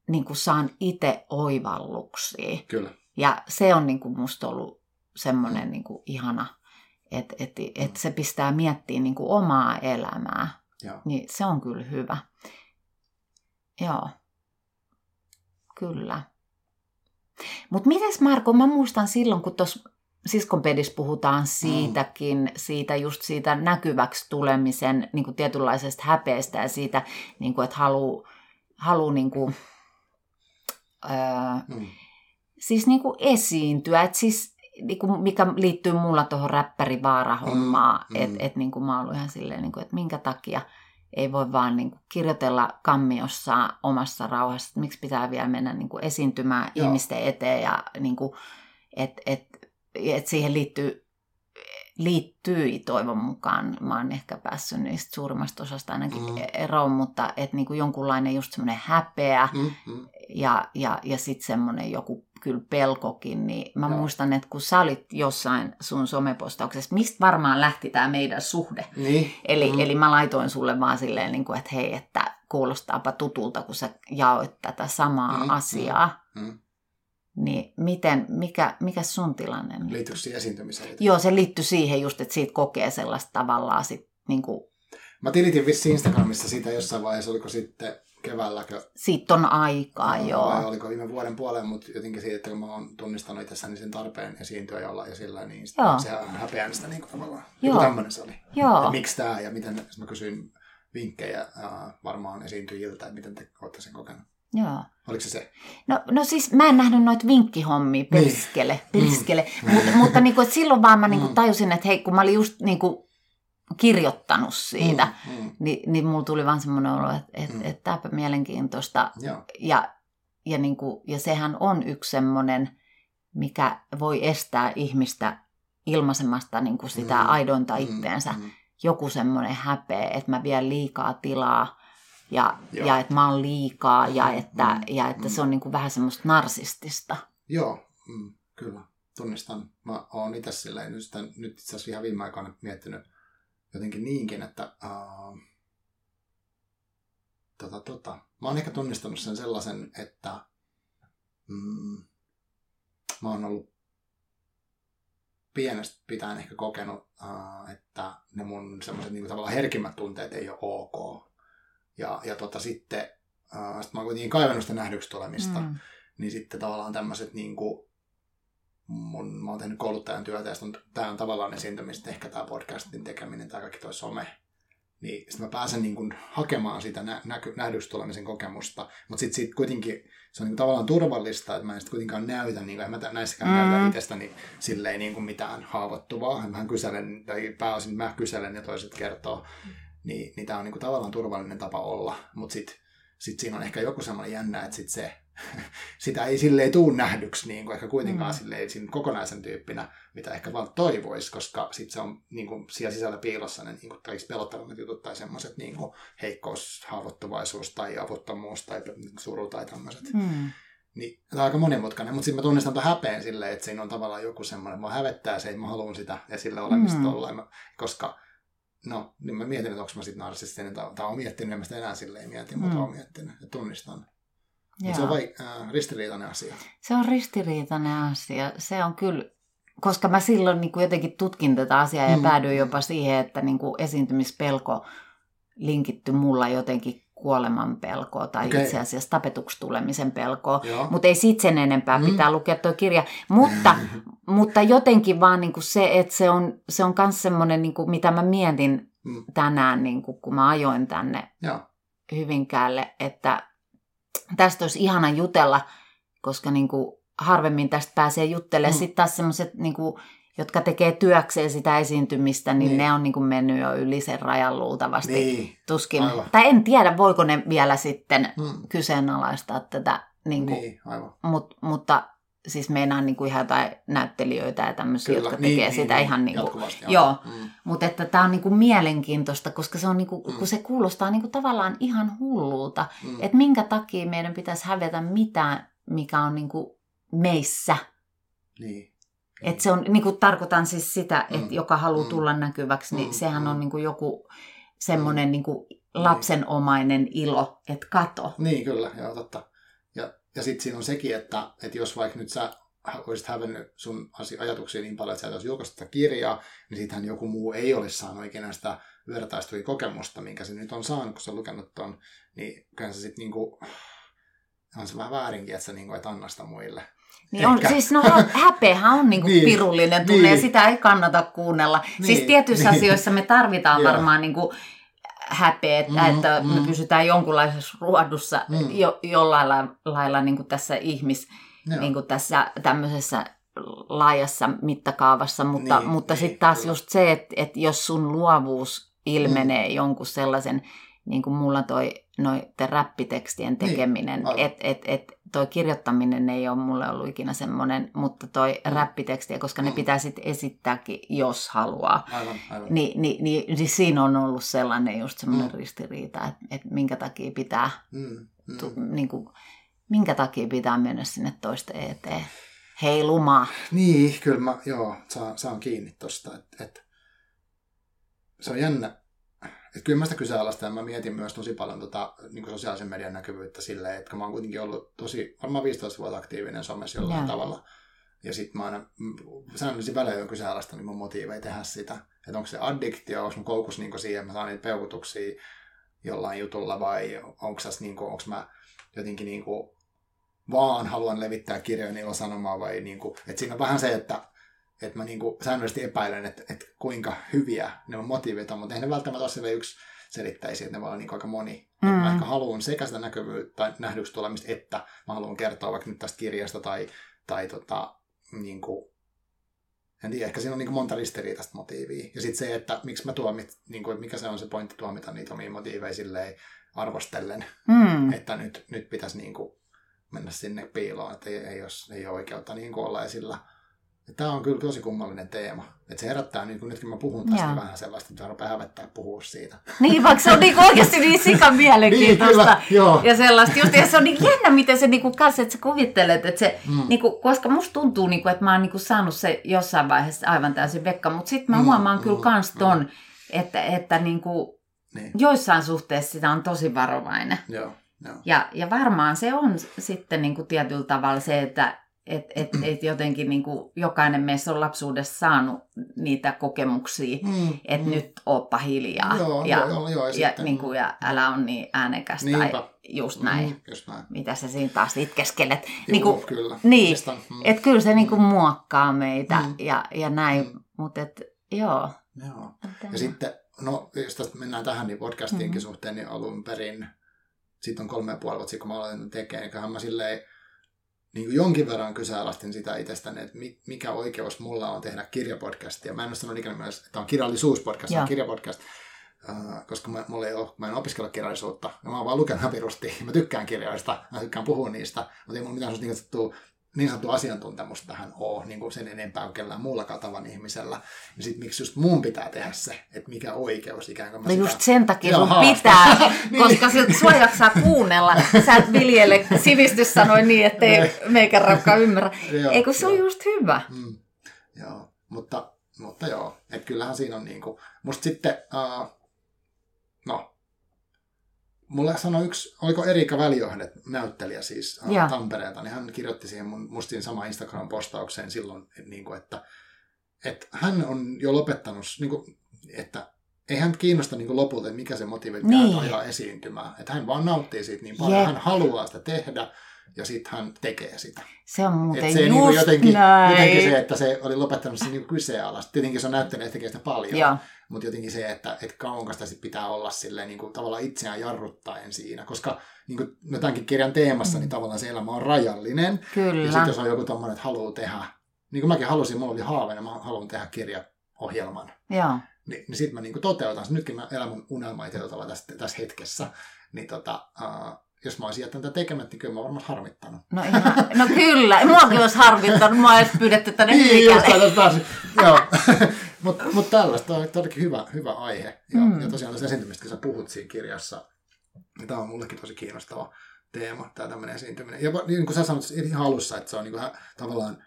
B: niinku saan itse oivalluksia.
A: Kyllä.
B: Ja se on niinku musta ollut semmoinen niinku ihana, että et, et se pistää miettimään niinku omaa elämää.
A: Joo.
B: Niin se on kyllä hyvä. Joo. Kyllä. Mutta mites Marko, mä muistan silloin, kun tuossa siskonpedissä puhutaan siitäkin, siitä just siitä näkyväksi tulemisen niin kuin tietynlaisesta häpeästä ja siitä, niin kuin, että haluaa haluu, niin kuin, öö,
A: Mm.
B: siis niin kuin esiintyä, että siis niin kuin mikä liittyy mulla tuohon räppärivaara-hommaan,
A: Mm,
B: mm,
A: mm.
B: että et, niin kuin mä oon ihan silleen, niin kuin, että minkä takia ei voi vaan niin kuin kirjoitella kammiossa omassa rauhassa, että miksi pitää vielä mennä niin kuin esiintymään
A: Joo.
B: Ihmisten eteen ja niin kuin, että et, et siihen liittyy liittyi toivon mukaan, mä oon ehkä päässyt niistä suurimmasta osasta ainakin
A: Mm.
B: mm. eroon, mutta että niin kuin jonkunlainen just semmoinen häpeä,
A: Mm. Mm.
B: ja, ja, ja sitten semmoinen joku kyllä pelkokin, niin mä.
A: Joo.
B: muistan, että kun sä olit jossain sun somepostauksessa, mistä varmaan lähti tämä meidän suhde.
A: Niin.
B: Eli,
A: Mm.
B: eli mä laitoin sulle vaan silleen, niin kuin, että hei, että kuulostaapa tutulta, kun sä jaoit tätä samaa
A: mm.
B: asiaa.
A: Mm.
B: Niin miten, mikä, mikä sun tilanne on?
A: Liittyykö siihen esiintymiseen?
B: Joo, se liittyy siihen just, että siitä kokee sellaista tavallaan sit, niin kuin,
A: Mä tilitin vissi Instagramissa siitä jossain vaiheessa, oliko sitten keväälläkö
B: siitä on aikaa,
A: vai
B: joo.
A: oliko viime vuoden puoleen, mutta jotenkin siitä, että kun mä oon tunnistanut itsessäni sen tarpeen esiintyä ja olla ja sillä, niin
B: Joo.
A: se on häpeän sitä niin kuin tavallaan.
B: Joo.
A: Joku tämmöinen se oli.
B: Joo.
A: Ja miksi tää ja miten, jos mä kysyin vinkkejä ää, varmaan esiintyjiltä, että miten te olette sen kokenut.
B: Joo.
A: Oliko se se?
B: No, no siis mä en nähnyt noita vinkkihommia, perskele,
A: Niin.
B: perskele. Mm. Mutta, mutta niin kuin, että silloin vaan mä niin kuin
A: Mm.
B: tajusin, että hei, kun mä olin just niin kuin kirjoittanut siitä, mm.
A: Mm, mm,
B: niin, niin mulla tuli vaan semmoinen olo, että, että,
A: Mm.
B: että tämäpä mielenkiintoista.
A: joo.
B: Ja, ja, niin kuin, ja sehän on yksi semmoinen, mikä voi estää ihmistä ilmaisemasta niin kuin sitä
A: Mm,
B: aidointa
A: Mm,
B: itteensä.
A: mm,
B: Joku semmoinen häpeä, että mä vien liikaa tilaa ja,
A: Joo.
B: ja että mä oon liikaa ja
A: Mm,
B: että,
A: mm,
B: ja että
A: mm.
B: se on niin kuin vähän semmoista narsistista.
A: Joo, mm, kyllä. Tunnistan. Mä oon itse silleen, nyt, sitä, nyt itse asiassa ihan viime aikoina miettinyt jotenkin niinkin, että uh, tota, tota. mä oon ehkä tunnistanut sen sellaisen, että mm, mä oon ollut pienestä pitäen ehkä kokenut, uh, että ne mun semmoiset niin tavallaan herkimmät tunteet ei ole ok. Ja, ja tota, sitten uh, sit mä oon kuitenkin kaivannut sitä nähdyksi tulemista
B: Mm.
A: niin sitten tavallaan tämmöiset niin kuin, mun, mä oon tehnyt kouluttajan työtä ja tämä on tavallaan esiintymistä, ehkä tämä podcastin tekeminen tai kaikki toi some. Niin sitten mä pääsen niin kuin hakemaan sitä nä- näky- nähdyksi tulemisen kokemusta, mutta sitten sit kuitenkin se on niin tavallaan turvallista, että mä en sitten kuitenkaan näytä, niin kuin, en mä näissäkään
B: Mm.
A: mm. näytä itsestäni silleen niin kuin mitään haavoittuvaa. Mä kyselen, tai pääosin mä kyselen ja toiset kertoo. Niin, niin tämä on niin kuin tavallaan turvallinen tapa olla, mutta sitten sit siinä on ehkä joku semmoinen jännä, että sit se, sitä ei silleen tuu nähdyksi niin kuin ehkä kuitenkaan
B: Mm.
A: silleen siinä kokonaisen tyyppinä, mitä ehkä vaan toivoisi, koska sitten se on niin kuin, siellä sisällä piilossa ne niin kuin, kaikista pelottavimmat jutut tai semmoiset niin kuin, heikkous, haavoittuvaisuus tai avuttomuus tai suru tai tämmöiset.
B: Mm.
A: Niin, tämä on aika monimutkainen, mutta sitten mä tunnistan tuon häpeen silleen, että siinä on tavallaan joku semmoinen, mä hävettää se, että mä haluan sitä ja sillä olemista
B: Mm.
A: olla, koska no, niin mä mietin, että onko mä sitten narsistinen, tai, tai oon miettinyt, en mä sitä enää silleen mieti, mutta
B: Mm.
A: oon miettinyt ja tunnistan. Mutta se on vai, äh, ristiriitainen asia.
B: Se on ristiriitainen asia. Se on kyllä, koska mä silloin niin kuin jotenkin tutkin tätä asiaa ja
A: Mm.
B: päädyin jopa siihen, että niin kuin esiintymispelko linkitty mulla jotenkin kuoleman pelkoa tai
A: Okei.
B: itse asiassa tapetuksi tulemisen pelkoa. Mutta ei sit sen enempää,
A: Mm.
B: pitää lukea tuo kirja. Mutta, mutta jotenkin vaan niin kuin se, että se on, se on myös semmoinen, niin kuin, mitä mä mietin
A: Mm.
B: tänään, niin kuin, kun mä ajoin tänne
A: Joo.
B: Hyvinkäälle, että tästä olisi ihana jutella, koska niin kuin harvemmin tästä pääsee juttelemaan.
A: Mm.
B: Mm. Sitten taas semmoiset, niin kuin, jotka tekee työkseen sitä esiintymistä, niin,
A: Niin.
B: niin. ne on niin kuin mennyt jo yli sen rajan luultavasti.
A: Niin.
B: Tuskin.
A: Aivan.
B: Tai en tiedä, voiko ne vielä sitten
A: Mm.
B: kyseenalaistaa tätä, niin kuin,
A: Niin, aivan.
B: mut, mutta siis meinaan niin kuin ihan jotain näyttelijöitä ja tämmöisiä,
A: Kyllä,
B: jotka
A: niin,
B: tekee
A: niin,
B: sitä
A: niin,
B: ihan niin kuin, joo.
A: Mm.
B: mutta että tämä on niinku mielenkiintoista, koska se, on niinku,
A: Mm.
B: kun se kuulostaa niinku tavallaan ihan hullulta,
A: Mm.
B: että minkä takia meidän pitäisi hävetä mitään, mikä on niinku meissä.
A: Niin.
B: Et se on, niinku, tarkoitan siis sitä,
A: Mm.
B: että joka haluaa
A: Mm.
B: tulla näkyväksi, niin
A: Mm,
B: sehän
A: mm.
B: on niinku joku semmoinen niinku lapsenomainen ilo, että kato.
A: Niin, kyllä, joo, totta. Ja, ja sitten siinä on sekin, että, että jos vaikka nyt sä olisit hävennyt sun ajatuksia niin paljon, että sä et olisi julkaista sitä kirjaa, niin sittenhän joku muu ei olisi saanut ikinä sitä vertaistuvia kokemusta, minkä se nyt on saanut, kun sä on lukenut ton, niin kyllä se sitten niinku, on se vähän väärinkin, että sä niinku et anna sitä muille.
B: Niin on, siis no häpeähän on niinku
A: Niin,
B: pirullinen tunne
A: niin.
B: ja sitä ei kannata kuunnella.
A: Niin,
B: siis tietyissä
A: niin.
B: asioissa me tarvitaan varmaan niinku häpeä, että,
A: Mm,
B: että me
A: mm.
B: pysytään jonkunlaisessa ruodussa
A: Mm.
B: jo, jollain lailla, lailla niinku tässä ihmis,
A: Joo.
B: niinku tässä tämmöisessä laajassa mittakaavassa, mutta,
A: Niin,
B: mutta
A: niin,
B: sitten taas
A: kyllä.
B: just se, että, että jos sun luovuus ilmenee mm. jonkun sellaisen, niin kuin mulla toi noiden räppitekstien
A: Niin,
B: tekeminen,
A: aivan.
B: että et, et, toi kirjoittaminen ei ole mulle ollut ikinä semmoinen, mutta toi
A: Mm.
B: räppitekstiä, koska ne
A: Mm.
B: pitää sitten esittääkin, jos haluaa.
A: Aivan, aivan.
B: Niin, niin, niin, niin siinä on ollut sellainen just semmoinen
A: Mm.
B: ristiriita, että, että minkä takia pitää,
A: Mm, mm.
B: tu, niin kuin, minkä takia pitää mennä sinne toisten eteen heilumaan.
A: Niin, kyllä mä, joo, saan, saan kiinni tosta, että et, se on jännä. Että kyllä mä sitä kyseenalaistan ja mä mietin myös tosi paljon tota, niin sosiaalisen median näkyvyyttä silleen, että mä oon kuitenkin ollut tosi, varmaan 15 vuotta aktiivinen somessa jollain
B: Joo.
A: tavalla. Ja sitten mä aina säännöllisin välein oon kyseenalaistanut mun motiiveja tehdä sitä. Että onko se addiktio, onko mun koukus niin siihen, että mä saan niitä peukutuksia jollain jutulla vai onko se niin onko mä jotenkin niin kuin, vaan haluan levittää kirjojen ilosanomaa vai niin kuin, että siinä on vähän se, että, että mä niin kuin säännöllisesti epäilen, että, että kuinka hyviä ne on motiivit on, mutta eihän ne välttämättä ole sille yksi selittäisin, että ne voi olla niin aika moni.
B: Mm.
A: Mä ehkä haluan sekä sitä näkyvyyttä tai nähdyksi tulemista, että mä haluan kertoa vaikka nyt tästä kirjasta tai, tai tota, niin kuin, en tiedä, ehkä siinä on niin monta ristiriitaista motiivia. Ja sitten se, että miksi mä tuomit, niin kuin, mikä se on se pointti tuomita niitä omia motiiveja silleen arvostellen,
B: Mm.
A: että nyt, nyt pitäisi niin kuin mennä sinne piiloon, että ei, ei, ole, ei ole oikeutta niin kuin olla esillä. Tämä on kyllä tosi kummallinen teema. Että se herättää, niin kuin nytkin mä puhun tästä, niin vähän sellaista, että rupeaa hävettää puhua siitä.
B: Niin, vaikka se on niinku oikeasti niin sika
A: Niin,
B: mielenkiintoista.
A: kyllä, joo.
B: Ja sellaista, just, ja se on niin jännä, miten se niinku kanssa, että sä kuvittelet, että se,
A: Mm.
B: niinku, koska musta tuntuu, niinku, että mä oon niinku saanut se jossain vaiheessa aivan täysin vekka, mutta sitten mä
A: Mm,
B: huomaan
A: mm,
B: kyllä kans
A: mm.
B: ton, että, että niinku,
A: Niin,
B: joissain suhteissa sitä on tosi varovainen.
A: joo, joo.
B: Ja, ja varmaan se on sitten niin kuin tietyllä tavalla se, että et, et, et jotenkin niin kuin jokainen meissä on lapsuudessa saanut niitä kokemuksia,
A: Mm,
B: että
A: mm.
B: nyt ooppa hiljaa
A: Joo,
B: ja,
A: joo, joo, ja
B: ja, niin kuin, ja älä on niin äänekäs tai
A: Niinpä.
B: just näin.
A: Mm, just näin.
B: Mitä sä siinä taas itkeskelet.
A: Joo,
B: niin kuin,
A: kyllä.
B: niin,
A: mm.
B: että kyllä se niin kuin muokkaa meitä
A: Mm.
B: ja, ja näin,
A: Mm.
B: mutta et, joo.
A: Joo. Ja sitten, no jos tästä mennään tähän niin podcastinkin
B: Mhm.
A: suhteen, niin alun perin, siitä on kolme ja puoli vuotta kun mä aloitin tekemään, niin mä silleen niin kuin jonkin verran kyseenalaistin sitä itsestäni, että mi- mikä oikeus mulla on tehdä kirjapodcastia. Mä en ole sanonut ikinä myös, että on kirjallisuuspodcast, on kirjapodcast, äh, koska mä, mulla ei ole, mä en opiskella kirjallisuutta. Ja mä oon vaan lukenut pirusti. Mä tykkään kirjoista, mä tykkään puhua niistä, mutta ei mulla mitään sellaista niin niin sanottua asiantuntemusta tähän ole, niin kuin sen enempää kuin kellään muullakaan tavan ihmisellä. Ja sitten miksi just mun pitää tehdä se, että mikä oikeus ikään kuin mä
B: No
A: sitä...
B: just sen takia sun pitää,
A: Niin.
B: koska siltä sua jaksaa kuunnella. Sä et viljele sivistys sanoi niin, ettei meikän rakka ymmärrä.
A: Joo,
B: Eikö se
A: joo.
B: on just hyvä?
A: Mm, joo, mutta, mutta joo, että kyllähän siinä on niinku, musta sitten, uh, no, mulle sanoi yksi, oliko Erika Väliohdet, näyttelijä siis uh, Tampereelta, niin hän kirjoitti siihen mun, musta siinä sama Instagram-postaukseen silloin, että, niinku, että, että hän on jo lopettanut, niinku, että ei hän kiinnosta niinku lopulta, mikä se motiivi
B: Niin.
A: niin. ajaa esiintymään. Että hän vaan nauttii siitä niin paljon,
B: Jep.
A: hän haluaa sitä tehdä ja sitten hän tekee sitä.
B: Se on muuten
A: Et se
B: just
A: niinku jotenkin,
B: näin.
A: jotenkin se, että se oli lopettanut sen niinku kyseenalaista. Tietenkin se on näyttänyt, että tekee sitä paljon,
B: Joo.
A: mutta jotenkin se, että, että kauanko sitä sit pitää olla silleen, niinku, tavallaan itseään jarruttaen siinä. Koska niinku, no tämänkin kirjan teemassa, niin tavallaan se elämä on rajallinen. Ja
B: Kyllä.
A: sitten jos on joku tommonen, että haluaa tehdä, niin kuin mäkin halusin, mulla oli haaveena, mä haluan tehdä kirjaohjelman.
B: Joo.
A: Niin, niin sitten mä niinku toteutan sen. Nytkin mä elän mun unelmaa tässä, tässä hetkessä. Niin tota, uh, jos mä olisin jättänyt tätä tekemättä, niin kyllä mä varmaan harmittanut.
B: No, ihan, no kyllä, muakin olisi harvittanut, mua ei olisi pyydetty tänne
A: Niin, just taas. Joo. Mutta mut tällaista on todellakin hyvä, hyvä aihe. Ja,
B: Mm.
A: ja tosiaan tässä esiintymistä, kun sä puhut siinä kirjassa, niin tämä on mullekin tosi kiinnostava teema, tämä tämmöinen esiintyminen. Ja niin kuin sä sanoit ihan alussa, että se on niin kuin, tavallaan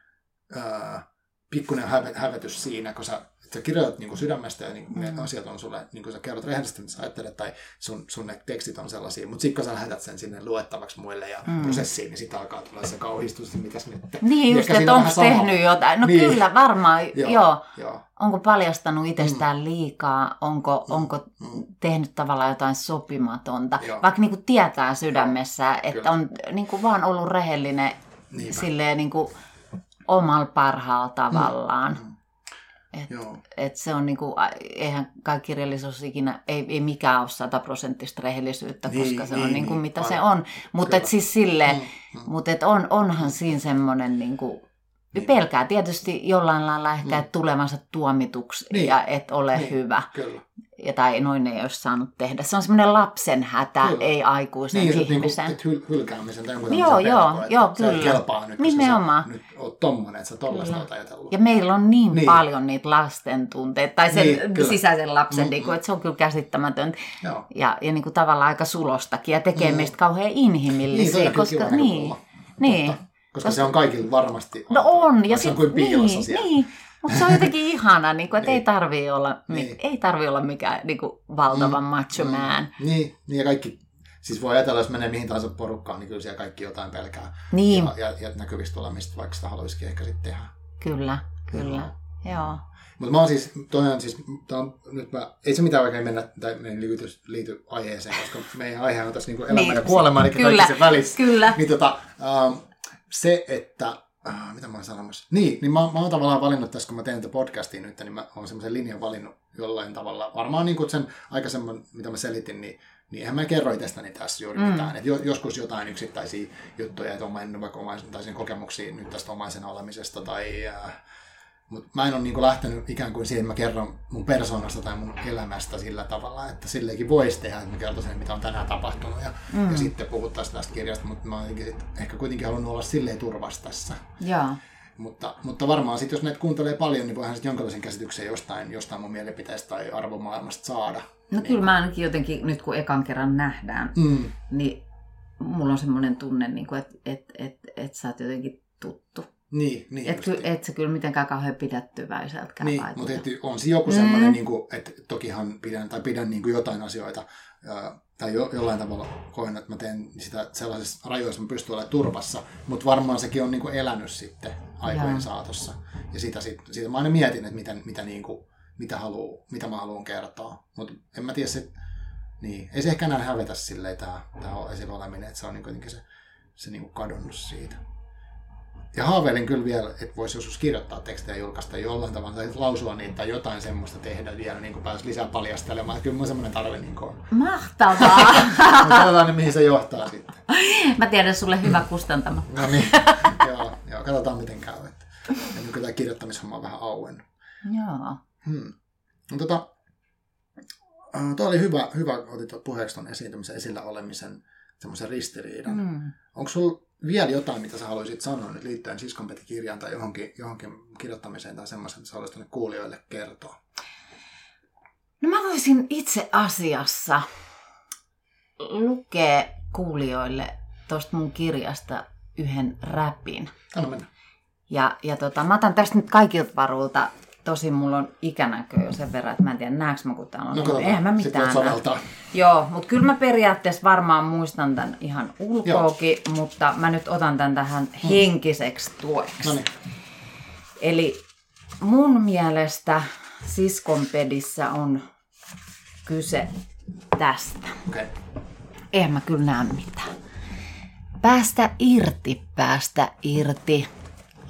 A: ää, pikkuinen häve, hävetys siinä, kun sä, sä kirjoitat niin kuin sydämestä ja niin kuin
B: Mm.
A: ne asiat on sulle, niin kuin sä kerrot rehellisesti, mitä sä ajattelet, tai sun, sun ne tekstit on sellaisia, mutta sitten kun sä lähetät sen sinne luettavaksi muille ja
B: Mm.
A: mm. prosessiin, niin sitten alkaa tulla se kauhistus, että mitäs nyt.
B: Niin just, että
A: on
B: onko tehnyt jotain. No
A: Niin.
B: kyllä, varmaan, joo.
A: Joo.
B: joo.
A: Joo.
B: Onko paljastanut itsestään liikaa, onko,
A: Mm.
B: onko
A: Mm.
B: tehnyt tavallaan jotain sopimatonta,
A: Joo.
B: vaikka niinku tietää sydämessä, että
A: Kyllä.
B: on niinku vaan ollut rehellinen
A: Niinpä.
B: silleen niinku omalla parhaalla tavallaan.
A: Mm.
B: Et,
A: Joo.
B: et se on niinku, eihän kai kirjallisuus ikinä, ei, ei mikään ole sataprosenttista rehellisyyttä,
A: Niin,
B: koska se on
A: niin,
B: niinku
A: niin,
B: mitä
A: aivan.
B: se on. Mutta siis silleen,
A: Mm, mm.
B: et on, onhan siinä semmoinen, niinku,
A: Niin.
B: pelkää tietysti jollain lailla ehkä,
A: Mm.
B: että tulevansa tuomituksi
A: Niin.
B: ja et ole
A: Niin.
B: hyvä.
A: Kyllä.
B: Ja, tai noin ei olisi saanut tehdä. Se on semmoinen lapsen hätä,
A: Kyllä.
B: ei aikuisen
A: Niin,
B: niin,
A: se niinku,
B: ihmisen.
A: et hyl- hylkäämisen tai jonkun
B: Joo, joo,
A: pelko, että
B: joo,
A: sä et
B: kyllä.
A: kelpaa nyt,
B: Nimenomaan.
A: sä nyt oot tommonen, että sä tollaista oot ajatellut.
B: Ja meillä on niin,
A: Niin.
B: niin. paljon niitä lasten tunteita, tai sen
A: Niin,
B: niin,
A: kyllä.
B: sisäisen lapsen,
A: Mm,
B: mm,
A: mm.
B: että se on kyllä käsittämätöntä.
A: Joo.
B: Ja, ja niin kuin tavallaan aika sulostakin, ja tekee
A: Mm.
B: meistä kauhean
A: Niin,
B: inhimillisiä,
A: kyllä
B: koska niin, niin.
A: Totta. Koska se on kaikilla varmasti.
B: No on, ja
A: Vaikka se on kuin piilossa
B: niin,
A: siellä.
B: niin. Mutta se on jotenkin ihana, niin kuin, että
A: Niin.
B: ei tarvii olla,
A: Niin.
B: niin. ei tarvii olla mikään niin kuin, valtava
A: Mm,
B: mm, macho man.
A: Mm, niin, niin, ja kaikki, siis voi ajatella, jos menee mihin tahansa porukkaan, niin kyllä siellä kaikki jotain pelkää.
B: Niin,
A: Ja, ja, ja näkyvistä olemista, vaikka sitä haluaisikin ehkä sitten tehdä.
B: kyllä, kyllä. Joo.
A: Mutta mä oon siis, toi on siis, on, nyt mä, ei se mitään oikein mennä, tai me ei liity, liity aiheeseen, koska meidän aihe on tässä niinku elämä
B: Niin,
A: ja kuolema, eli
B: kyllä,
A: kaikki se välissä.
B: Kyllä.
A: Niin tota, ähm, se, että äh, mitä mä olen sanomassa? Niin, niin mä, mä oon tavallaan valinnut tässä, kun mä teen tätä podcastia nyt, niin mä oon semmoisen linjan valinnut jollain tavalla. Varmaan niin kuin sen aikaisemman, mitä mä selitin, niin, niin eihän mä kerro itsestäni tässä juuri mm. mitään. Et joskus jotain yksittäisiä juttuja, että oman, vaikka omaisen kokemuksia nyt tästä omaisena olemisesta tai äh, mutta mä en ole niinku lähtenyt ikään kuin siihen, että mä kerron mun persoonasta tai mun elämästä sillä tavalla, että silleenkin voisi tehdä, että mä kertoisin, mitä on tänään tapahtunut ja, mm. ja sitten puhuttaisiin tästä kirjasta, mutta mä oon ehkä kuitenkin halunnut olla silleen turvassa tässä.
B: Jaa.
A: Mutta, mutta varmaan sitten, jos näitä kuuntelee paljon, niin voihan sitten jonkinlaisen käsityksen jostain, jostain mun mielipiteestä tai arvomaailmasta saada. No
B: niin. kyllä mä ainakin jotenkin, nyt kun ekan kerran nähdään, mm. niin mulla on semmoinen tunne, niin että et, et, et sä oot jotenkin tuttu.
A: Niin, niin
B: et, ky, et se kyllä mitenkään kauhean pidättyväiseltäkään
A: Niin, vaikuta. mutta et, on se joku mm. sellainen, niin kuin, että tokihan pidän, tai pidän niin kuin jotain asioita, tai jo, jollain tavalla koen, että mä teen sitä sellaisessa rajoissa, mä pystyn olemaan turvassa, mutta varmaan sekin on niin kuin elänyt sitten aikojen Jaa. saatossa. Ja siitä, siitä, siitä mä aina mietin, että miten, mitä, niin kuin, mitä, haluu, mitä mä haluan kertoa. Mutta en mä tiedä, se, niin, ei se ehkä enää hävetä silleen tämä, tämä esillä oleminen, että se on niin kuitenkin se, se niin kuin kadonnut siitä. Ja haaveilin kyllä vielä, että voisi joskus kirjoittaa tekstejä julkaista jollain tavalla, tai lausua niitä tai jotain semmoista tehdä vielä, niin kuin pääsi lisää paljastelemaan. Kyllä mun semmoinen tarve niin on.
B: Mahtavaa!
A: Mutta katsotaan, niin mihin se johtaa sitten.
B: Mä tiedän sulle hyvä kustantama.
A: no niin, joo, joo, katsotaan miten käy. Että. Ja nyt tämä kirjoittamishomma on vähän auennut.
B: Joo.
A: Hmm. No, tota, äh, Tuo oli hyvä, hyvä otit puheeksi tuon esiintymisen esillä olemisen semmoisen ristiriidan. Mm. Onko sulla vielä jotain, mitä sä haluaisit sanoa nyt liittyen Siskonpeti-kirjaan tai johonkin, johonkin kirjoittamiseen tai semmoisen, että sä haluaisit kuulijoille kertoa?
B: No mä voisin itse asiassa lukea kuulijoille tuosta mun kirjasta yhden räpin.
A: Anna mennä.
B: Ja, ja tota, mä otan tästä nyt kaikilta varulta Tosin mulla on ikänäkö jo sen verran, että mä en tiedä näekö mä kun täällä on.
A: No Eihän mä mitään
B: Joo, mutta kyllä mä periaatteessa varmaan muistan tämän ihan ulkoakin, mutta mä nyt otan tämän tähän hmm. henkiseksi tueksi.
A: Noniin.
B: Eli mun mielestä siskonpedissä on kyse tästä.
A: Okay.
B: Eihän mä kyllä näe mitään. Päästä irti, päästä irti.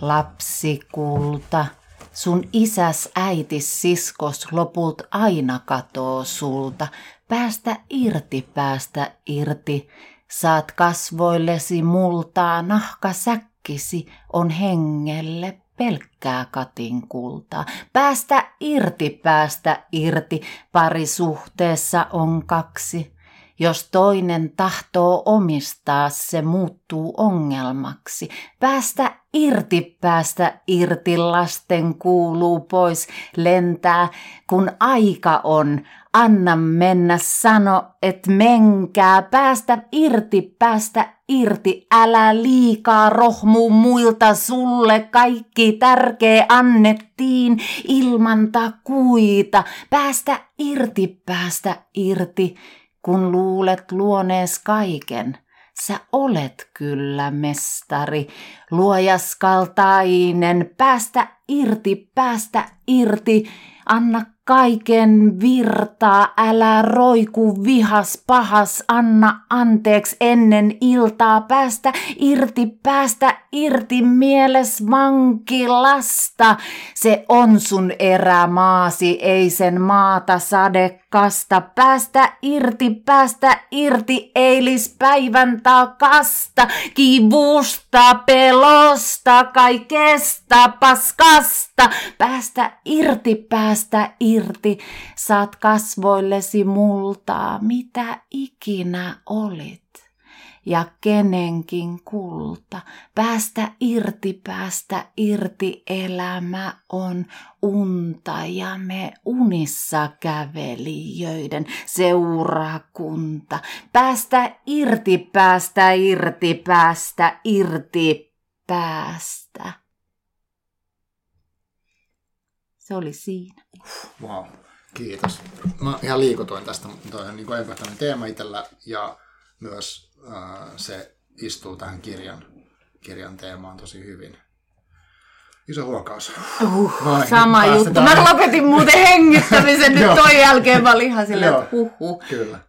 B: Lapsikulta Sun isäs, äitis, siskos lopult aina katoo sulta. Päästä irti, päästä irti. Saat kasvoillesi multaa, nahka säkkisi on hengelle pelkkää katin kultaa. Päästä irti, päästä irti, parisuhteessa on kaksi. Jos toinen tahtoo omistaa, se muuttuu ongelmaksi. Päästä irti, päästä irti, lasten kuuluu pois lentää, kun aika on. Anna mennä, sano, et menkää, päästä irti, päästä irti, älä liikaa rohmu muilta, sulle kaikki tärkeä annettiin ilman takuita. Päästä irti, päästä irti kun luulet luonees kaiken, sä olet kyllä mestari, luojaskaltainen, päästä irti, päästä irti, anna kaiken virtaa, älä roiku vihas pahas, anna anteeksi ennen iltaa, päästä irti, päästä irti mieles vankilasta. Se on sun erämaasi, ei sen maata sadekasta, päästä irti, päästä irti eilispäivän takasta, kivusta, pelosta, kaikesta paskasta, päästä irti, päästä irti irti, saat kasvoillesi multaa, mitä ikinä olit. Ja kenenkin kulta, päästä irti, päästä irti, elämä on unta ja me unissa kävelijöiden seurakunta. Päästä irti, päästä irti, päästä irti, päästä. Se oli siinä.
A: Wow, kiitos. Mä ihan liikutoin tästä, toi on niin ajankohtainen teema itsellä ja myös äh, se istuu tähän kirjan, kirjan teemaan tosi hyvin. Iso huokaus.
B: Uh, Vai, sama juttu. Mä lopetin muuten hengittämisen nyt toi jälkeen. Mä olin ihan silleen, että huh, huh.
A: Kyllä.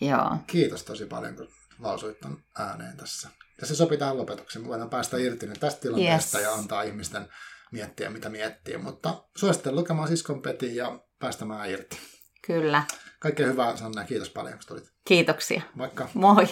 B: Joo.
A: Kiitos tosi paljon, kun lausuit ton ääneen tässä. Ja se sopii tähän lopetukseen. Me voidaan päästä irti nyt tästä tilanteesta
B: Yes.
A: ja antaa ihmisten miettiä, mitä miettiä. Mutta suosittelen lukemaan Siskon Peti ja päästämään irti.
B: Kyllä.
A: Kaikkea hyvää, Sanna, kiitos paljon, kun tulit.
B: Kiitoksia.
A: Vaikka
B: Moi.